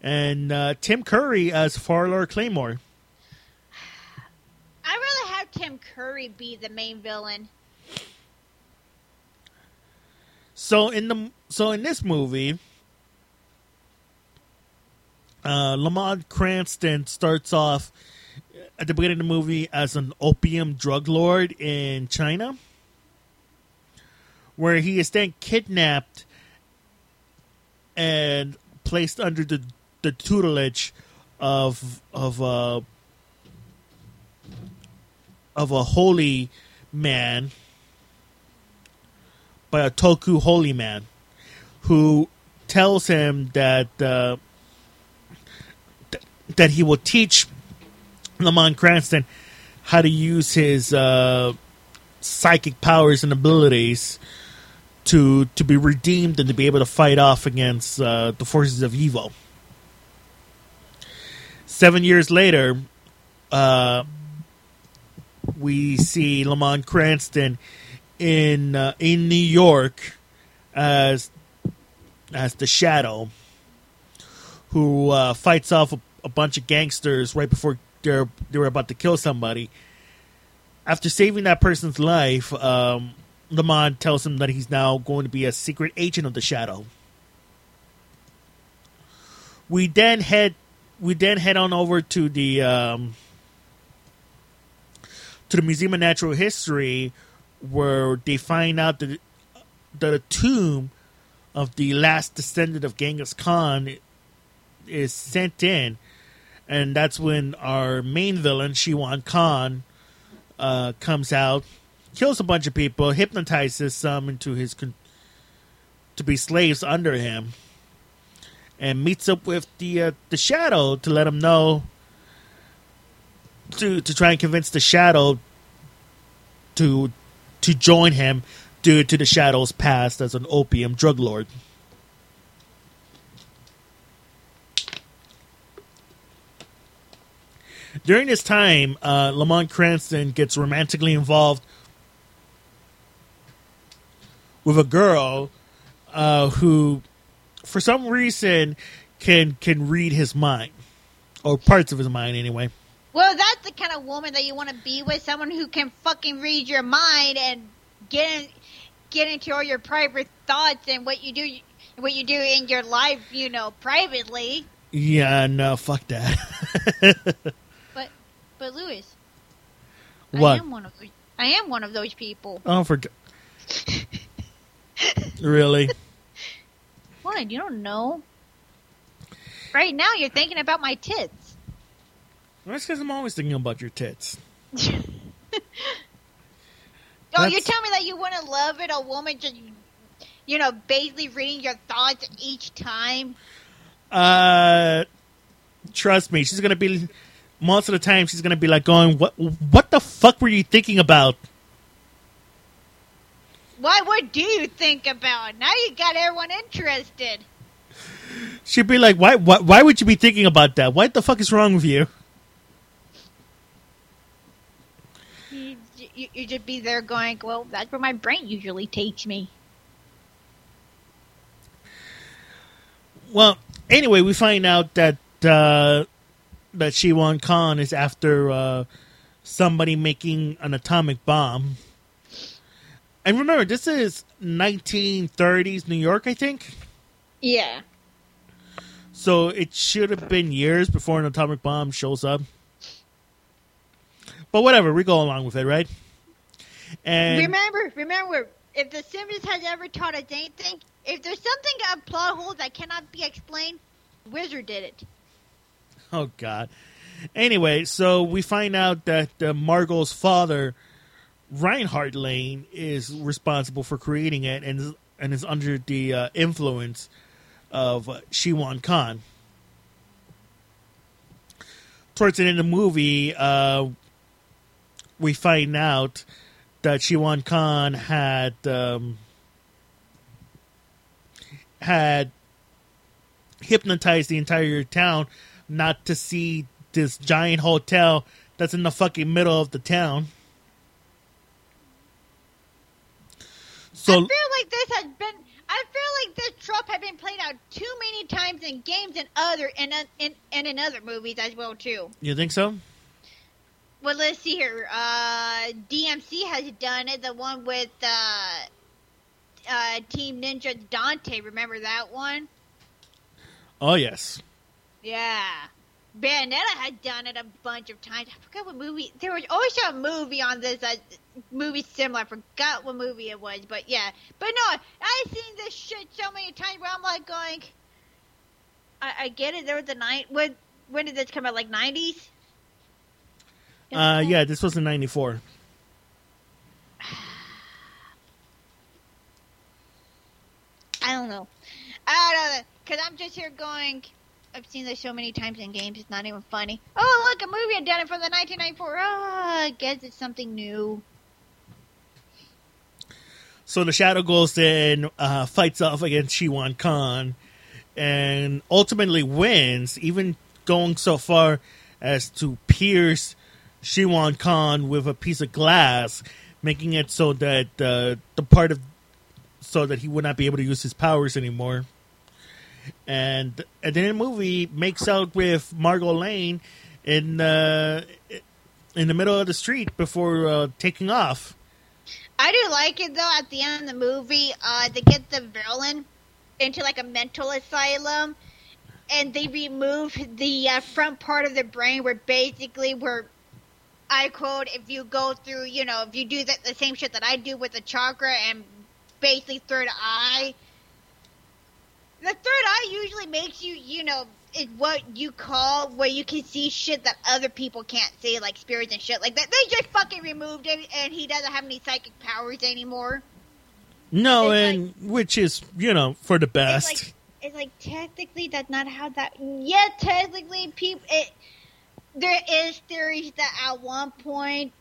and uh, Tim Curry as Farley Claymore. I'd rather have Tim Curry be the main villain. So in the so in this movie, uh, Lamont Cranston starts off at the beginning of the movie as an opium drug lord in China, where he is then kidnapped and placed under the the tutelage of of uh, of a holy man by a Tulku holy man who tells him that uh, th- that he will teach Lamont Cranston how to use his uh, psychic powers and abilities to to be redeemed and to be able to fight off against uh, the forces of evil. Seven years later, uh, we see Lamont Cranston in uh, in New York as as the Shadow, who uh, fights off a, a bunch of gangsters right before they're they were about to kill somebody. After saving that person's life, um, Lamont tells him that he's now going to be a secret agent of the Shadow. We then head we then head on over to the um, to the Museum of Natural History, where they find out that the tomb of the last descendant of Genghis Khan is sent in, and that's when our main villain Shiwan Khan uh, comes out, kills a bunch of people, hypnotizes some into his con- to be slaves under him, and meets up with the uh, the Shadow to let him know to to try and convince the Shadow to to join him due to the Shadow's past as an opium drug lord. During this time, uh, Lamont Cranston gets romantically involved with a girl uh, who, for some reason, can can read his mind or parts of his mind anyway. Well, that's the kind of woman that you want to be with. Someone who can fucking read your mind and get in, get into all your private thoughts and what you do, what you do in your life, you know, privately. Yeah, no, fuck that. But, but Louis, I am one of those, I am one of those people. Oh, for really? What? You don't know? Right now, you're thinking about my tits. That's because I'm always thinking about your tits. Oh, you That's- tell me that you want to love it, a woman just, you know, basically reading your thoughts each time. Uh, trust me, she's gonna be. Most of the time, she's gonna be like going, "What? What the fuck were you thinking about?" Why? What do you think about? Now you got everyone interested. She'd be like, "Why? Why, why would you be thinking about that? What the fuck is wrong with you?" You, you, you just be there going, well, that's where my brain usually takes me. Well, anyway, we find out that uh, that Shiwan Khan is after uh, somebody making an atomic bomb. And remember, this is 1930s New York, I think. Yeah. So it should have been years before an atomic bomb shows up. But whatever, we go along with it, right? And remember, remember, if The Simpsons has ever taught us anything, if there's something a plot hole that cannot be explained, Wizard did it. oh god. Anyway, so we find out that uh, Margot's father, Reinhard Lane, is responsible for creating it and and is under the uh, influence of uh, Shiwan Khan. Towards the end of the movie, uh, we find out that Shiwan Khan had um, had hypnotized the entire town not to see this giant hotel that's in the fucking middle of the town. So I feel like this has been. I feel like this trope has been played out too many times in games and other and in, and in other movies as well too. you think so? Well, let's see here. Uh, DMC has done it. The one with uh, uh, Team Ninja Dante. Remember that one? Oh yes. Yeah. Bayonetta had done it a bunch of times. I forgot what movie. There was always a movie on this uh, movie similar. I forgot what movie it was, but yeah. But no, I've seen this shit so many times where I'm like going. I, I get it. There was a night. When when did this come out? Like nineties? Uh, yeah, this was in '94. I don't know. I don't know. Because I'm just here going, I've seen this so many times in games, it's not even funny. Oh, look, a movie had done it from the 1994. Oh, I guess it's something new. So the Shadow goes in, uh, fights off against Shiwan Khan, and ultimately wins, even going so far as to pierce Shiwan Khan with a piece of glass, making it so that uh, the part of so that he would not be able to use his powers anymore. And and then the movie makes out with Margot Lane in uh, in the middle of the street before uh, taking off. I do like it though. At the end of the movie, uh, they get the villain into like a mental asylum, and they remove the uh, front part of the brain where basically where I quote, if you go through, you know, if you do the, the same shit that I do with the chakra and basically third eye, the third eye usually makes you, you know, is what you call where you can see shit that other people can't see, like spirits and shit like that. They just fucking removed it, and he doesn't have any psychic powers anymore. No, It's and which is you know for the It's best. like, it's like technically that's not how that. Yeah, technically, people. It there is theories that at one point,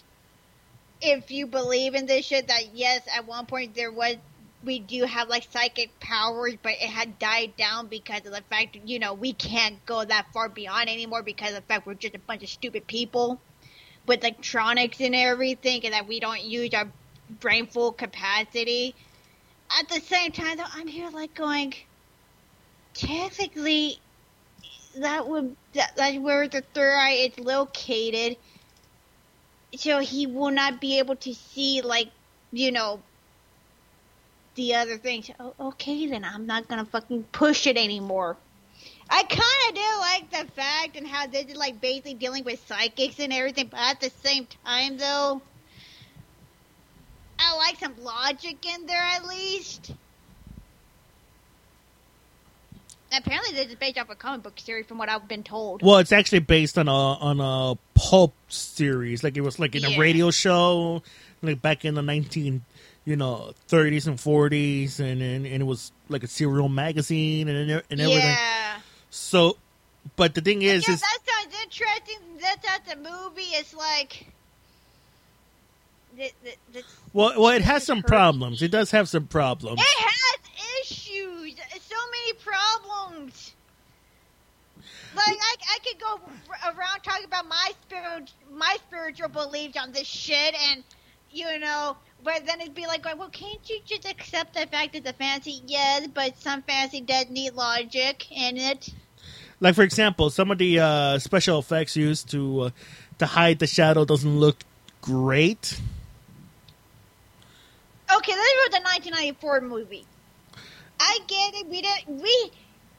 if you believe in this shit, that yes, at one point there was. We do have like psychic powers, but it had died down because of the fact, you know, we can't go that far beyond anymore because of the fact we're just a bunch of stupid people with electronics and everything, and that we don't use our brain full capacity. At the same time, though, I'm here like going, technically, that would that, that's where the third eye is located. So he will not be able to see like, you know, the other things. Oh, okay, then I'm not gonna fucking push it anymore. I kind of do like the fact and how this is like basically dealing with psychics and everything, but at the same time, though, I like some logic in there at least. Apparently, this is based off a comic book series, from what I've been told. Well, it's actually based on a on a pulp series. Like it was like in a radio show, like back in the nineteen, you know, thirties and forties, and, and and it was like a serial magazine and and everything. yeah. So, but the thing is, yeah, is that sounds interesting. That's not the movie. It's like. The, the, the, well, well, it has some problems. It does have some problems. it has issues. So many problems. Like I, I could go around talking about my spirit, my spiritual beliefs on this shit, and you know, but then it'd be like, well, can't you just accept the fact that the fantasy, yes, but some fantasy does need logic in it. Like for example, some of the uh, special effects used to uh, to hide the shadow doesn't look great. Okay, this was the 1994 movie. I get it. We didn't. We.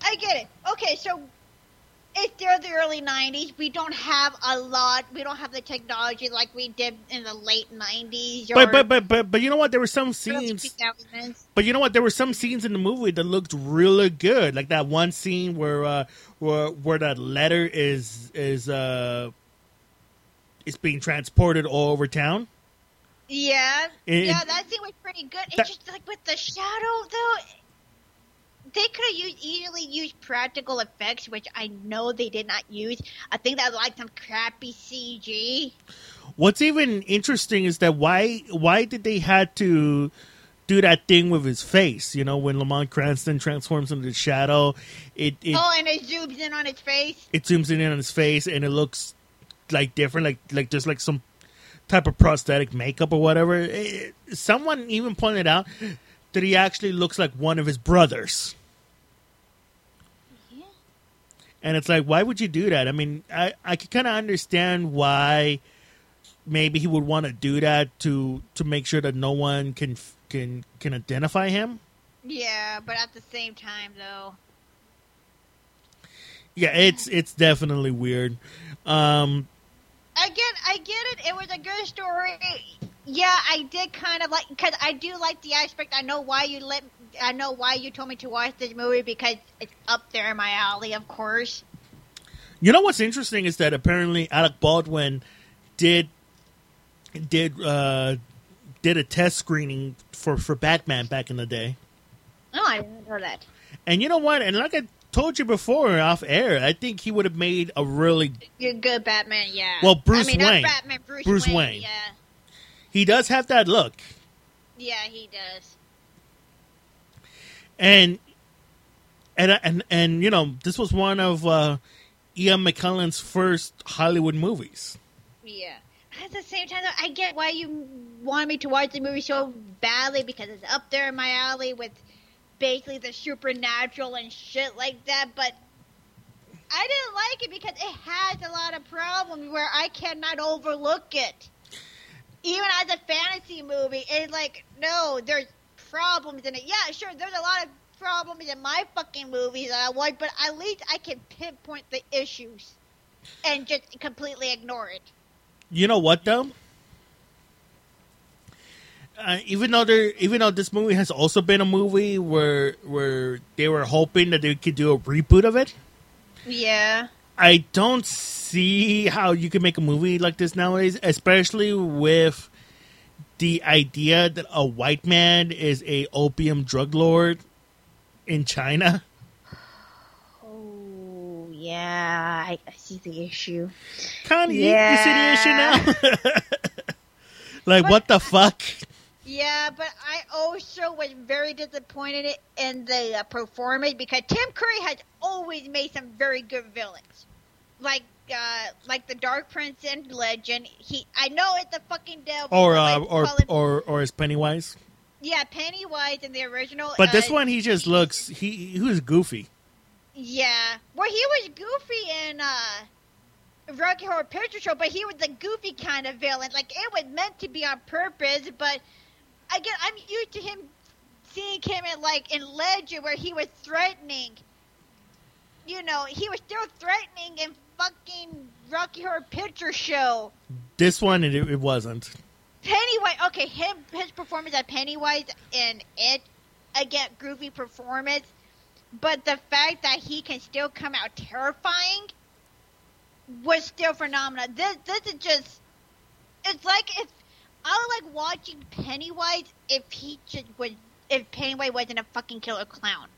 I get it. Okay, so it's still the early 90s. We don't have a lot. We don't have the technology like we did in the late 90s. Or But but but but but you know what? There were some scenes. But you know what? There were some scenes in the movie that looked really good. Like that one scene where uh, where where that letter is is uh is being transported all over town. Yeah, It- yeah, that scene was pretty good. that- it's just like with the shadow though. They could have used easily used practical effects, which I know they did not use. I think that was like some crappy CG. What's even interesting is that why why did they had to do that thing with his face? You know, when Lamont Cranston transforms into the shadow, it it, oh, and it zooms in on his face. it zooms in on his face and it looks like different, like like there's like some type of prosthetic makeup or whatever. Eh, someone even pointed out that he actually looks like one of his brothers. Yeah. And it's like, why would you do that? I mean, I I can kind of understand why maybe he would want to do that to to make sure that no one can can can identify him. Yeah, but at the same time, though, Yeah, it's it's definitely weird. Um, I get, I get it. It was a good story. Yeah, I did kind of like because I do like the aspect. I know why you let, I know why you told me to watch this movie because it's up there in my alley, of course. You know what's interesting is that apparently Alec Baldwin did did uh, did a test screening for for Batman back in the day, No, I didn't know that. and you know what? And like I told you before off air, I think he would have made a really. You're good, Batman. Yeah. Well, Bruce I mean, Wayne. Batman. Bruce, Bruce Wayne. Wayne. Yeah. He does have that look, Yeah, he does. And and and and you know this was one of uh, Ian McKellen's first Hollywood movies. Yeah. At the same time, though, I get why you want me to watch the movie so badly because it's up there in my alley with basically the supernatural and shit like that. But I didn't like it because it has a lot of problems where I cannot overlook it. even as a fantasy movie, it's like no, there's problems in it. Yeah, sure, there's a lot of problems in my fucking movies that I like, but at least I can pinpoint the issues and just completely ignore it. You know what though? Uh, even though there, even though this movie has also been a movie where where they were hoping that they could do a reboot of it, Yeah. I don't see how you can make a movie like this nowadays, especially with the idea that a white man is a opium drug lord in China. Oh, yeah. I, I see the issue. Connie, Yeah. you see the issue now? like, But- what the fuck? Yeah, but I also was very disappointed in the uh, performance because Tim Curry has always made some very good villains, like uh, like the Dark Prince in Legend. He, I know it's the fucking devil, Or uh, or him- or or is Pennywise? yeah, Pennywise in the original. But this uh, one, he just looks he he was goofy. Yeah, well, he was goofy in uh, Rocky Horror Picture Show, but he was the goofy kind of villain. Like it was meant to be on purpose, but again, I'm used to him seeing him in like in Legend where he was threatening. You know, he was still threatening in fucking Rocky Horror Picture Show. This one, it, it wasn't. Pennywise, okay, him his performance at Pennywise and it, again, groovy performance, but the fact that he can still come out terrifying was still phenomenal. This this is just, it's like if I like watching Pennywise if he just was if Pennywise wasn't a fucking killer clown.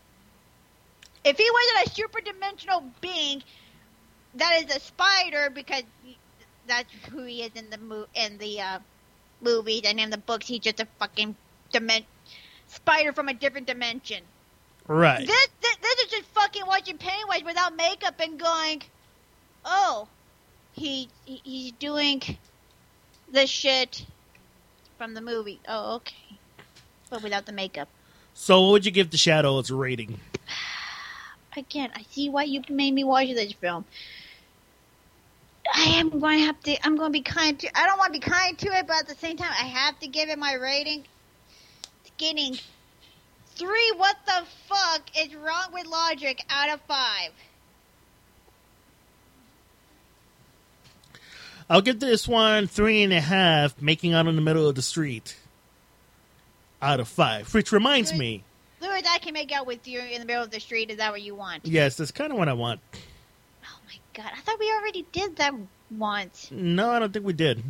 If he wasn't a super dimensional being that is a spider because that's who he is in the mo- in the uh, movies and in the books he's just a fucking dimen- spider from a different dimension. Right. This, this this is just fucking watching Pennywise without makeup and going, oh, he, he he's doing the shit from the movie. Oh, okay, but without the makeup. So, what would you give the Shadow a rating? Again, I see why you made me watch this film. I am going to have to. I'm going to be kind to. I don't want to be kind to it, but at the same time, I have to give it my rating. It's getting three. What the fuck is wrong with logic? Out of five. I'll give this one three and a half, making out in the middle of the street. Out of five, which reminds me, Louis, I can make out with you in the middle of the street. Is that what you want? yes, that's kind of what I want. God! I thought we already did that once. No, I don't think we did.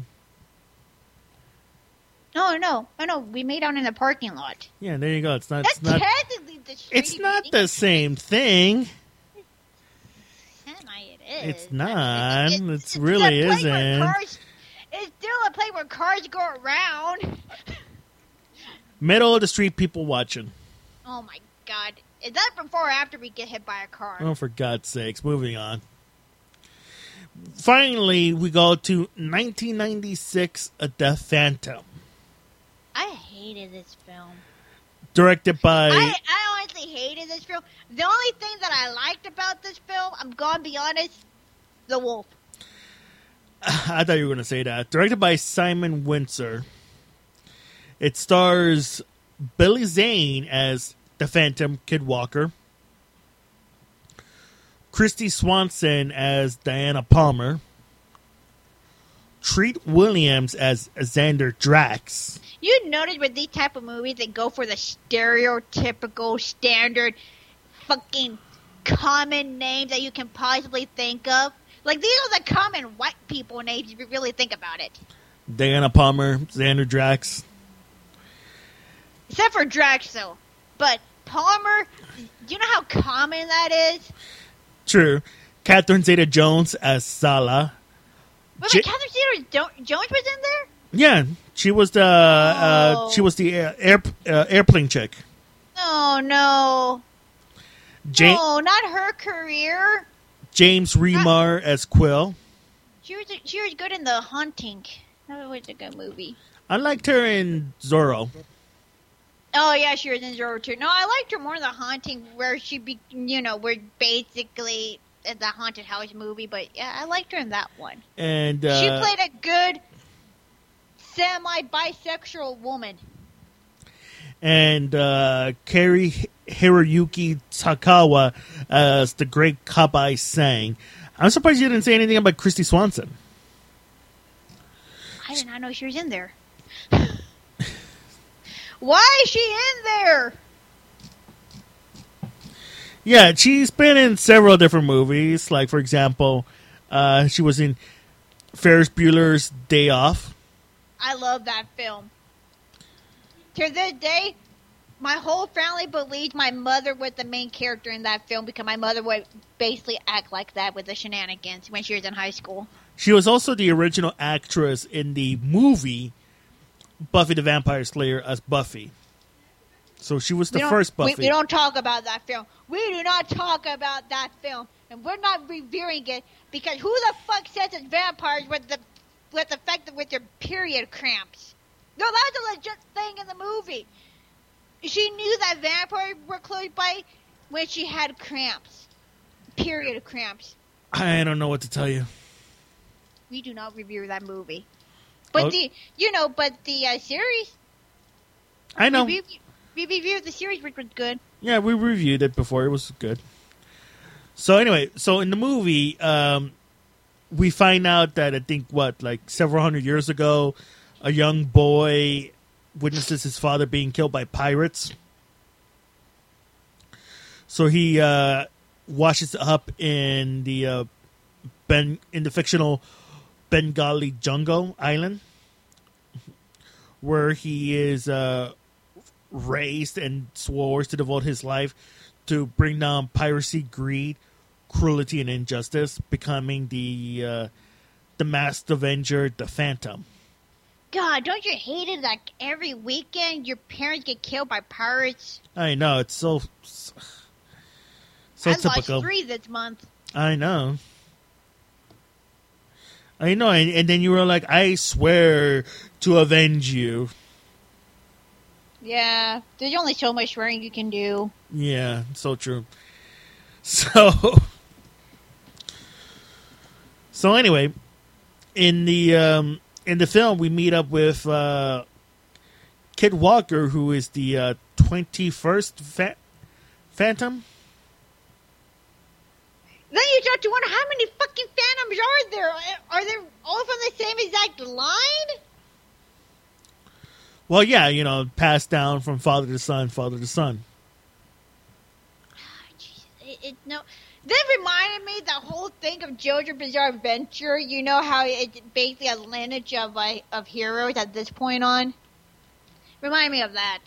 No, no, no, no. We made out in the parking lot. Yeah, there you go. It's not. That's It's not. technically the street. It's not the same thing. Semi it is. It's not. It's, It's it's really a place where isn't. Cars, it's still a place where cars go around. Middle of the street, people watching. Oh my god. Is that before or after we get hit by a car? Oh, for God's sakes! Moving on. Finally, we go to 1996, A Death Phantom, I hated this film. directed by. I, I honestly hated this film. The only thing that I liked about this film, I'm gonna be honest, the wolf. I thought you were going to say that. Directed by Simon Wincer. It stars Billy Zane as the Phantom Kit Walker, Christy Swanson as Diana Palmer, Treat Williams as Xander Drax, You notice with these type of movies, they go for the stereotypical, standard, fucking common names that you can possibly think of. Like these are the common white people names if you really think about it. Diana Palmer, Xander Drax. Except for Drax, though. But Palmer, do you know how common that is? True. Catherine Zeta Jones as Sala. Wait, J- Catherine Zeta Jones was in there? Yeah, she was the uh, Oh. she was the air, air uh, airplane chick. Oh no, Ja- no, not her career. James Remar as Quill. She was she was good in The Haunting. That was a good movie. I liked her in Zorro. Oh yeah, she was in Zorro too. No, I liked her more in The Haunting, where she be, you know, we're basically the haunted house movie. But yeah, I liked her in that one. And uh, she played a good semi bisexual woman. and uh, Cary Hiroyuki Tagawa as the great Kabai Sengh. I'm surprised you didn't say anything about Christy Swanson. I did not know she was in there. Why is she in there? Yeah, she's been in several different movies. Like, for example, uh, she was in Ferris Bueller's Day Off. I love that film. To this day, my whole family believes my mother was the main character in that film because my mother would basically act like that with the shenanigans when she was in high school. She was also the original actress in the movie Buffy the Vampire Slayer as Buffy. So she was the first Buffy. We, don't talk about that film. We do not talk about that film, and we're not reviewing it because who the fuck says it's vampires with the with affected with their period cramps? No, that was a legit thing in the movie. She knew that vampires were close by when she had cramps, period cramps. I don't know what to tell you. We do not review that movie, but Oh. the you know, but the uh, series I know. we, reviewed- we reviewed the series, which was good. Yeah, we reviewed it before. It was good. So anyway, so in the movie, um, we find out that I think what like several hundred years ago, a young boy witnesses his father being killed by pirates. So he uh, washes up in the uh, ben in the fictional Bengalla jungle island, where he is uh, raised and swore to devote his life to bring down piracy, greed, cruelty, and injustice, becoming the uh, the masked avenger, the Phantom. God, don't you hate it? Like every weekend, your parents get killed by pirates. I know it's so so I typical. lost three this month. I know. I know, and, and then you were like, "I swear to avenge you." Yeah, there's only so much swearing you can do. Yeah, so true. So, so anyway, in the um, in the film, we meet up with uh, Kit Walker, who is the uh twenty first fa- Phantom. Then you start to wonder how many fucking phantoms are there? Are they all from the same exact line? Well, yeah, you know, passed down from father to son, father to son. Jeez, It, it, no, that reminded me the whole thing of JoJo Bizarre Adventure. You know how it's basically a lineage of uh, of heroes at this point on. Remind me of that.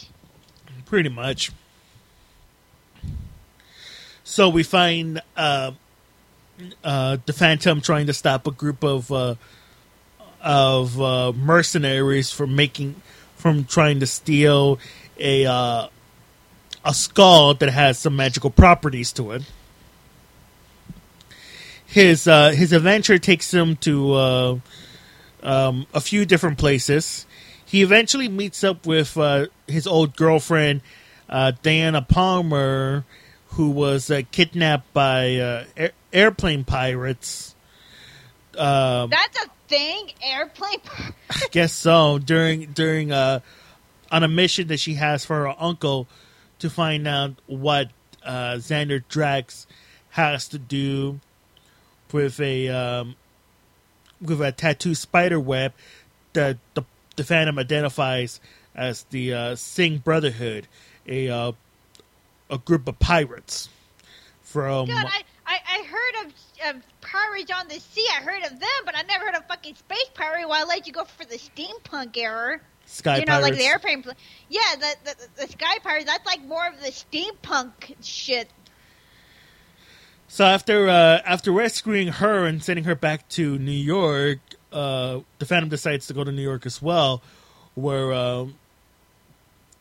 Pretty much. So we find uh, uh, the Phantom trying to stop a group of uh, of uh, mercenaries from making from trying to steal a uh, a skull that has some magical properties to it. His uh, his adventure takes him to uh, um, a few different places. He eventually meets up with uh, his old girlfriend, uh, Diana Palmer, who was uh, kidnapped by uh, airplane pirates. Um, That's a thing. Airplane. I guess so. During during uh, on a mission that she has for her uncle to find out what uh, Xander Drax has to do with a um, with a tattoo spider web that the the Phantom identifies as the uh, Sengh Brotherhood, a uh, a group of pirates from God, I, I, I heard of, of pirates on the sea. I heard of them, but I never heard of fucking space pirate. Well, I let you go for the steampunk era. Sky you know, Pirates. like the airplane. pl- Yeah, the, the the sky pirates. That's like more of the steampunk shit. So after uh, after rescuing her and sending her back to New York, uh, the Phantom decides to go to New York as well, where uh,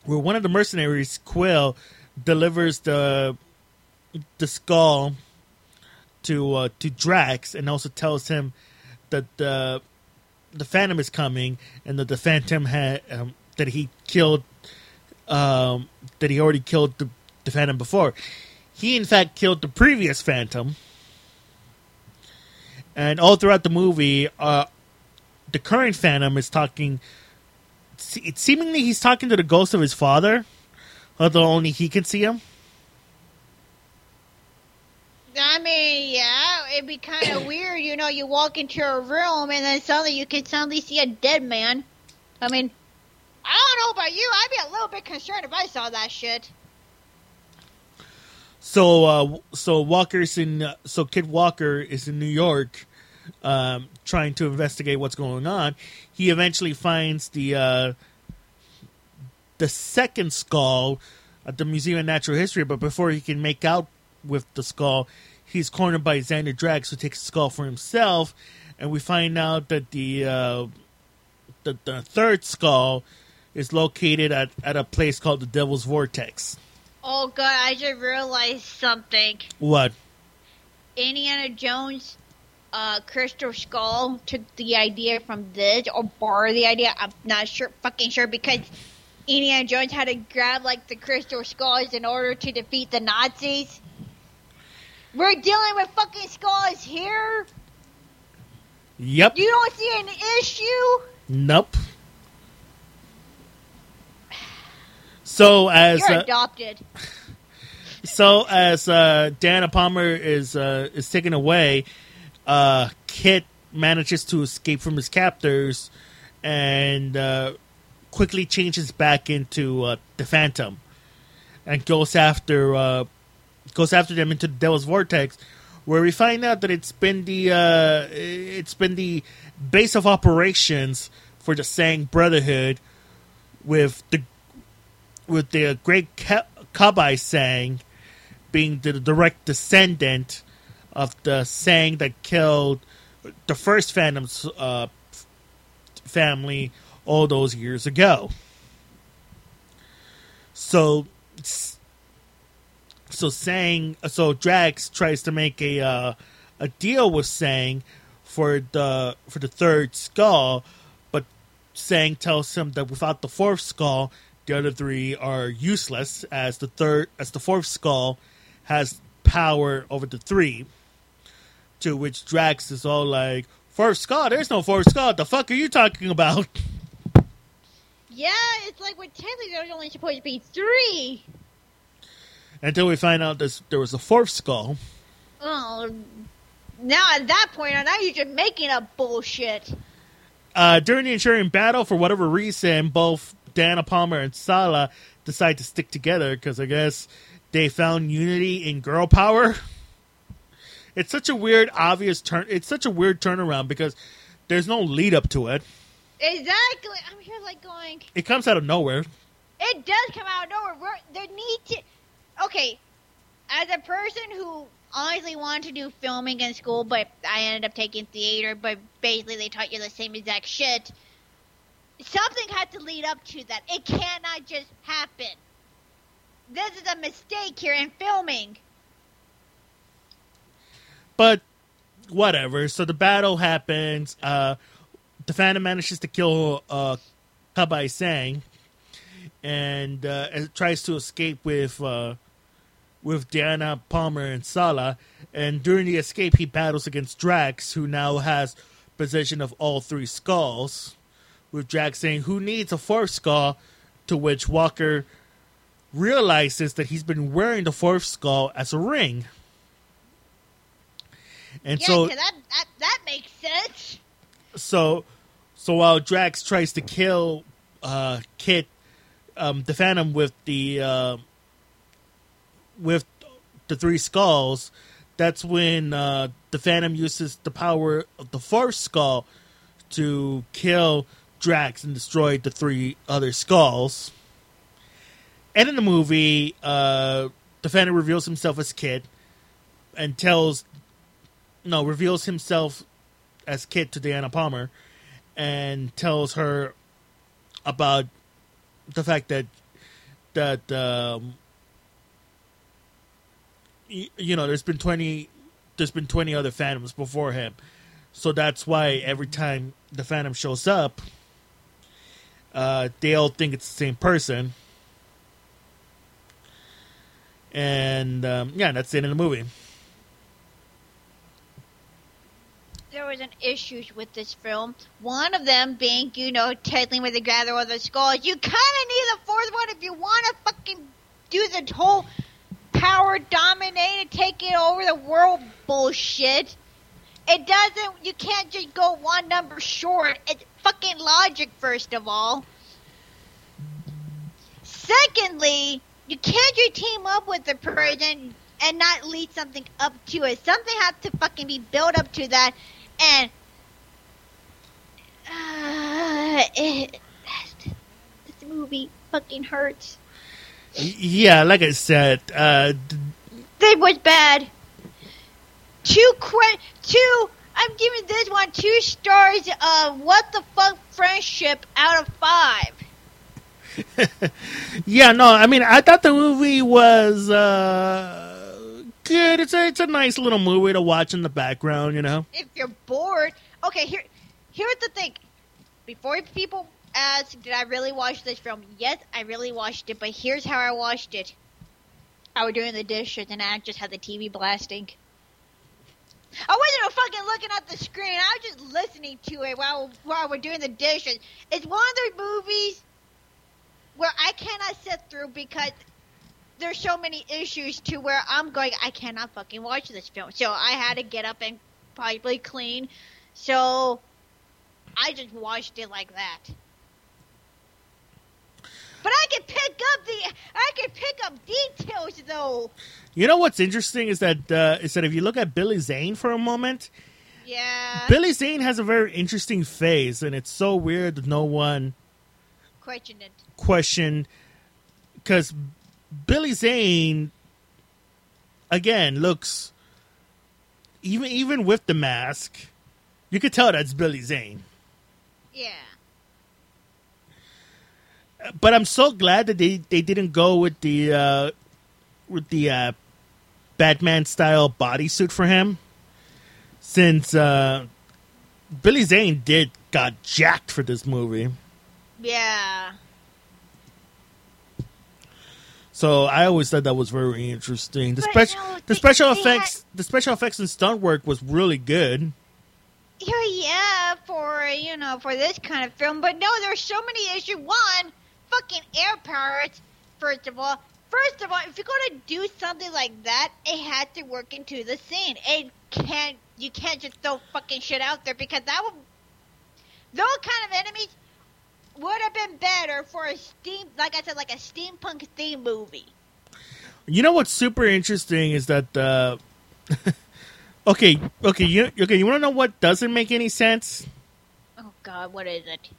where one of the mercenaries, Quill, delivers the the skull to uh, to Drax, and also tells him that the the Phantom is coming, and that the Phantom had um, that he killed um, that he already killed the, the Phantom before. He, in fact, killed the previous Phantom. And all throughout the movie, uh, the current Phantom is talking se- it seemingly he's talking to the ghost of his father, although only he can see him. I mean, yeah, it'd be kind of weird, you know. You walk into a room and then suddenly you can suddenly see a dead man. I mean, I don't know about you. I'd be a little bit concerned if I saw that shit. So, uh, so Walker's in. Uh, so Kit Walker is in New York, um, trying to investigate what's going on. He eventually finds the uh, the second skull at the Museum of Natural History, but before he can make out with the skull, he's cornered by Xander Drax, who takes the skull for himself, and we find out that the uh, the, the third skull is located at, at a place called the Devil's Vortex. Oh god, I just realized something. What? Indiana Jones, uh, Crystal Skull took the idea from this or borrowed the idea. I'm not sure, fucking sure, because Indiana Jones had to grab like the Crystal Skulls in order to defeat the Nazis. We're dealing with fucking skulls here. Yep. You don't see an issue. Nope. So as You're uh, adopted. so as uh, Diana Palmer is uh, is taken away, uh, Kit manages to escape from his captors and uh, quickly changes back into uh, the Phantom and goes after uh, goes after them into the Devil's Vortex, where we find out that it's been the uh, it's been the base of operations for the Sengh Brotherhood, with the with the great Ka- Kabai Sengh being the direct descendant of the Sengh that killed the first Phantom's uh, family all those years ago. So, so Sengh, so Drax tries to make a uh, a deal with Sengh for the for the third skull, but Sengh tells him that without the fourth skull, the other three are useless, as the third as the fourth skull has power over the three. To which Drax is all like, Fourth skull? There's no fourth skull. The fuck are you talking about? Yeah, it's like when technically there's only supposed to be three. Until we find out this, there was a fourth skull. Oh, now at that point, now you're just making up bullshit. Uh, during the ensuing battle, for whatever reason, both Diana Palmer and Sala decide to stick together because I guess they found unity in girl power. It's such a weird, obvious turn. It's such a weird turnaround because there's no lead up to it. Exactly. I'm here like going. It comes out of nowhere. It does come out of nowhere. We're, there need to. Okay, as a person who honestly wanted to do filming in school, but I ended up taking theater, but basically they taught you the same exact shit. Something had to lead up to that. It cannot just happen. This is a mistake here in filming. But whatever. So the battle happens. Uh, the Phantom manages to kill uh, Kabai Sengh, and uh, tries to escape with uh, with Diana Palmer and Sala. And during the escape, he battles against Drax, who now has possession of all three skulls. With Drax saying, "Who needs a fourth skull?" To which Walker realizes that he's been wearing the fourth skull as a ring. And yeah, so that, that that makes sense. so so while Drax tries to kill uh Kit um the Phantom with the uh with the three skulls, that's when uh the Phantom uses the power of the fourth skull to kill Drax and destroy the three other skulls. And in the movie, uh the Phantom reveals himself as Kit and tells no, reveals himself as Kit to Diana Palmer and tells her about the fact that that um, you know there's been 20 there's been 20 other phantoms before him so that's why every time the phantom shows up uh, they all think it's the same person and um, yeah that's it in the movie there was an issues with this film. One of them being, you know, tackling with the gather of the skulls. You kind of need the fourth one if you want to fucking do the whole power dominate and take it over the world bullshit. It doesn't. You can't just go one number short. It's fucking logic, first of all. Secondly, you can't just team up with the person and not lead something up to it. Something has to fucking be built up to that, and uh, it, this movie fucking hurts. Yeah, like I said, uh, It was bad. Two que- two. I'm giving this one two stars of what the fuck friendship out of five. yeah, no, I mean, I thought the movie was uh, good. It's a it's a nice little movie to watch in the background, you know. If you're bored, okay. Here, here's the thing. Before people did I really watch this film? Yes, I really watched it. But here's how I watched it. I was doing the dishes and I just had the TV blasting. I wasn't fucking looking at the screen. I was just listening to it while while we're doing the dishes. It's one of those movies where I cannot sit through because there's so many issues to where I'm going. I cannot fucking watch this film. So I had to get up and probably clean. So I just watched it like that. But I can pick up the I can pick up details though. You know what's interesting is that uh, is that if you look at Billy Zane for a moment, Yeah. Billy Zane has a very interesting face, and it's so weird that no one Question it. questioned because Billy Zane again looks even even with the mask, you could tell that's Billy Zane. Yeah. But I'm so glad that they, they didn't go with the uh, with the uh, Batman style bodysuit for him, since uh, Billy Zane did got jacked for this movie. Yeah. So I always thought that was very interesting. The But, special no, the special effects the special effects and stunt work was really good. Yeah, yeah, for you know, for this kind of film. But no, there's so many issues. One, fucking air pirates. First of all, first of all, if you're gonna do something like that, it has to work into the scene. It can't. You can't just throw fucking shit out there because that would. Those kind of enemies would have been better for a steam, like I said, like a steampunk theme movie. You know what's super interesting is that uh, okay, okay, you okay, you want to know what doesn't make any sense? Oh God, what is it?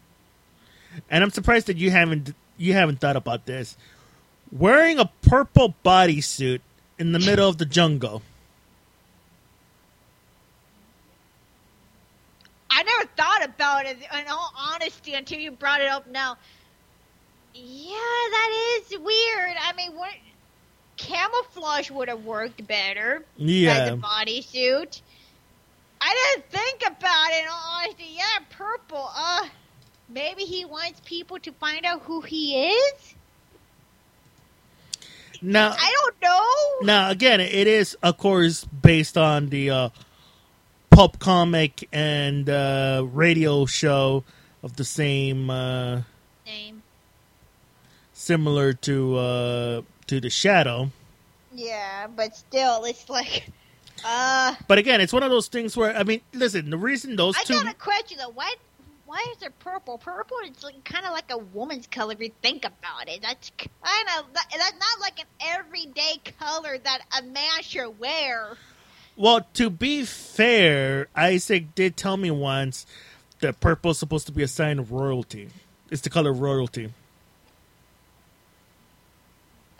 And I'm surprised that you haven't you haven't thought about this. Wearing a purple bodysuit in the middle of the jungle. I never thought about it in all honesty until you brought it up now. Yeah, that is weird. I mean, what camouflage would have worked better as Yeah. a bodysuit. I didn't think about it in all honesty. Yeah, purple. Uh, maybe he wants people to find out who he is. Now I don't know. now again, it is of course based on the uh, pulp comic and uh, radio show of the same uh, Name. similar to uh, to the Shadow. Yeah, but still, it's like, uh. But again, it's one of those things where I mean, listen, the reason those I two got a question though. Why, why is it purple? Purple is like, kind of like a woman's color if you think about it. That's kind of that's not like an everyday color that a man should wear. Well, to be fair, Isaac did tell me once that purple is supposed to be a sign of royalty. It's the color of royalty.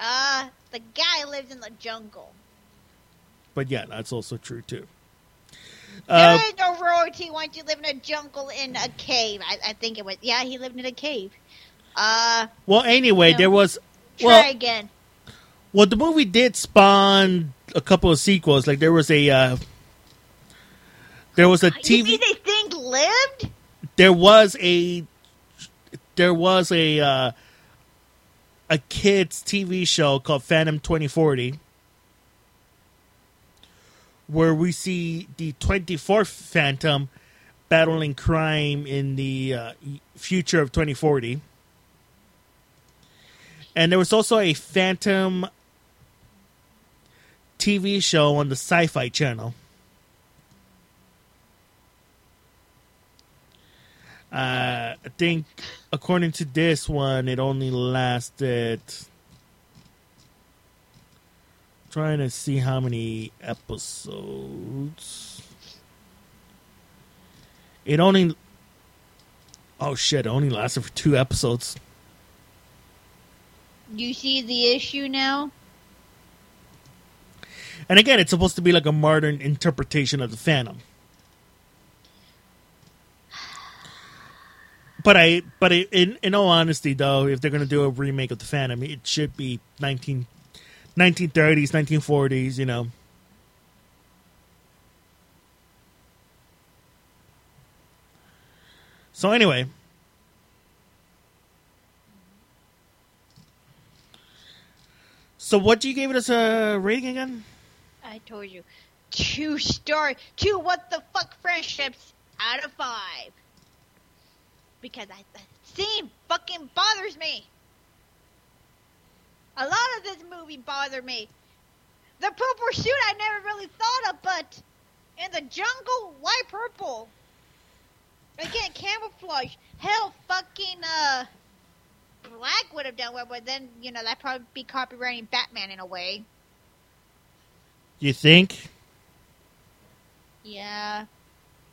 Uh, the guy lives in the jungle. But yeah, that's also true too. There Uh, is no royalty once you live in a jungle in a cave. I, I think it was. Yeah, he lived in a cave. Uh, well, anyway, No. there was try well, again. well, the movie did spawn a couple of sequels. Like there was a uh, there was a You TV. they think lived? There was a there was a uh, a kids TV show called Phantom 2040 where we see the 24th Phantom battling crime in the uh, future of 2040. And there was also a Phantom TV show on the Sci Fi Channel. Uh, I think, according to this one, it only lasted. Trying to see how many episodes. It only. Oh shit! It only lasted for two episodes. You see the issue now? And again, it's supposed to be like a modern interpretation of the Phantom. But I, but in in all honesty, though, if they're gonna do a remake of the Phantom, it should be 19, 1930s, 1940s, you know. So anyway, so what do you give it as a rating again? I told you. Two star, two what the fuck friendships out of five. Because I, the fucking bothers me. A lot of this movie bothered me. The purple suit I never really thought of, but in the jungle, why purple? Again, camouflage. Hell, fucking uh, black would have done well, but then you know that probably be copywriting Batman in a way. You think? Yeah.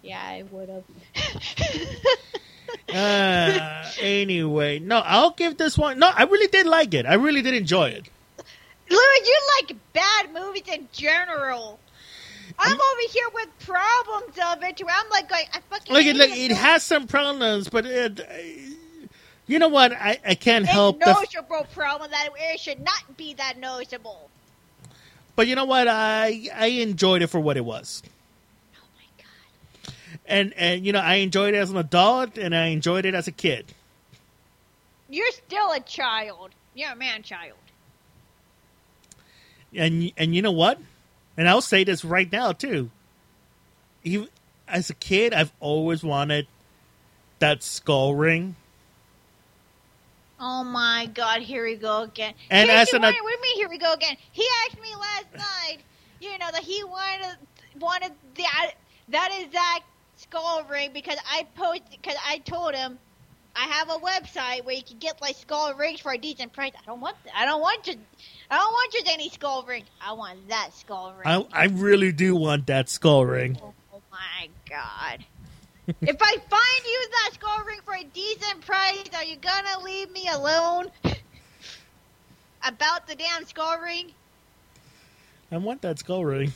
Yeah, I would have. Uh, anyway, no, I'll give this one. No, I really did like it. I really did enjoy it. Louis, you like bad movies in general. I'm over here with problems of it. Where I'm like, going, I fucking hate it, like, it has some problems, but it, you know what? I, I can't It's help. The, noticeable problem that it should not be that noticeable. but you know what? I I enjoyed it for what it was. And and you know I enjoyed it as an adult, and I enjoyed it as a kid. You're still a child. You're a man child. And and you know what? And I'll say this right now too. Even as a kid, I've always wanted that skull ring. Oh my god, here we go again. And Here's as an ad- what do you mean here we go again? He asked me last night, you know, that he wanted wanted that that exact skull ring because I posted because I told him I have a website where you can get like skull rings for a decent price. I don't want I don't want just I don't want just any skull ring. I want that skull ring. I I really do want that skull ring. Oh, oh my god. if I find you that skull ring for a decent price, are you gonna leave me alone? About the damn skull ring? I want that skull ring.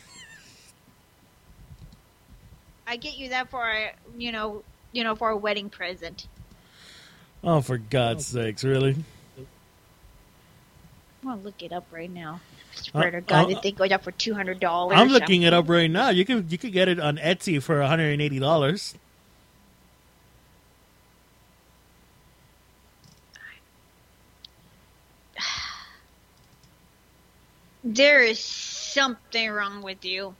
I get you that for a, you know, you know, for a wedding present. Oh, for God's sakes, really? I'm gonna look it up right now. I swear to Uh, God, uh, this thing goes up for two hundred dollars. I'm looking it up right now. You could you could get it on Etsy for 180 dollars. There is something wrong with you.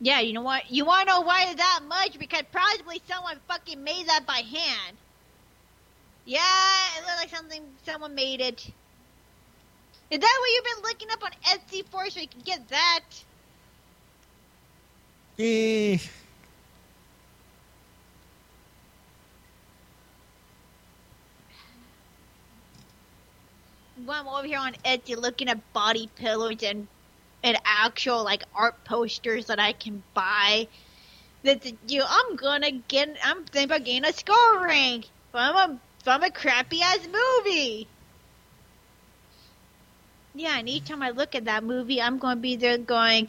Yeah, you know what? You want to know why it's that much? Because probably someone fucking made that by hand. Yeah, it looked like something someone made it. Is that what you've been looking up on Etsy for so you can get that? Eh, Well, I'm over here on Etsy looking at body pillows and and actual like art posters that I can buy. That you, I'm gonna get. I'm thinking about getting a skull ring from a from a crappy ass movie. Yeah, and each time I look at that movie, I'm going to be there going,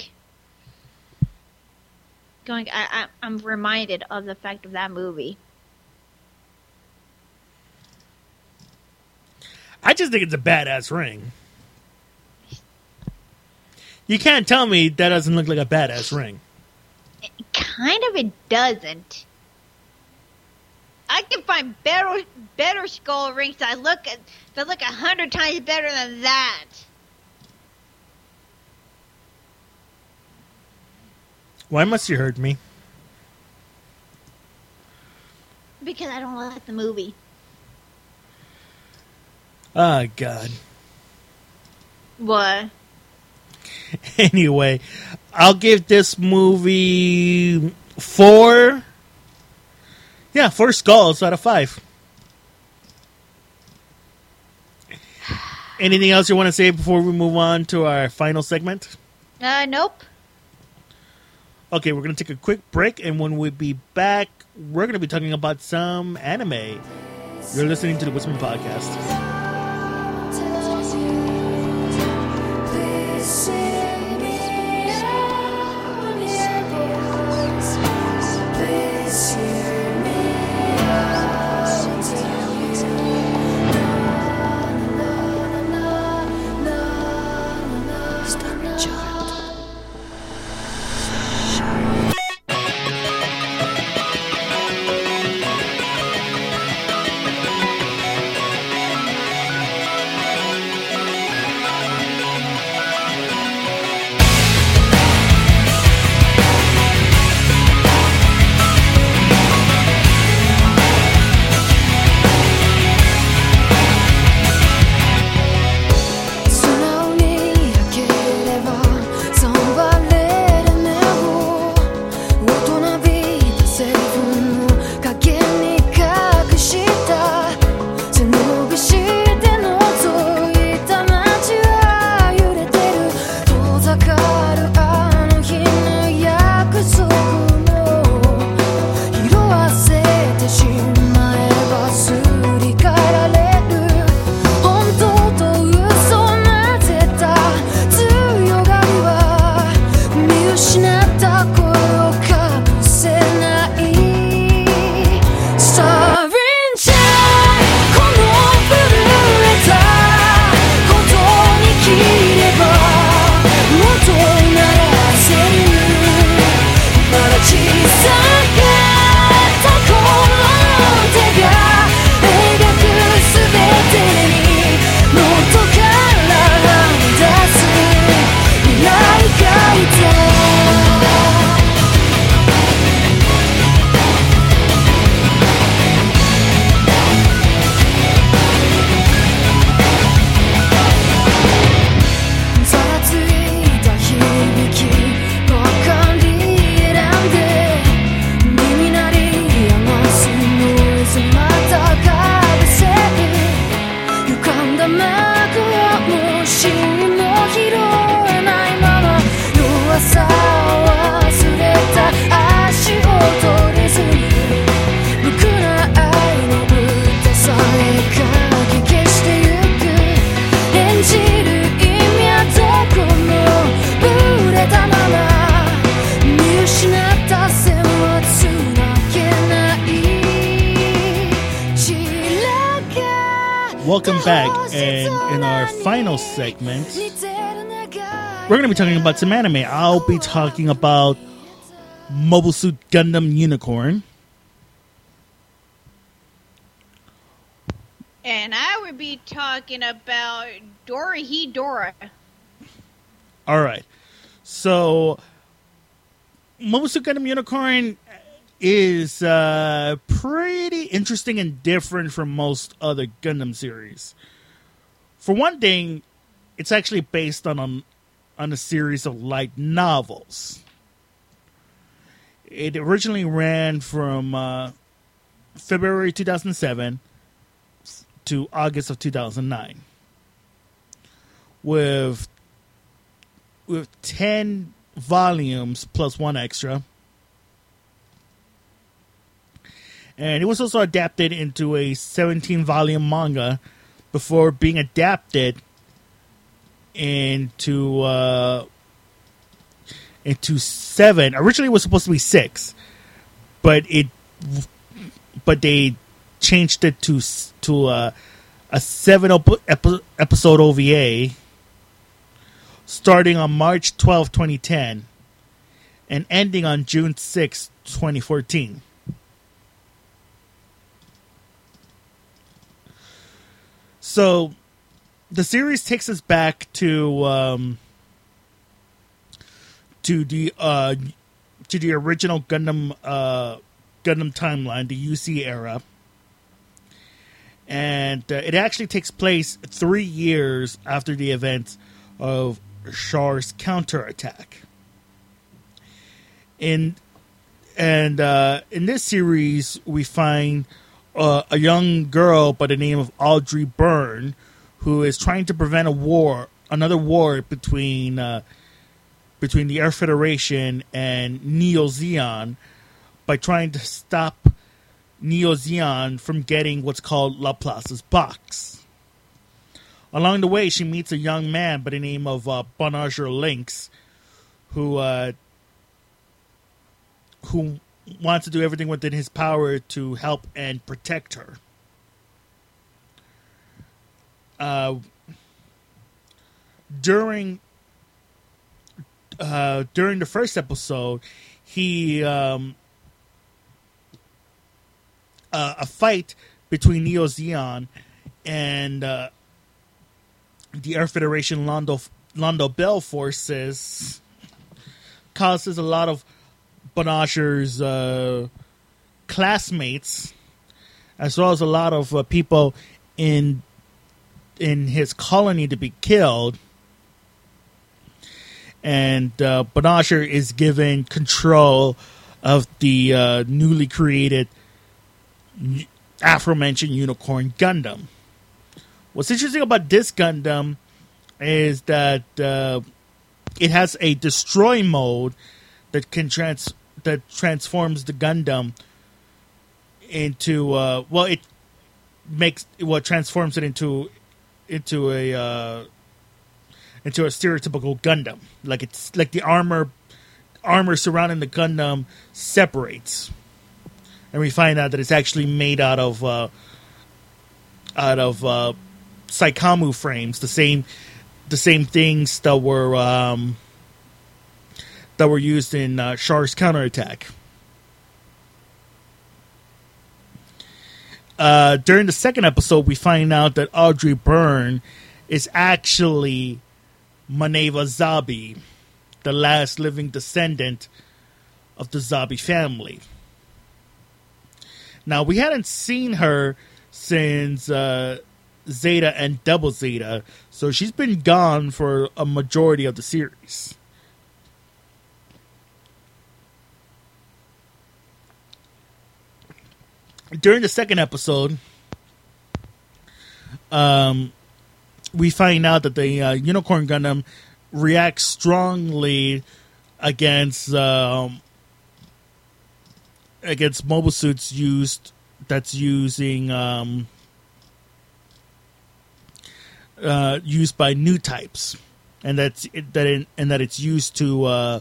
going. I, I I'm reminded of the fact of that movie. I just think it's a badass ring. You can't tell me that doesn't look like a badass ring. kind of it doesn't. I can find better better skull rings that look at, that look a hundred times better than that. Why must you hurt me? Because I don't like the movie. Ah, God. What? Anyway, I'll give this movie four. Yeah, four skulls out of five. Anything else you want to say before we move on to our final segment? Uh, nope. Okay, we're going to take a quick break, and when we be back, we're going to be talking about some anime. You're listening to the Whisper Podcast. About some anime. I'll be talking about Mobile Suit Gundam Unicorn. And I would be talking about Dorohedoro. All right. So, Mobile Suit Gundam Unicorn is uh, pretty interesting and different from most other Gundam series. For one thing, it's actually based on a, on a series of light novels. It originally ran from uh, February 2007 to August of 2009 with with 10 volumes plus one extra. And it was also adapted into a 17 volume manga before being adapted into uh, into seven. Originally, it was supposed to be six, but it but they changed it to to uh, a seven op- episode OVA starting on March 12, 2010 and ending on June 6, 2014. So the series takes us back to um, to the uh, to the original Gundam uh, Gundam timeline, the UC era, and uh, it actually takes place three years after the events of Char's counterattack. In and uh, in this series, we find uh, a young girl by the name of Audrey Byrne, who is trying to prevent a war, another war between uh, between the Earth Federation and Neo Zeon, by trying to stop Neo Zeon from getting what's called Laplace's box. Along the way, she meets a young man by the name of uh, Banagher Links, who uh, who wants to do everything within his power to help and protect her. Uh, during uh, during the first episode, he um, uh, a fight between Neo Zeon and uh, the Earth Federation Londo Londo Bell forces causes a lot of Banagher's uh, classmates, as well as a lot of uh, people in in his colony to be killed. And uh, Banagher is given control of the uh, newly created aforementioned Unicorn Gundam. What's interesting about this Gundam is that uh, it has a destroy mode that can trans that transforms the Gundam into uh, well, it makes what transforms it into into a uh, into a stereotypical Gundam. Like it's like the armor armor surrounding the Gundam separates, and we find out that it's actually made out of uh, out of uh, Saikamu frames, the same the same things that were um, that were used in uh, Char's counterattack. Uh, during the second episode, we find out that Audrey Byrne is actually Mineva Zabi, the last living descendant of the Zabi family. Now, we hadn't seen her since uh, Zeta and Double Zeta, so she's been gone for a majority of the series. During the second episode, um, we find out that the uh, Unicorn Gundam reacts strongly against um, against mobile suits used that's using um, uh, used by new types, and that's it, that it, and that it's used to uh,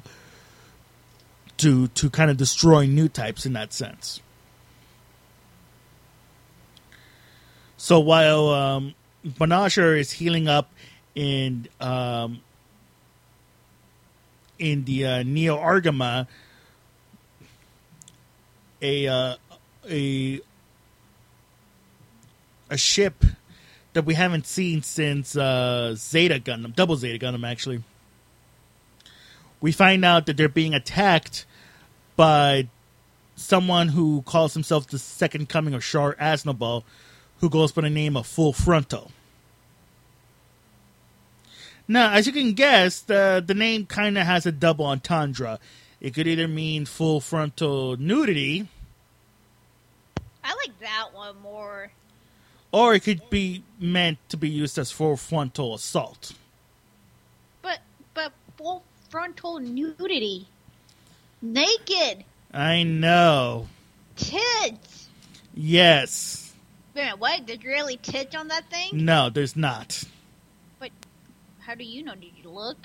to to kind of destroy new types in that sense. So while um, Banagher is healing up in um, in the uh, Neo Argama, a uh, a a ship that we haven't seen since uh, Zeta Gundam, Double Zeta Gundam, actually. We find out that they're being attacked by someone who calls himself the second coming of Char Aznable, who goes by the name of Full Frontal. Now, as you can guess, the the name kind of has a double entendre. It could either mean full frontal nudity, I like that one more. or it could be meant to be used as full frontal assault. But but full frontal nudity. Naked. I know. Kids. Yes. Wait minute, what? There's really tits on that thing? No, there's not. But how do you know? Did you look?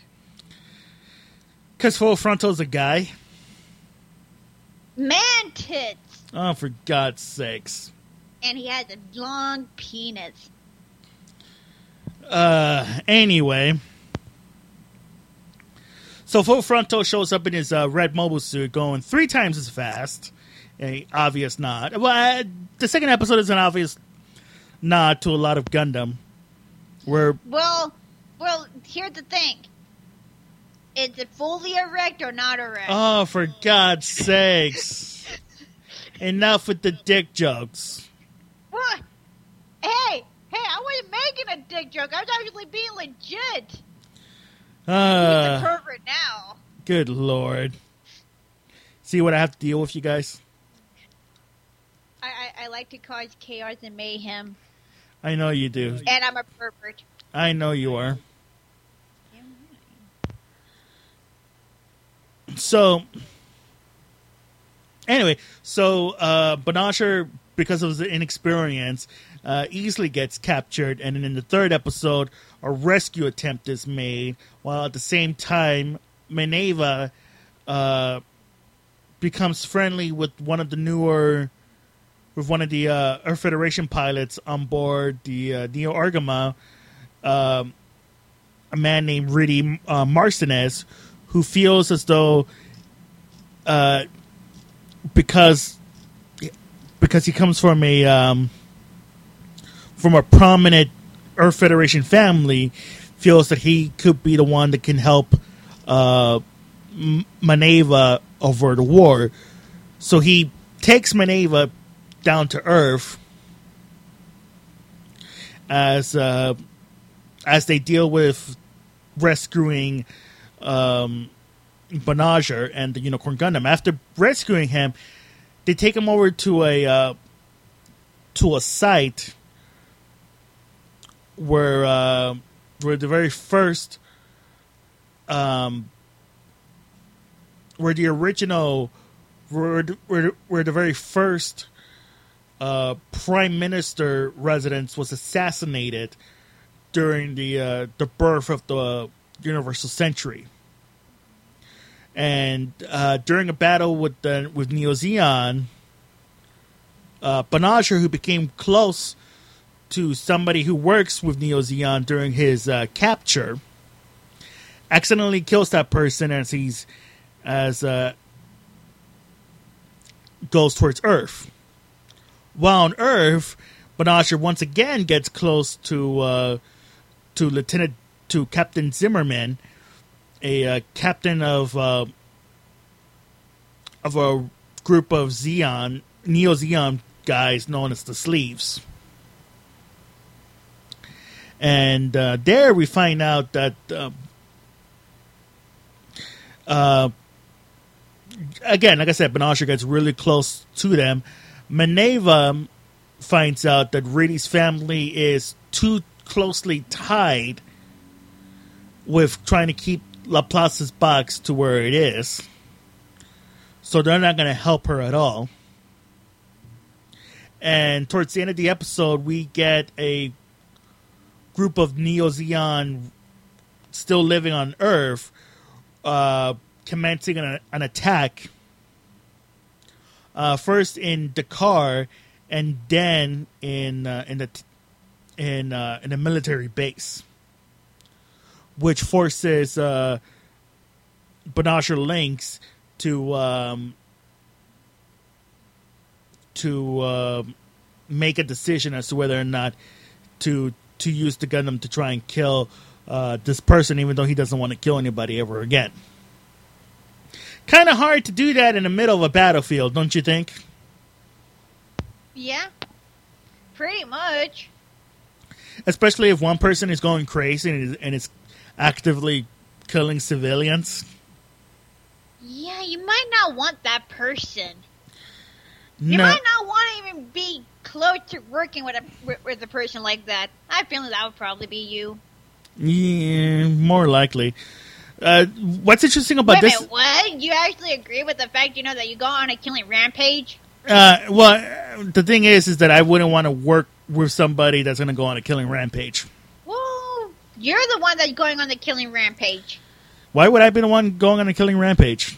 Because full frontal's a guy. Man tits. Oh, for God's sakes. And he has a long penis. Uh, anyway. So Full Frontal shows up in his uh, red mobile suit going three times as fast. A obvious nod. Well, the second episode is an obvious nod to a lot of Gundam. Where, Well, well, here's the thing. is it fully erect or not erect? Oh, for God's sakes! Enough with the dick jokes. What? Hey, hey, I wasn't making a dick joke. I was actually being legit. He's a Uh, pervert now. good lord. See what I have to deal with, you guys. I, I, I like to cause chaos and mayhem, I know you do. and I'm a pervert. I know you are. So, anyway, so uh, Banagher, because of his inexperience, uh, easily gets captured, and then in the third episode, a rescue attempt is made, while at the same time, Mineva uh, becomes friendly with one of the newer, with one of the uh, Earth Federation pilots on board the uh, Neo Argama, um, a man named Riddy uh, Marcenas, who feels as though uh, because because he comes from a um, from a prominent Earth Federation family, feels that he could be the one that can help uh, M- Mineva over the war. So he takes Mineva down to Earth as uh, as they deal with rescuing um, and the Unicorn Gundam. After rescuing him, they take him over to a uh, to a site where uh, where the very first um, where the original where where, where the very first uh, prime minister residence was assassinated during the uh, the birth of the Universal Century. And uh, during a battle with the, with Neo Zeon, uh, Banagher, who became close to somebody who works with Neo Zeon during his uh, capture, accidentally kills that person as he's as uh, goes towards Earth. While on Earth, Banagher once again gets close to uh, to Lieutenant to Captain Zinnerman, a uh, captain of uh, of a group of Zeon Neo Zeon guys known as the Sleeves. And uh, there we find out that uh, uh, again, like I said, Banagher gets really close to them. Mineva finds out that Riddy's family is too closely tied with trying to keep Laplace's box to where it is. So they're not going to help her at all. And towards the end of the episode, we get a group of Neo Zeon still living on Earth uh, commencing an, an attack. Uh, first in Dakar, and then in uh, in the in uh, in a military base, which forces uh, Banagher Links to um, to uh, make a decision as to whether or not to to use the Gundam to try and kill uh, this person, even though he doesn't want to kill anybody ever again. Kind of hard to do that in the middle of a battlefield, don't you think? Yeah, pretty much. Especially if one person is going crazy and is, and is actively killing civilians. Yeah, you might not want that person. You might not want to even be close to working with a with, a person like that. I feeling that would probably be you. yeah, more likely. Uh, what's interesting about Wait this? minute, what? You actually agree with the fact, you know, that you go on a killing rampage? Uh, well, the thing is, is that I wouldn't want to work with somebody that's going to go on a killing rampage. Well, you're the one that's going on the killing rampage. Why would I be the one going on a killing rampage?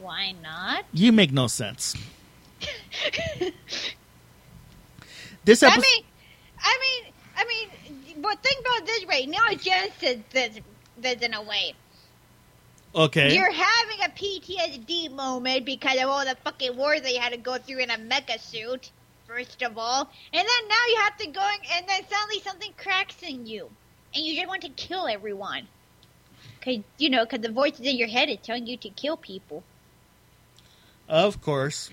Why not? You make no sense. This episode. I mean, I mean, I mean, but think about it this way. Now, Genesis this, this in a way. okay. You're having a PTSD moment because of all the fucking wars that you had to go through in a mecha suit, first of all. And then now you have to go and, and then suddenly something cracks in you. And you just want to kill everyone. Cause you know, cause the voices in your head is telling you to kill people. Of course.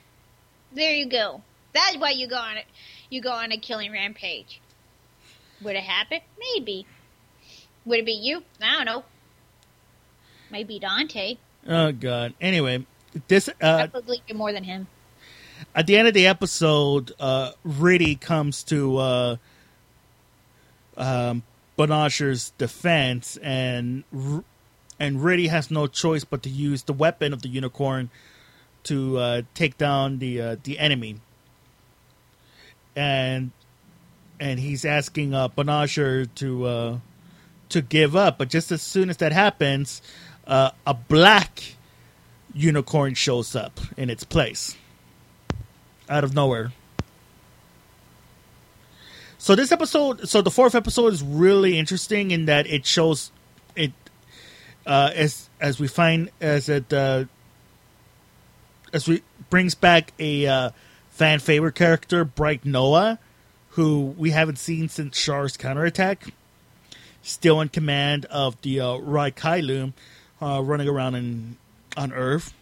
There you go. That's why you go on it. You go on a killing rampage. Would it happen? Maybe. Would it be you? I don't know. Maybe Dante. Oh god. Anyway, this uh I believe you more than him. at the end of the episode, uh Riddy comes to uh um Banagher's defense and and Riddy has no choice but to use the weapon of the unicorn to uh, take down the uh, the enemy. And and he's asking uh, Banagher to uh, to give up, but just as soon as that happens, uh, a black unicorn shows up in its place out of nowhere. So this episode, so the fourth episode is really interesting in that it shows it uh, as as we find as it uh, as we brings back a uh, fan favorite character, Bright Noa, who we haven't seen since Char's counterattack. Still in command of the uh, Ra Cailum, uh, running around in on Earth.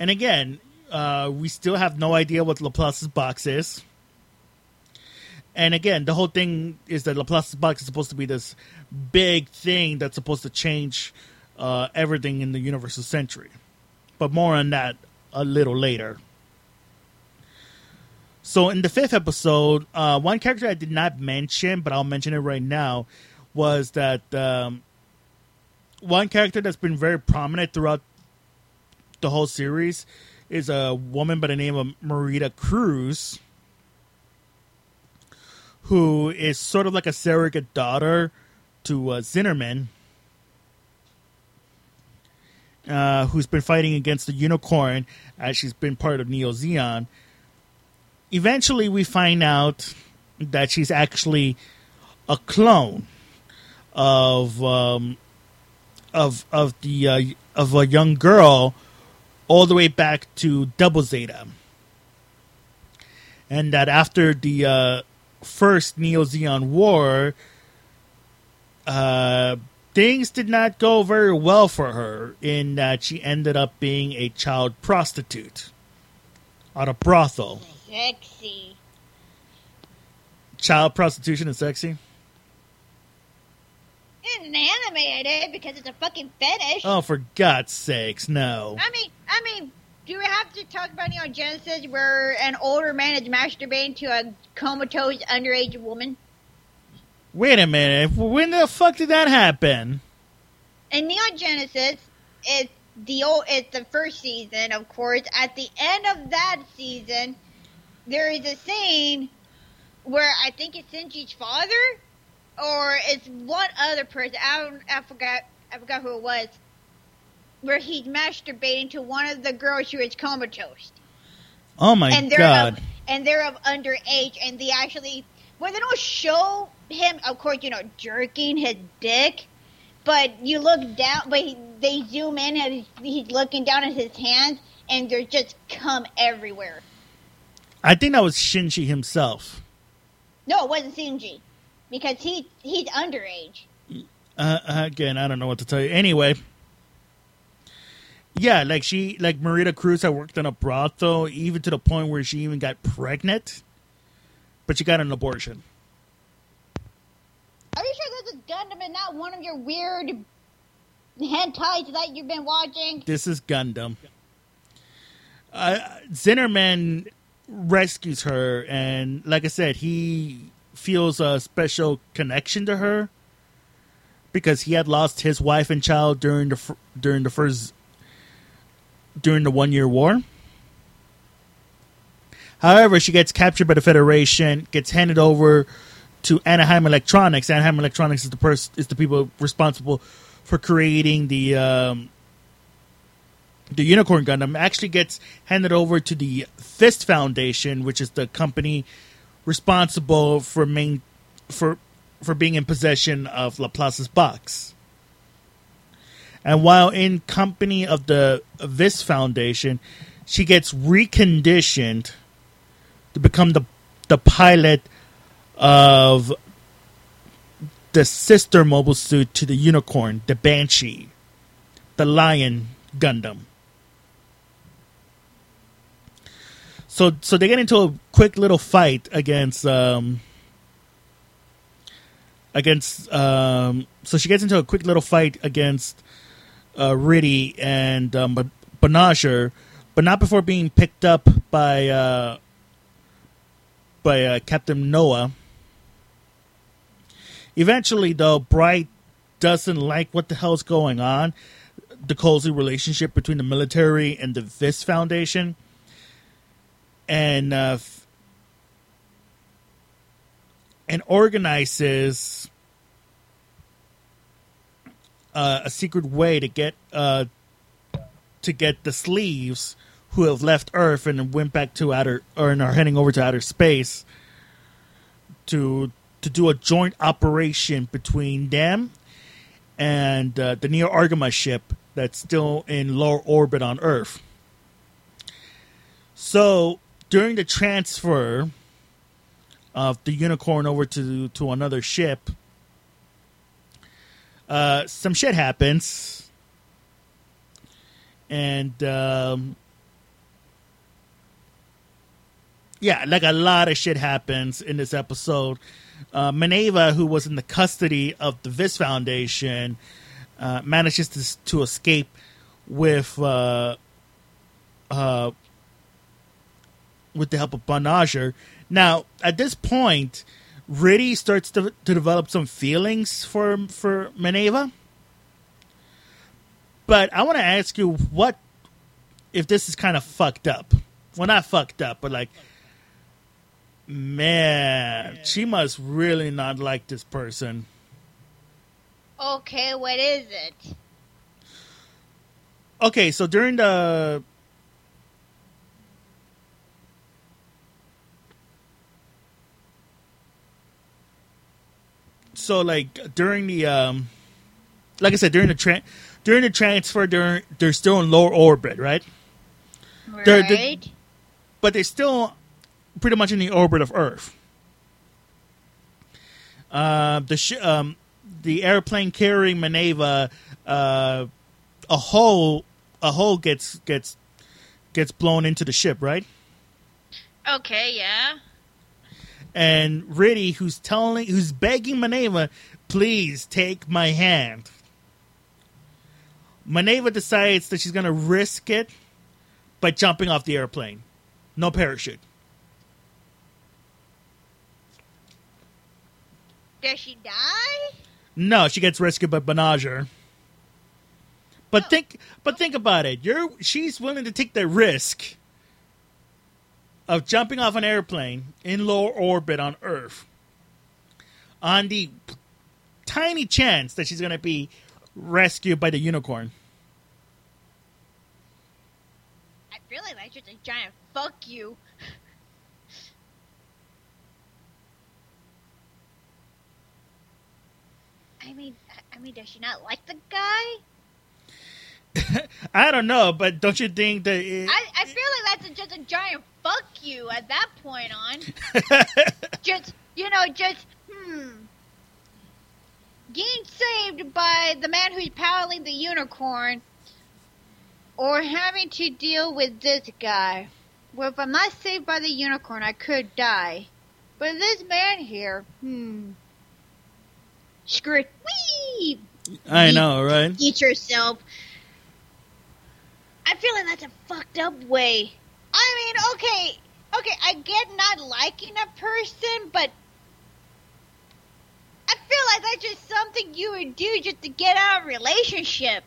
And again, uh, we still have no idea what Laplace's box is. And again, the whole thing is that Laplace's box is supposed to be this big thing that's supposed to change uh, everything in the Universal Century. But more on that a little later. So in the fifth episode, uh, one character I did not mention, but I'll mention it right now, was that um, one character that's been very prominent throughout the whole series is a woman by the name of Marida Cruz, who is sort of like a surrogate daughter to uh, Zinnerman, uh, who's been fighting against the unicorn as she's been part of Neo Zeon. Eventually, we find out that she's actually a clone of um, of of the uh, of a young girl all the way back to Double Zeta, and that after the uh, first Neo Zeon War, uh, things did not go very well for her. In that she ended up being a child prostitute at a brothel. Sexy. Child prostitution is sexy. In an anime, it is because it's a fucking fetish. Oh, for God's sakes, no. I mean, I mean, do we have to talk about Neon Genesis where an older man is masturbating to a comatose underage woman? Wait a minute. When the fuck did that happen? In Neon Genesis, it's the old, it's the first season, of course. At the end of that season, there is a scene where I think it's Shinji's father, or it's one other person. I don't, I forgot, I forgot who it was. Where he's masturbating to one of the girls who is comatose. Oh my and they're God. of and they're of underage, and they actually well they don't show him, of course, you know, jerking his dick, but you look down, but he, they zoom in and he's, he's looking down at his hands, and there's just cum everywhere. I think that was Shinji himself. No, it wasn't Shinji, because he he's underage. Uh, again, I don't know what to tell you. Anyway, yeah, like she, like Marida Cruz, had worked in a brothel, even to the point where she even got pregnant, but she got an abortion. Are you sure this is Gundam and not one of your weird hentais that you've been watching? This is Gundam. Uh, Zinnerman rescues her, and like I said, he feels a special connection to her because he had lost his wife and child during the during the first during the one year war. However, she gets captured by the Federation, gets handed over to Anaheim Electronics. Anaheim Electronics is the person is the people responsible for creating the um, the Unicorn Gundam. Actually, gets handed over to the Vist Foundation, which is the company responsible for main for for being in possession of Laplace's box. And while in company of the Vist Foundation, she gets reconditioned to become the the pilot of the sister mobile suit to the unicorn, the Banshee, the Lion Gundam. So so they get into a quick little fight against um against um so she gets into a quick little fight against uh Riddy and um but not before being picked up by uh by uh, Captain Noa. Eventually, though, Bright doesn't like what the hell's going on. The cozy relationship between the military and the Vist Foundation, and uh, and organizes uh, a secret way to get uh, to get the sleeves who have left Earth and went back to outer or and are heading over to outer space to to do a joint operation between them and uh, the Neo Argama ship that's still in low orbit on Earth. So during the transfer of the unicorn over to to another ship, uh, some shit happens, and um, yeah, like a lot of shit happens in this episode. Uh, Mineva, who was in the custody of the Vist Foundation, uh, manages to, to escape with uh, uh, with the help of Banagher. Now, at this point, Riddy starts to, to develop some feelings for for Mineva. But I want to ask you what if this is kind of fucked up. Well, not fucked up, but like Man, she must really not like this person. Okay, what is it? Okay, so during the so like during the um like I said during the tra- during the transfer during they're still in lower orbit, right? They're- Right? they're- But they're still pretty much in the orbit of Earth. Uh, the sh- um, the airplane carrying Mineva, uh, a hole a hole gets gets gets blown into the ship, right? okay, yeah. And Riddy, who's telling, who's begging Mineva, please take my hand. Mineva decides that she's going to risk it by jumping off the airplane. No parachute. Does she die? No, she gets rescued by Banagher. But oh. think, but think about it. You're she's willing to take the risk of jumping off an airplane in low orbit on Earth, on the tiny chance that she's going to be rescued by the unicorn. I feel like just a giant fuck you. I mean, I mean, does she not like the guy? I don't know, but don't you think that? It, I, I feel like that's just a giant fuck you at that point on. just, you know, just, hmm. Getting saved by the man who's piloting the unicorn, or having to deal with this guy. Well, if I'm not saved by the unicorn, I could die. But this man here, hmm. Screw it. Whee! I know, right? Eat yourself. I feel like that's a fucked up way. I mean, okay, okay, I get not liking a person, but I feel like that's just something you would do just to get out of a relationship.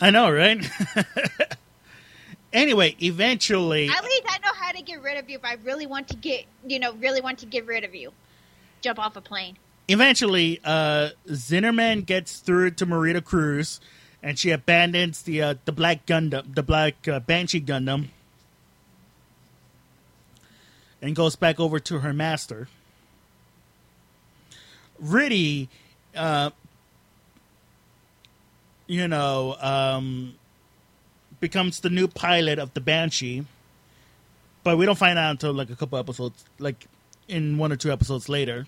I know, right? anyway, eventually, At least I know how to get rid of you if I really want to get, you know, really want to get rid of you. Jump off a plane. eventually, uh, Zinnerman gets through to Marida Cruz, and she abandons the uh, the black Gundam, the black uh, Banshee Gundam, and goes back over to her master. Riddy, uh, you know, um, becomes the new pilot of the Banshee, but we don't find out until like a couple episodes, like in one or two episodes later.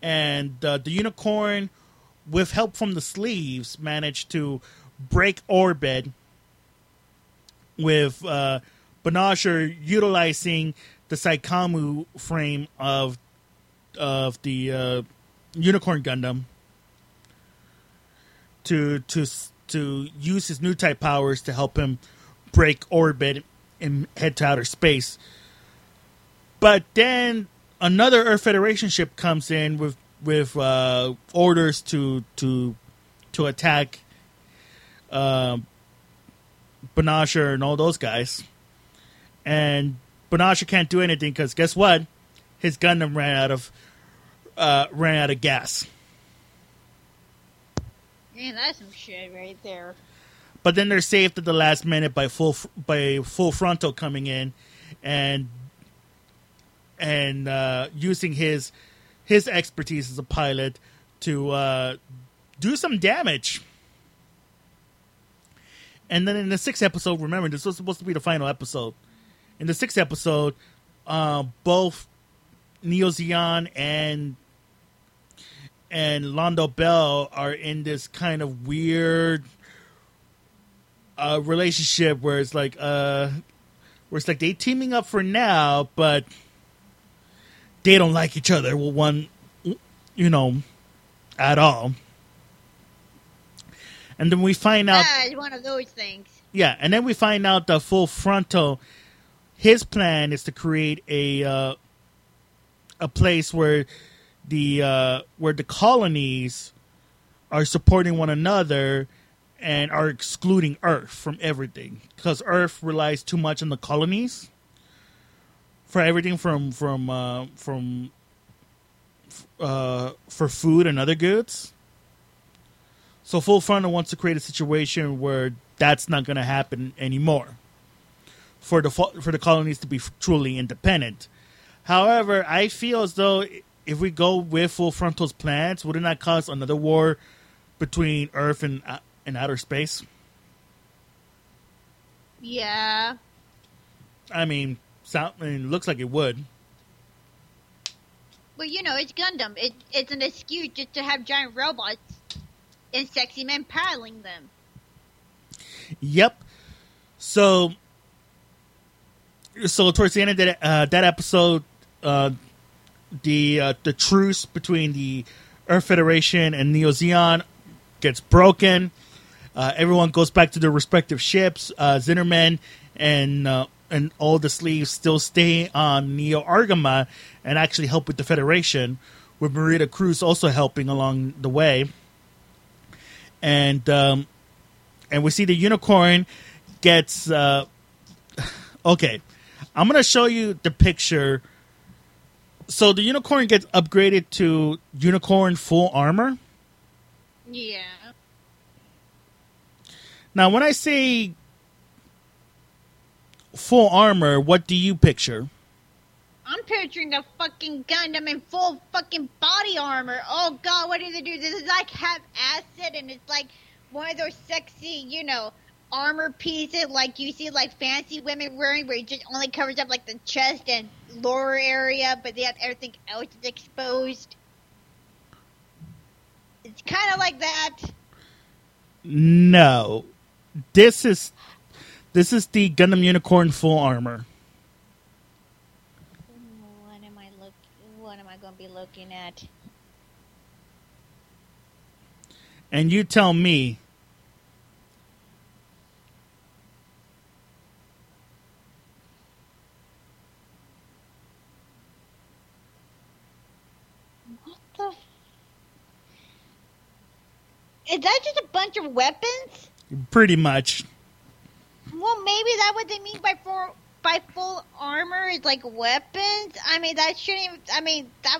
and uh, the unicorn, with help from the sleeves, managed to break orbit with uh, Banagher utilizing the Saikamu frame of of the uh, Unicorn Gundam to to to use his new type powers to help him break orbit and head to outer space. But then another Earth Federation ship comes in with with uh, orders to to to attack um Banagher and all those guys. And Banagher can't do anything because guess what? His Gundam ran out of uh, ran out of gas. Man, that's some shit right there. But then they're saved at the last minute by full by full frontal coming in and and uh, using his his expertise as a pilot to uh, do some damage. And then in the sixth episode, remember this was supposed to be the final episode. In the sixth episode, uh, both Neo Zeon and and Londo Bell are in this kind of weird uh, relationship where it's like uh, where it's like they teaming up for now, but they don't like each other. Well, one, you know, at all. And then we find out Ah, it's one of those things. yeah, and then we find out the full frontal. His plan is to create a uh, a place where the uh, where the colonies are supporting one another and are excluding Earth from everything because Earth relies too much on the colonies for everything from from uh, from uh, for food and other goods. So Full Frontal wants to create a situation where that's not going to happen anymore. For the for the colonies to be truly independent. However, I feel as though if we go with Full Frontal's plans, would it not cause another war between Earth and uh, and outer space? Yeah. I mean, sound, I mean, looks like it would. But you know, it's Gundam. It, it's an excuse just to have giant robots and sexy men piloting them. Yep. So, so towards the end of that uh, that episode, uh, the uh, the truce between the Earth Federation and Neo Zeon gets broken. Uh, everyone goes back to their respective ships. Uh, Zinnerman and uh, and all the sleeves still stay on Neo Argama and actually help with the Federation, with Marida Cruz also helping along the way. And um, and we see the unicorn gets uh okay i'm gonna show you the picture so the unicorn gets upgraded to unicorn full armor Yeah. now when i say full armor what do you picture I'm picturing a fucking Gundam in full fucking body armor. Oh god, what do they do? This is like half acid and it's like one of those sexy, you know, armor pieces like you see like fancy women wearing where it just only covers up like the chest and lower area, but they have everything else is exposed. It's kind of like that. no this is this is the gundam unicorn full armor What am I look? What am I going to be looking at? and you tell me What the? F- is that just a bunch of weapons? pretty much Well, maybe that's what they mean by full by full armor is like weapons. I mean, that shouldn't. Even, I mean, that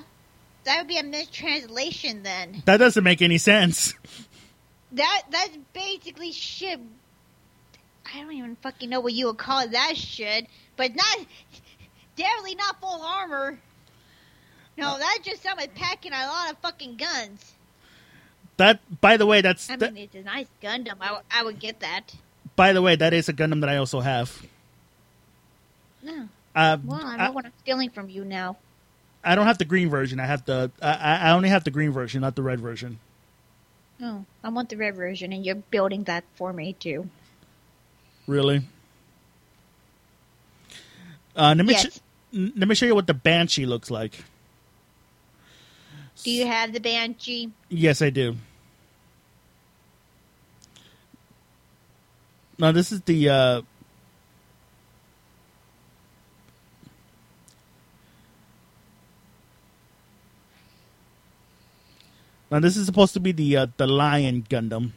that would be a mistranslation then. that doesn't make any sense That that's basically shit. I don't even fucking know what you would call that shit, but not definitely not full armor. No, uh. that's just someone packing a lot of fucking guns. that by the way that's I that- mean, it's a nice Gundam. I, w- I would get that. By the way that is a gundam that i also have No, uh, well, I I- what I'm stealing from you now. I don't have the green version. I have the I, I I only have the green version, not the red version. Oh, I want the red version, and you're building that for me too. Really? Uh, let me Yes. sh- let me show you what the banshee looks like. Do you have the banshee? Yes, I do. Now this is the uh Now this is supposed to be the uh, the Lion Gundam.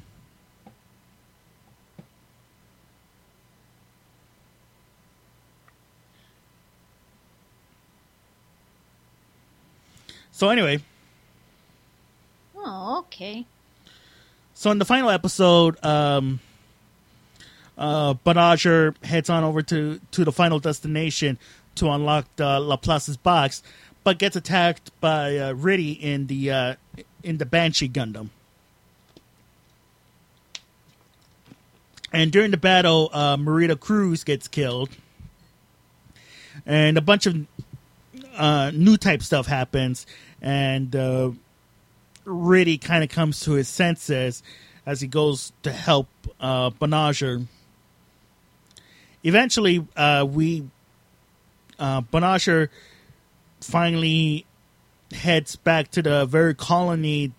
So anyway, Oh, okay. So in the final episode, um, uh, heads on over to, to the final destination to unlock the Laplace's box, but gets attacked by uh, Riddy in the uh, in the Banshee Gundam. And during the battle, uh, Marida Cruz gets killed, and a bunch of uh, new type stuff happens, and uh, Riddy kind of comes to his senses as he goes to help uh. Eventually, uh, we uh, Banagher finally heads back to the very colony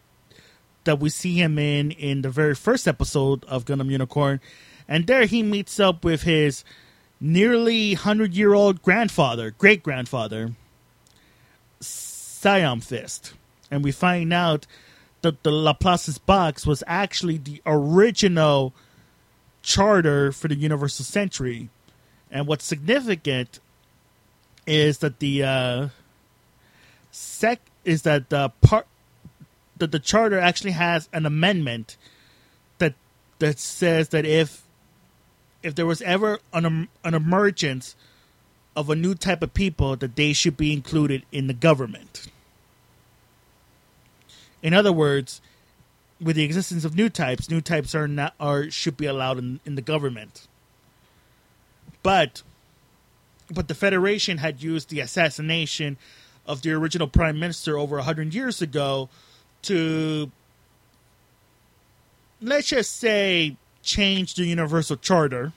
that we see him in in the very first episode of Gundam Unicorn, and there he meets up with his nearly hundred year old grandfather, great grandfather, Syam Vist, and we find out that the Laplace's box was actually the original charter for the Universal Century, and what's significant is that the uh, sec is that the part that the charter actually has an amendment that that says that if if there was ever an an emergence of a new type of people that they should be included in the government. In other words, with the existence of new types, new types are not are should be allowed in, in the government. But but the Federation had used the assassination of the original prime minister over 100 years ago to let's just say change the universal charter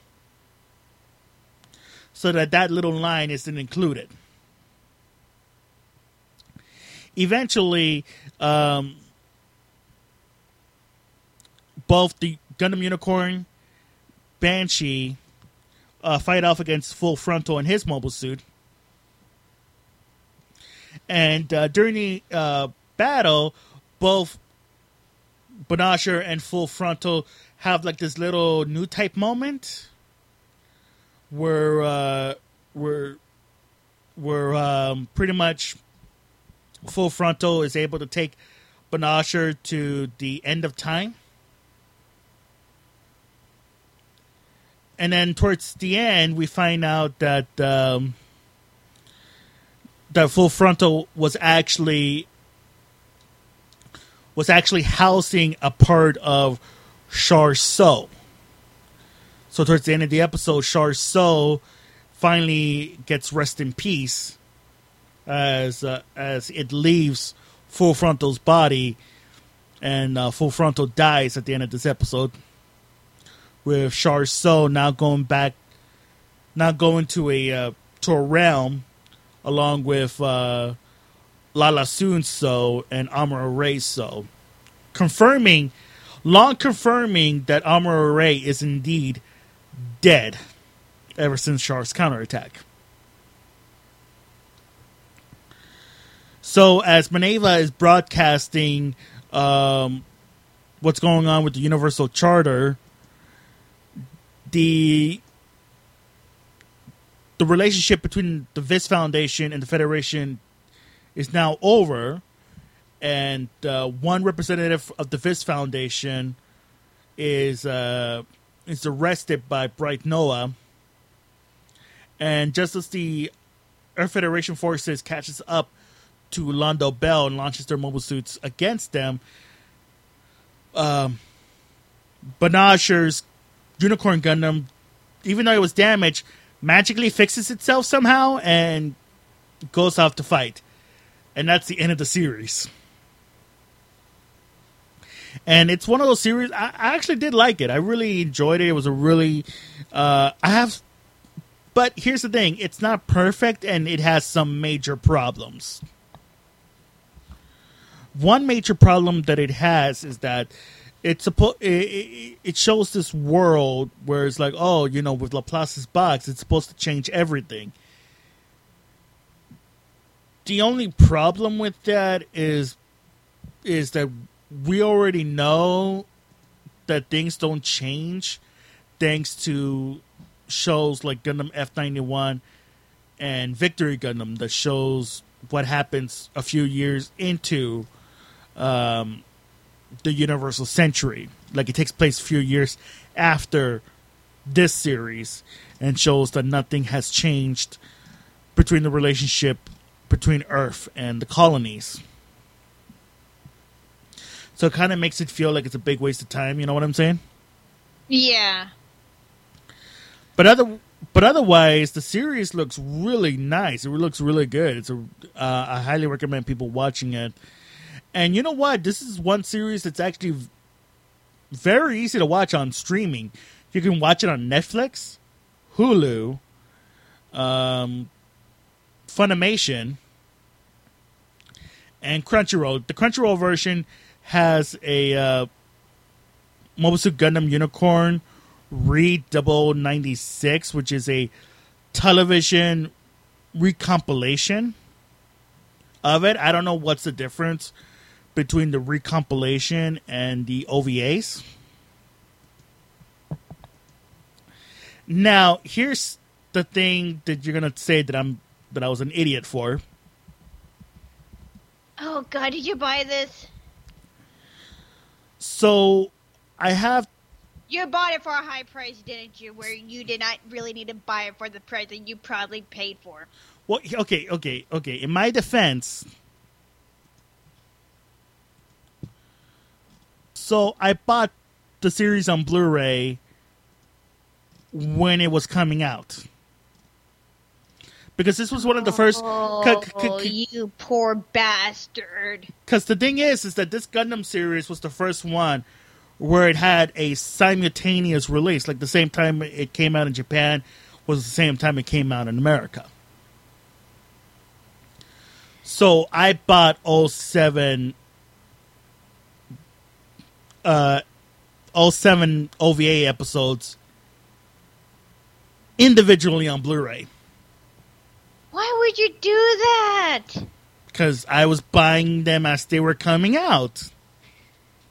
so that that little line isn't included eventually um, both the gundam unicorn banshee uh, fight off against full frontal in his mobile suit and uh, during the uh, battle, both Banagher and Full Frontal have like this little new type moment where uh, where where um, pretty much Full Frontal is able to take Banagher to the end of time. And then towards the end, we find out that um, that full frontal was actually was actually housing a part of Char So. So towards the end of the episode, Char So finally gets rest in peace as uh, as it leaves Full Frontal's body, and uh, Full Frontal dies at the end of this episode. With Char now going back, now going to a uh, to a realm along with uh, Lalah Sune So and Amuro Ray So, confirming, long confirming that Amuro Ray is indeed dead ever since Char's counterattack. So, as Mineva is broadcasting um, what's going on with the Universal Charter, the the relationship between the Vist Foundation and the Federation is now over, and uh, one representative of the Vist Foundation is uh, is arrested by Bright Noa, and just as the Earth Federation forces catches up to Londo Bell and launches their mobile suits against them, um, Banagher's Unicorn Gundam, even though it was damaged, magically fixes itself somehow and goes off to fight. and that's the end of the series. And it's one of those series I, I actually did like it. I really enjoyed it. It was a really uh, I have but here's the thing, it's not perfect and it has some major problems. One major problem that it has is that it's supposed it, it, it shows this world where it's like, oh, you know, with Laplace's box, it's supposed to change everything. The only problem with that is is that we already know that things don't change thanks to shows like Gundam F91 and Victory Gundam that shows what happens a few years into um, the Universal Century. Like it takes place a few years after this series and shows that nothing has changed between the relationship between Earth and the colonies. So it kind of makes it feel like it's a big waste of time. You know what I'm saying? Yeah. But other, but otherwise, the series looks really nice. It looks really good. It's a, uh, I highly recommend people watching it. And you know what? This is one series that's actually very easy to watch on streaming. You can watch it on Netflix, Hulu, um, Funimation, and Crunchyroll. The Crunchyroll version has a uh, Mobile Suit Gundam Unicorn Re 96, which is a television recompilation of it. I don't know what's the difference between the recompilation and the OVAs. Now, here's the thing that you're gonna say that I'm that I was an idiot for. Oh God, did you buy this? So I have You bought it for a high price, didn't you? Where you did not really need to buy it for the price that you probably paid for. well okay, okay, okay. In my defense, so I bought the series on Blu-ray when it was coming out. Because this was one of the first Oh, you poor bastard! because the thing is is that this Gundam series was the first one where it had a simultaneous release like the same time it came out in Japan was the same time it came out in America so I bought 07 uh 07 OVA episodes individually on Blu-ray Why would you do that? because I was buying them as they were coming out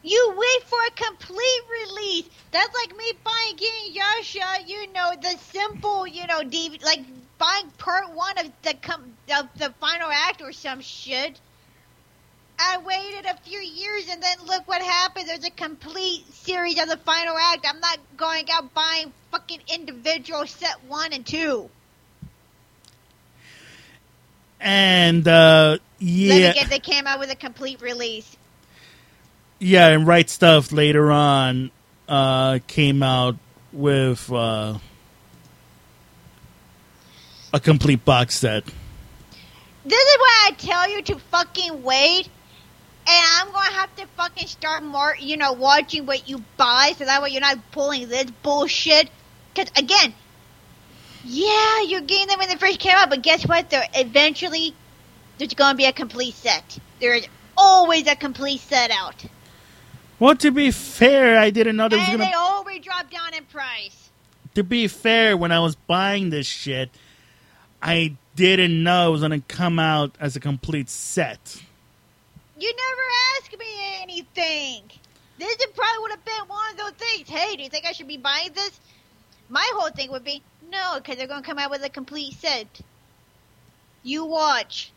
You wait for a complete release. That's like me buying getting Yasha, you know, the simple, you know, DVD, like buying part one of the com- of the final act or some shit. I waited a few years and then look what happened. There's a complete series of the final act. I'm not going out buying fucking individual set one and two. and uh Let yeah me get they came out with a complete release. yeah and Right Stuf later on uh came out with uh a complete box set This is why I tell you to fucking wait. And I'm gonna have to fucking start more, you know, watching what you buy, so that way you're not pulling this bullshit. Cause again, yeah, you're getting them when they first came out, but guess what? They're eventually there's gonna be a complete set. There is always a complete set out, well to be fair i didn't know there was and gonna they always drop down in price. to be fair when i was buying this shit i didn't know it was gonna come out as a complete set You never asked me anything. This is probably would have been one of those things. Hey, do you think I should be buying this? My whole thing would be no, because they're going to come out with a complete set. You watch.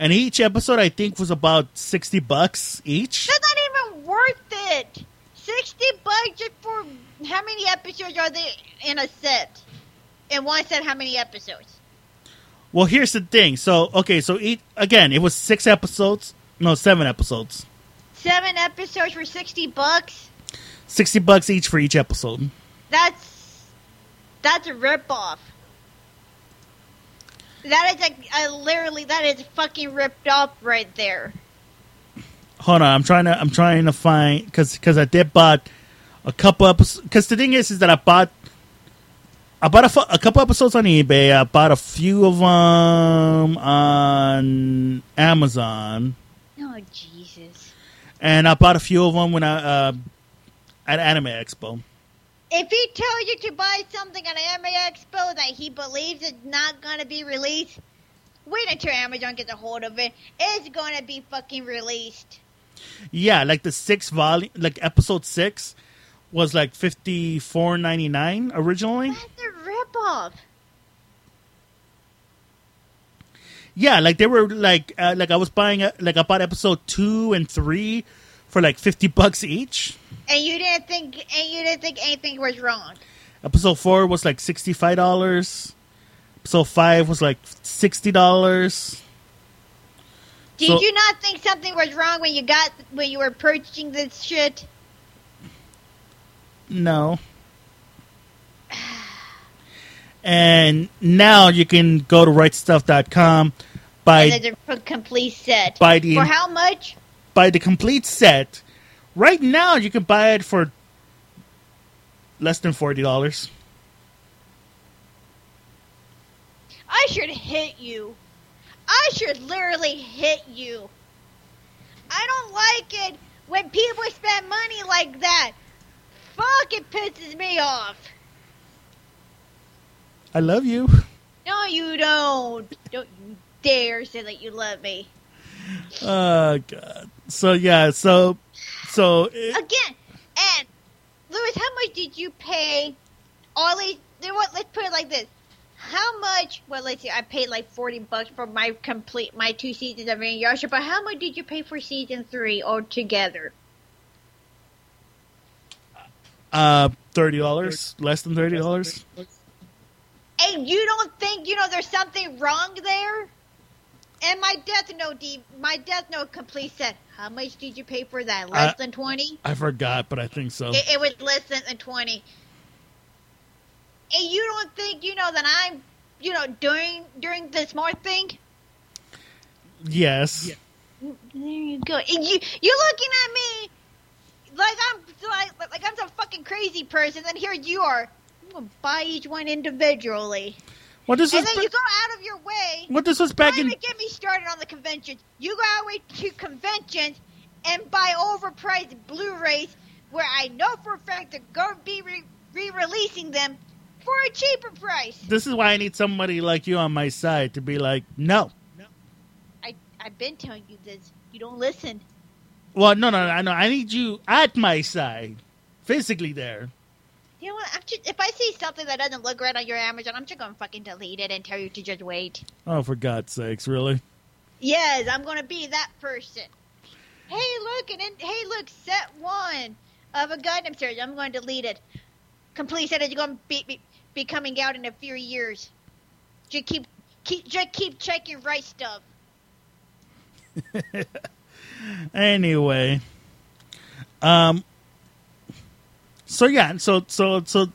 and each episode i think was about 60 bucks each That's not even worth it. Sixty bucks just for how many episodes are they in a set? In one set, how many episodes? well here's the thing so okay so each again it was six episodes no seven episodes Seven episodes for sixty bucks. 60 bucks each for each episode That's that's a ripoff. That is like uh, literally that is fucking ripped off right there. Hold on, I'm trying to I'm trying to find because because I did bought a couple episodes. Because the thing is, is that I bought I bought a, a couple episodes on eBay. I bought a few of them on Amazon, Oh Jesus! and I bought a few of them when I uh, at Anime Expo. If he tells you to buy something at Anime Expo that he believes is not gonna be released, wait until Amazon gets a hold of it. It's gonna be fucking released. Yeah, like the six volume, like episode six was like fifty four ninety nine originally. That's a ripoff. Yeah, like they were like uh, like I was buying a, like I bought episode two and three for like fifty bucks each. And you didn't think, and you didn't think anything was wrong. Episode four was like sixty five dollars. Episode five was like sixty dollars. Did So- you not think something was wrong when you got when you were purchasing this shit? No. And now you can go to rightstuf.com there's a complete set. buy the For how much? buy the complete set. Right now you can buy it for less than forty dollars. I should hit you. I should literally hit you. I don't like it when people spend money like that. Fuck, it pisses me off. I love you. No, you don't. Don't you dare say that you love me. Oh god. So yeah, so so it, Again, and Louis, how much did you pay? All these. you know What? Let's put it like this. How much? Well, let's see. I paid like forty bucks for my complete my two seasons of Inuyasha. But how much did you pay for season three altogether? uh thirty dollars, less than thirty dollars. And you don't think you know there's something wrong there? And my death note, D, my death note complete set. How much did you pay for that? Less Uh, than twenty? I forgot, but I think so. It, it was less than, than 20. And you don't think, you know, that I'm, you know, doing during the smart thing? Yes. There you go. And you, you're looking at me like I'm like, like I'm some fucking crazy person, and here you are. I'm gonna buy each one individually, Well, this was and then ba- you go out of your way. well, this was back in get me started on the conventions. You go out way to conventions and buy overpriced Blu-rays where I know for a fact they're going to be re- re-releasing them for a cheaper price. this is why I need somebody like you on my side to be like, no. I I've been telling you this. You don't listen. Well, no, no, I know. I need you at my side, physically there. You know what? I'm just, if I see something that doesn't look right on your Amazon, I'm just going to fucking delete it and tell you to just wait. Oh, for God's sakes, really? Yes, I'm going to be that person. Hey, look, and then, hey, look, set one of a Gundam series. I'm going to delete it. Complete set is going to be, be, be coming out in a few years. Just keep keep just keep checking Right Stuf. Anyway, um, so yeah, so so so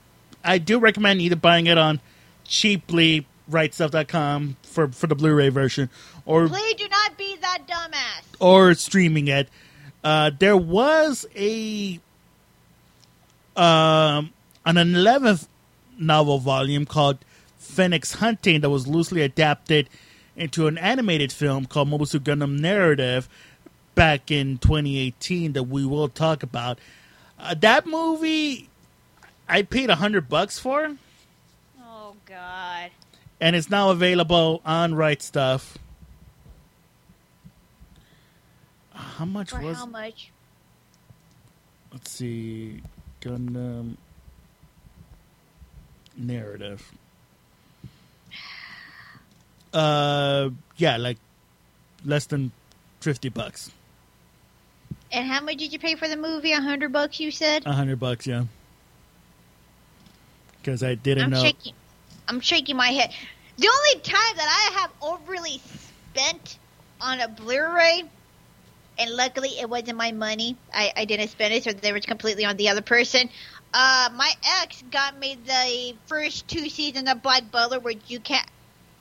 I do recommend either buying it on cheaply rightstuf.com for for the Blu-ray version or Please do not be that dumbass. or streaming it. Uh, there was a um, an eleventh novel volume called Phoenix Hunting that was loosely adapted into an animated film called Mobile Suit Gundam Narrative back in 2018 that we will talk about. Uh, that movie, I paid a hundred bucks for, Oh God. and it's now available on Right Stuf. How much For was? how much? let's see gundam narrative uh yeah like less than 50 bucks And how much did you pay for the movie? A hundred bucks, you said. A 100 bucks yeah because i didn't I'm know shaking. I'm shaking my head. The only time that I have overly spent on a Blu-ray, and luckily it wasn't my money. I, I didn't spend it, so they was completely on the other person. Uh, my ex got me the first two seasons of Black Butler, which you can't.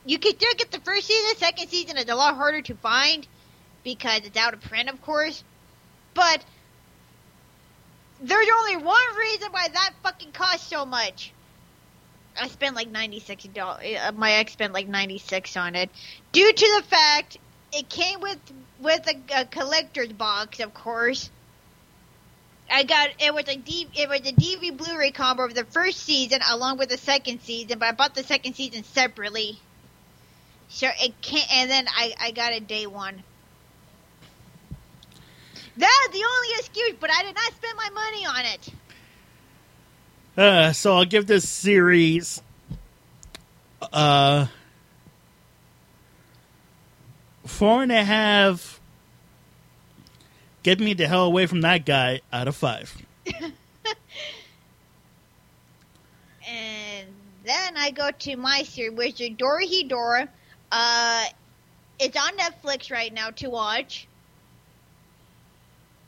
you can still get the first season. Second season is a lot harder to find because it's out of print, of course. But there's only one reason why that fucking costs so much. I spent like ninety six dollars. Uh, my ex spent like ninety six on it, due to the fact it came with with a, a collector's box, of course. I got it was a D, it was a DV Blu-ray combo of the first season along with the second season, but I bought the second season separately. So it can't, and then I I got a day one. That's the only excuse, but I did not spend my money on it. Uh, so I'll give this series uh four and a half. Get me the hell away from that guy out of five. And then I go to my series, which is Dorohedoro. Uh, it's on Netflix right now to watch.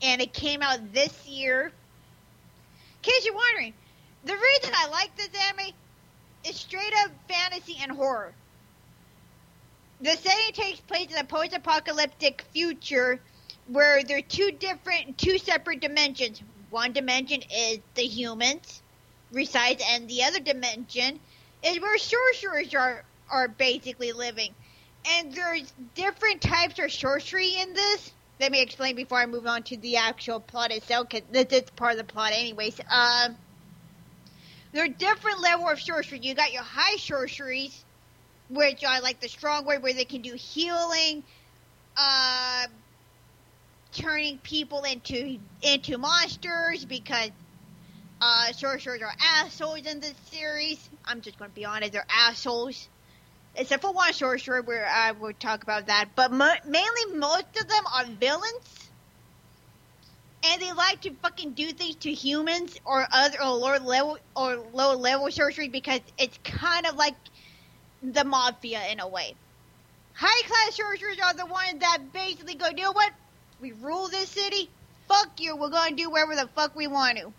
And it came out this year. In case you're wondering, the reason I like this anime is straight up fantasy and horror. The setting takes place in a post-apocalyptic future where there are two different, two separate dimensions. One dimension is the humans, resides, and the other dimension is where sorcerers are are basically living. And there's different types of sorcery in this. Let me explain before I move on to the actual plot itself, because this is part of the plot, anyways. Um, there are different level of sorcery. You got your high sorceries, which are like the strong way where they can do healing, uh, turning people into into monsters because uh, sorcerers are assholes in this series. I'm just going to be honest, they're assholes. Except for one sorcerer, where I will talk about that. But mo- mainly, most of them are villains, and they like to fucking do things to humans or other or lower level or low level sorcery because it's kind of like the mafia in a way. High class sorcerers are the ones that basically go, you know what? We rule this city. Fuck you. We're going to do whatever the fuck we want to.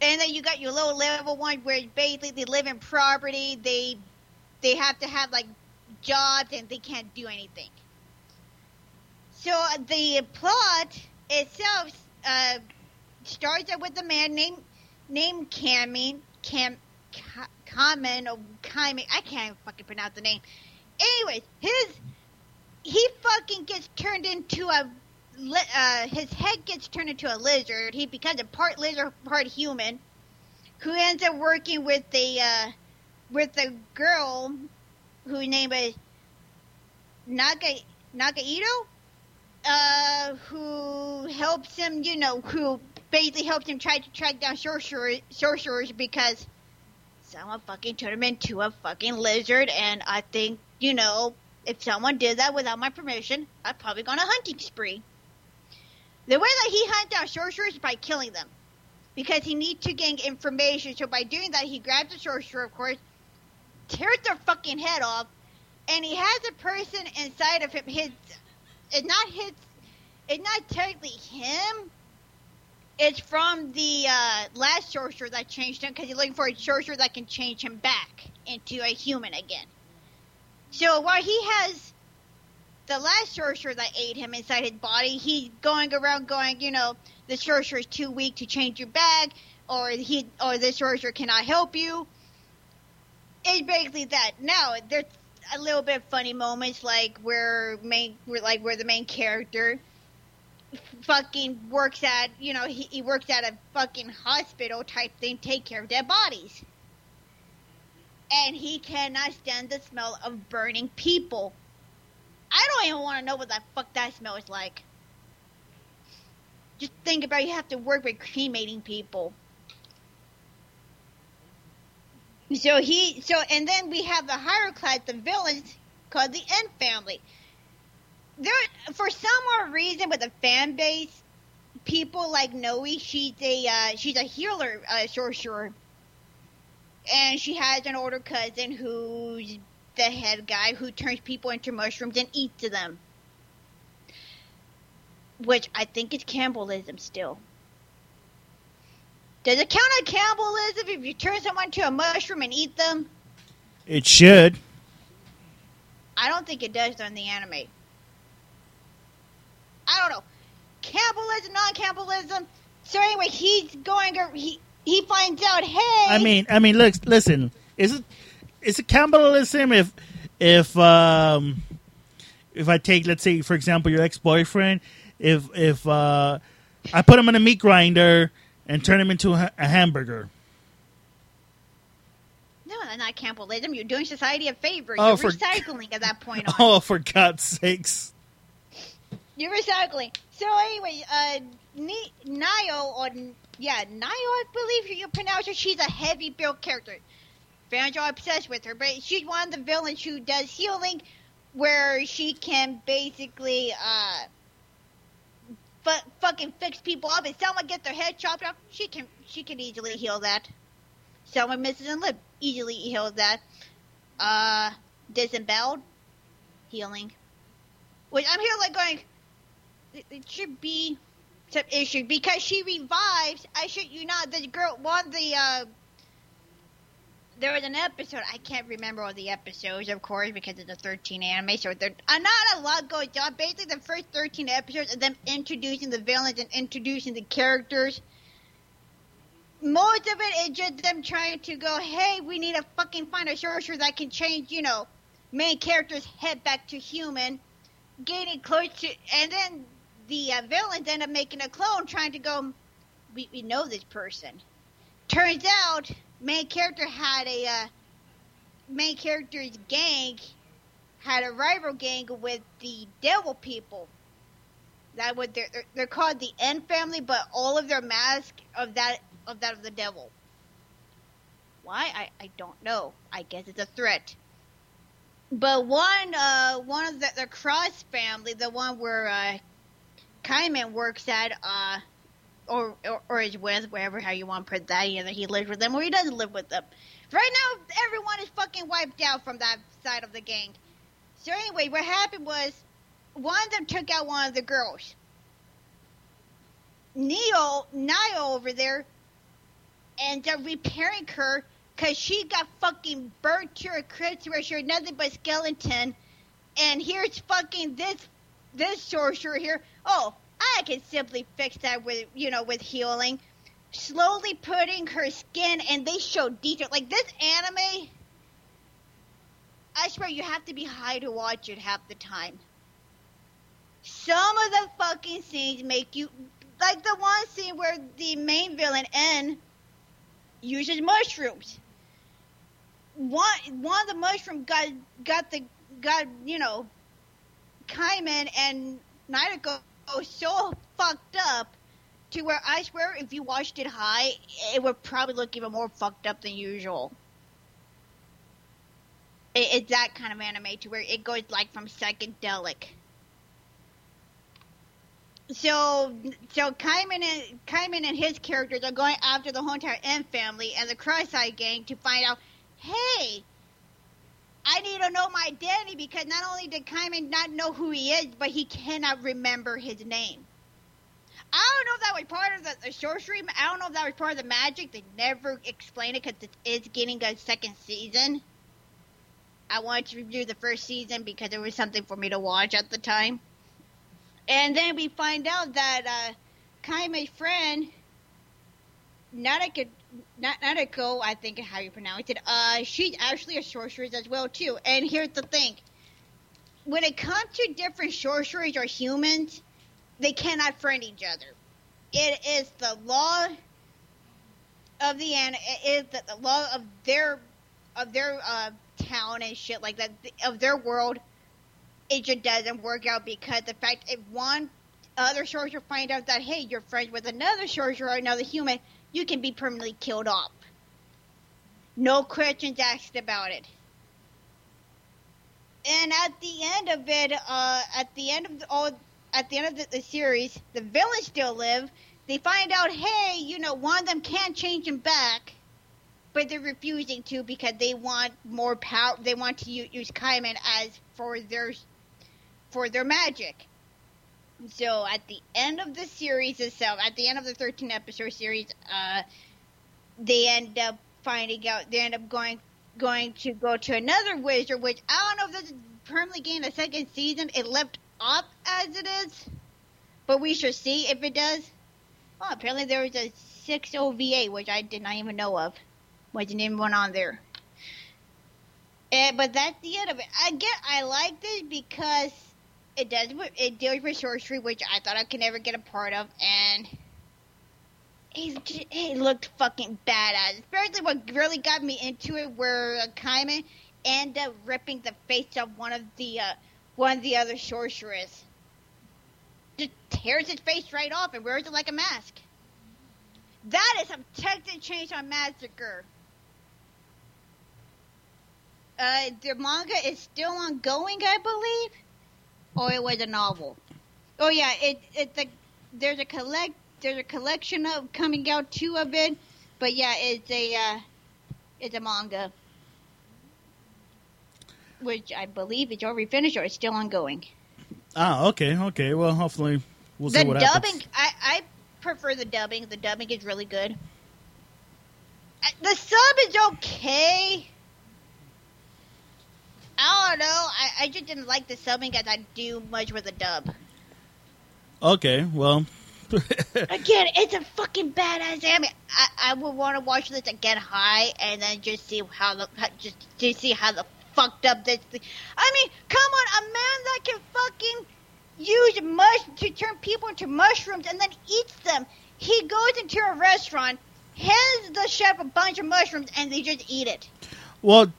And then you got your low level ones where basically they live in property. They they have to have like jobs and they can't do anything. So uh, the plot itself uh, starts out with a man named named Camin Cam Ca- Kamen or Kamen. I can't fucking pronounce the name. Anyways, his he fucking gets turned into a uh, his head gets turned into a lizard. He becomes a part lizard, part human, who ends up working with the uh, with a girl whose name is Naga Nagaito, uh, who helps him, you know, who basically helps him try to track down sorcerers, sorcerers because someone fucking turned him into a fucking lizard, and I think, you know, if someone did that without my permission, I'd probably go on a hunting spree. The way that he hunts down sorcerers is by killing them. Because he needs to gain information, so by doing that, he grabs a sorcerer, of course, tears their fucking head off, and he has a person inside of him. His, it's not his, it's not technically him. It's from the uh, last sorcerer that changed him, because he's looking for a sorcerer that can change him back into a human again. So while he has the last sorcerer that ate him inside his body, he's going around going, you know, the sorcerer is too weak to change your bag, or he, or the sorcerer cannot help you. It's basically that. Now there's a little bit funny moments, like where main, where, like where the main character fucking works at, you know, he, he works at a fucking hospital type thing, take care of dead bodies and he cannot stand the smell of burning people. I don't even want to know what the fuck that smell is like. Just think about it, you have to work with cremating people. So he so and then we have the class, the villains called the End family. There for some odd reason with the fan base, people like Noe, she's a uh, she's a healer uh, sorcerer and she has an older cousin who's the head guy who turns people into mushrooms and eats them. Which I think is cannibalism still. Does it count as cannibalism if you turn someone to a mushroom and eat them? It should. I don't think it does on the anime. I don't know. Cannibalism, non-cannibalism. So anyway, he's going. He he finds out. Hey, I mean, I mean, look, listen. Is it is it cannibalism if if um if I take let's say for example your ex boyfriend if if uh I put him in a meat grinder and turn him into a, a hamburger. no, that's not cannibalism. You're doing society a favor. Oh, You're for- recycling at that point on. Oh, for God's sakes! You're recycling. So anyway, uh, Ni- Nio or yeah, Nio, I believe you pronounce her. She's a heavy built character. Fans are obsessed with her, but she's one of the villains who does healing, where she can basically uh, fu- fucking fix people up. If someone gets their head chopped off, she can she can easily heal that. Someone misses a lip, easily heals that. Uh, disemboweled, healing. Which I'm here like going it, it should be some issue because she revives. I should you not the girl one the uh there was an episode I can't remember all the episodes of course because it's a 13 anime so there uh, not a lot goes on basically the first 13 episodes of them introducing the villains and introducing the characters most of it is just them trying to go hey we need to fucking find a sorcerer that can change you know main character's head back to human getting close to, and then the uh, villains end up making a clone, trying to go. We we know this person. Turns out, main character had a uh, main character's gang had a rival gang with the devil people. That would they're, they're, called the En family, but all of their mask of that of that of the devil. Why I I don't know. I guess it's a threat. But one, uh, one of the, the Cross family, the one where uh, Kaiman works at, uh, or, or is with, wherever how you want to put that, either he lives with them or he doesn't live with them. Right now, everyone is fucking wiped out from that side of the gang. So anyway, what happened was one of them took out one of the girls. Neo, Nio over there, and they're repairing her because she got fucking burnt to a crisp where she nothing but skeleton. And here's fucking this this sorcerer here. Oh, I can simply fix that with you know with healing. Slowly putting her skin, and they show detail like this anime. I swear you have to be high to watch it half the time. Some of the fucking scenes make you like the one scene where the main villain En uses mushrooms. One one of the mushroom got got the got you know Kaiman and Naruto so fucked up to where I swear if you watched it high, it would probably look even more fucked up than usual. It, it's that kind of anime to where it goes like from psychedelic. So, so Kaiman and Kaiman and his characters are going after the whole entire M family and the Cross-Eye Gang to find out, hey, I need to know my identity because not only did Kaiman not know who he is, but he cannot remember his name. I don't know if that was part of the, the sorcery. I don't know if that was part of the magic. They never explain it because it is getting a second season. I wanted to review the first season because it was something for me to watch at the time. And then we find out that uh, Kaime's friend, Nariko, not not a go, I think how you pronounce it, uh, she's actually a sorceress as well too. And here's the thing: when it comes to different sorcerers or humans, they cannot friend each other. It is the law of the an. It is the, the law of their of their uh, town and shit like that of their world. It just doesn't work out because the fact if one other sorcerer finds out that hey you're friends with another sorcerer or another human, you can be permanently killed off. No questions asked about it. And at the end of it, uh, at the end of the, all, at the end of the, the series, the villains still live. They find out, hey, you know, one of them can't change him back, but they're refusing to because they want more power. They want to use, use Kaiman as for their for their magic. So at the end of the series itself, at the end of the 13 episode series, uh, they end up finding out. They end up going going to go to another wizard, which I don't know if this is permanently getting a second season. It left off as it is, but we shall see if it does. Well, apparently there was a six OVA, which I did not even know of. Wasn't even one on there. Eh, but that's the end of it. Again, I like this because it does it deals with sorcery, which I thought I could never get a part of, and it looked fucking badass. Especially what really got me into it, where uh, Kaiman up ripping the face off one of the uh, one of the other sorcerers. Just tears his face right off and wears it like a mask. That is some Texas Chainsaw Massacre. Uh, the manga is still ongoing, I believe, or it was a novel. Oh yeah, it it's a there's a collect there's a collection of coming out two of it, but yeah, it's a uh, it's a manga, which I believe is already finished or it's still ongoing. Ah, okay, okay. Well, hopefully we'll the see what dubbing, happens. I, I prefer the dubbing. The dubbing is really good. Uh, The sub is okay. I don't know. I, I just didn't like the subbing because I do much with a dub. Okay, well, Again, it's a fucking badass anime. I, I would want to watch this again high and then just see how the how, just to see how the fucked up this. Thing. I mean, come on, a man that can fucking use mush to turn people into mushrooms and then eats them. He goes into a restaurant, hands the chef a bunch of mushrooms, and they just eat it. well,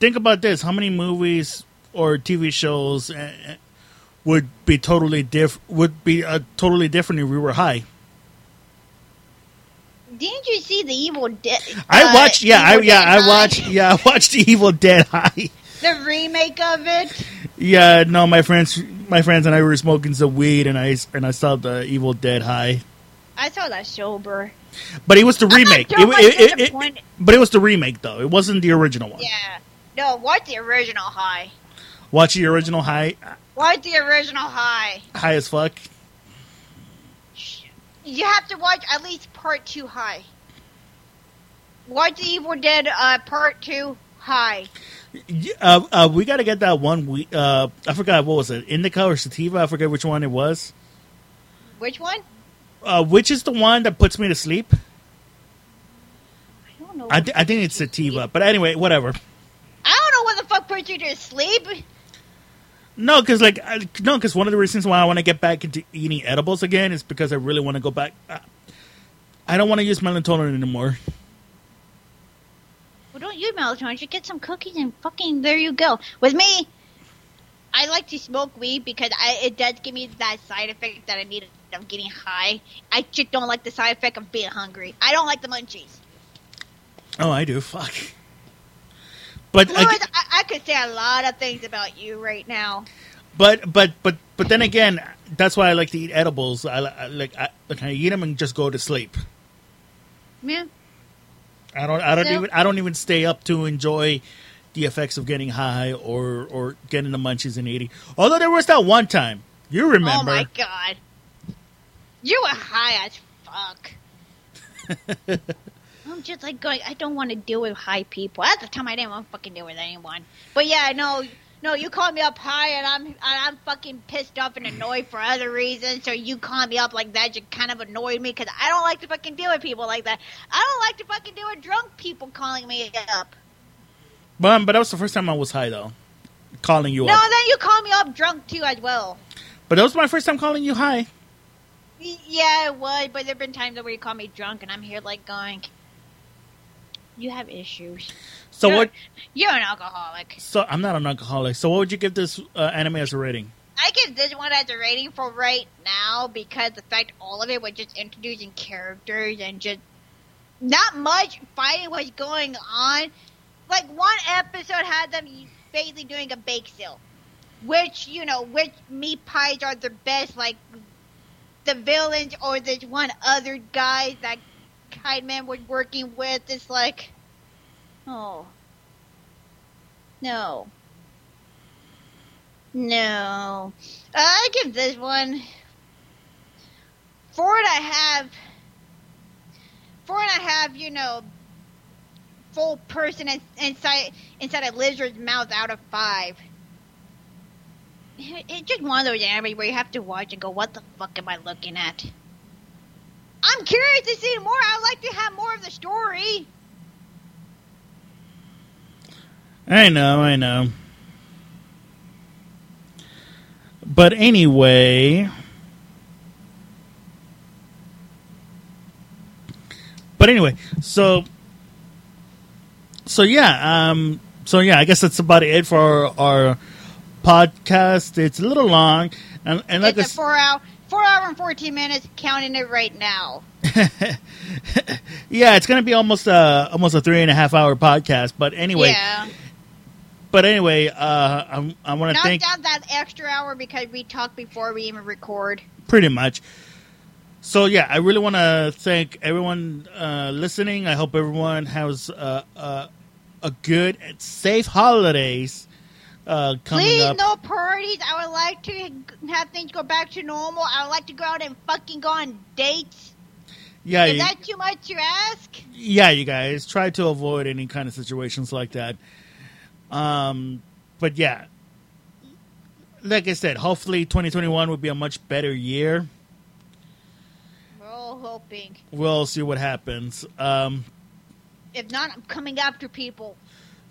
think about this: how many movies or TV shows uh, uh, would be totally diff would be uh, totally different if we were high? Didn't you see the Evil Dead? I uh, watched, yeah, I, yeah, I watched, yeah, I watched the Evil Dead High. the remake of it. Yeah, no, my friends, my friends and I were smoking some weed, and I and I saw the Evil Dead High. I saw that sober. But it was the remake. It, it, it, but it was the remake though. It wasn't the original one. Yeah. No, watch the original high. Watch the original high, Watch the original high. high as fuck. You have to watch at least part two high. Watch the Evil Dead uh, part two high. Uh, uh, we got to get that one. We uh, I forgot what was it, indica or sativa? I forget which one it was. Which one? Uh, which is the one that puts me to sleep? I don't know. I, I think it's sativa, but anyway, whatever. I don't know what the fuck puts you to sleep. No, because like I, no, because one of the reasons why I want to get back into eating edibles again is because I really want to go back. Uh, I don't want to use melatonin anymore. Well, don't use melatonin. Just get some cookies and fucking there you go. With me, I like to smoke weed because I, it does give me that side effect that I need of getting high. I just don't like the side effect of being hungry. I don't like the munchies. Oh, I do. Fuck. But ag- I, I could say a lot of things about you right now. but but but but then again, that's why I like to eat edibles. I, I like I, like I eat them and just go to sleep. Yeah. I don't I don't So- even I don't even stay up to enjoy the effects of getting high or or getting the munchies and eating. Although there was that one time you remember. Oh my god. You were high as fuck. I'm just like going, I don't want to deal with high people. At the time, I didn't want to fucking deal with anyone. But yeah, no, no, you called me up high and I'm, and I'm fucking pissed off and annoyed for other reasons. So you call me up like that, you kind of annoyed me because I don't like to fucking deal with people like that. I don't like to fucking deal with drunk people calling me up. But but that was the first time I was high though, calling you up. No, up. then you call me up drunk too as well. But that was my first time calling you high. Yeah, it was, but there've been times where you call me drunk, and I'm here like going, "You have issues. So You're- what? You're an alcoholic." So I'm not an alcoholic. So what would you give this uh, anime as a rating? I give this one as a rating for right now because the fact all of it was just introducing characters and just not much fighting was going on. Like one episode had them basically doing a bake sale, which you know, which meat pies are the best. Like the villains or this one other guy that Kaiman was working with. It's like, oh, no. No. I give this one four and a half. Four and a half, you know, full person inside inside a lizard's mouth out of five. it's just one of those anime where you have to watch and go, "What the fuck am I looking at?" I'm curious to see more. I'd like to have more of the story. I know, I know. But anyway. But anyway, so so yeah, um so yeah, I guess that's about it for our, our podcast. It's a little long and, and like it's a four hour, four hour and fourteen minutes. Counting it right now. yeah, it's gonna be almost a almost a three and a half hour podcast. But anyway, yeah, but anyway, uh, I'm, I want to thank down that extra hour because we talked before we even record. pretty much. So yeah, I really want to thank everyone uh, listening. I hope everyone has uh, uh, a good and safe holidays uh, coming Please, up. no parties. I would like to have things go back to normal. I would like to go out and fucking go on dates. yeah, Is you, that too much to ask? yeah, you guys try to avoid any kind of situations like that. Um, but yeah, like I said, hopefully 2021 will be a much better year. We're all hoping. We'll see what happens. Um, If not, I'm coming after people.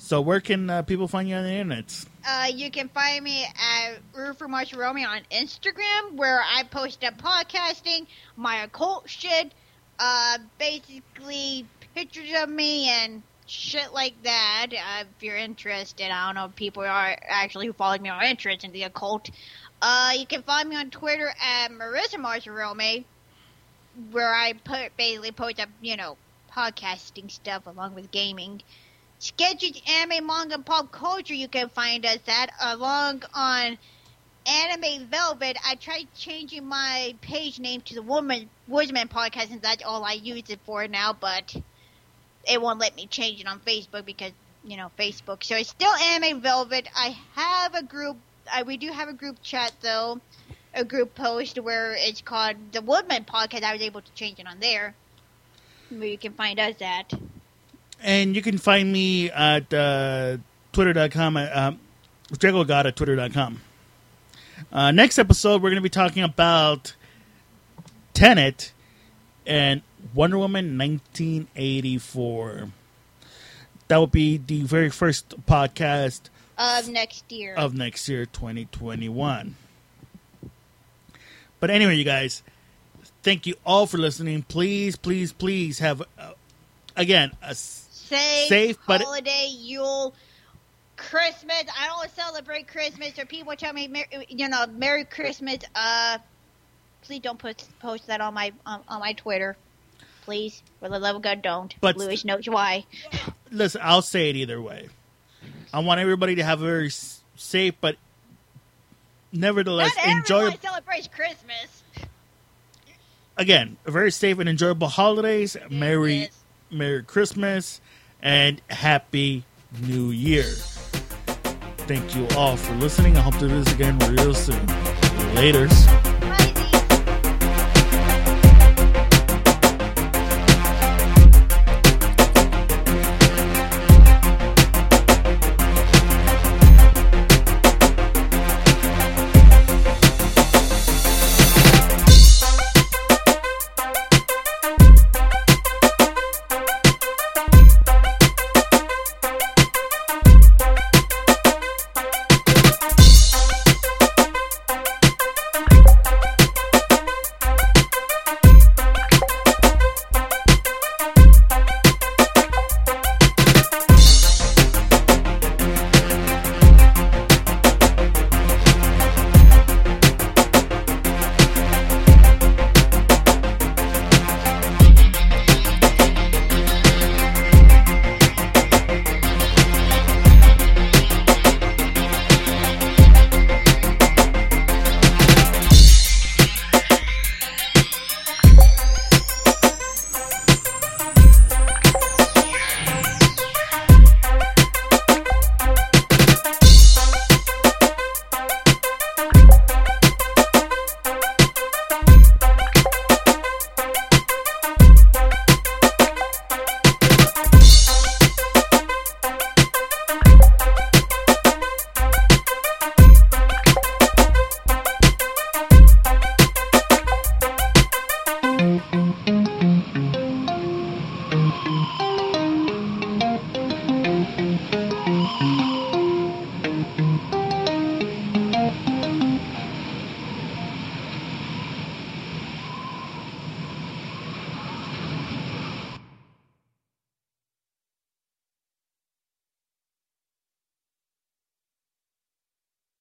So where can uh, people find you on the internet? Uh, you can find me at Roofer Romy on Instagram, where I post up podcasting, my occult shit, uh, basically pictures of me and shit like that. Uh, if you're interested, I don't know if people are actually who follow me are interested in the occult. Uh, you can find me on Twitter at Marisa Marzarome, where I put basically post up, you know, podcasting stuff along with gaming. Sketches, anime, manga, and pop culture. You can find us at along on Anime Velvet. I tried changing my page name to the Woman Woodsmen Podcast, and that's all I use it for now. But it won't let me change it on Facebook because you know Facebook. So it's still Anime Velvet. I have a group. I, we do have a group chat though, a group post where it's called the Woodman Podcast. I was able to change it on there. Where you can find us at. And you can find me at uh, twitter.com, at, um, DragoGod at twitter.com. Uh, next episode, we're going to be talking about Tenet and Wonder Woman 1984. That will be the very first podcast Of next year. of next year, 2021. But anyway, you guys, thank you all for listening. Please, please, please have, uh, again, a safe, Safe, but- holiday, Yule, Christmas. I don't celebrate Christmas, or people tell me, you know, Merry Christmas. Uh, please don't put post that on my on, on my Twitter. Please, for the love of God, don't. But- Lewis knows why. listen, I'll say it either way. I want everybody to have a very safe, but nevertheless Not enjoyable. celebrates Christmas. Again, a very safe and enjoyable holidays. Merry, Yes. Merry Christmas, and Happy New Year. Thank you all for listening. I hope to do this again real soon. Laters.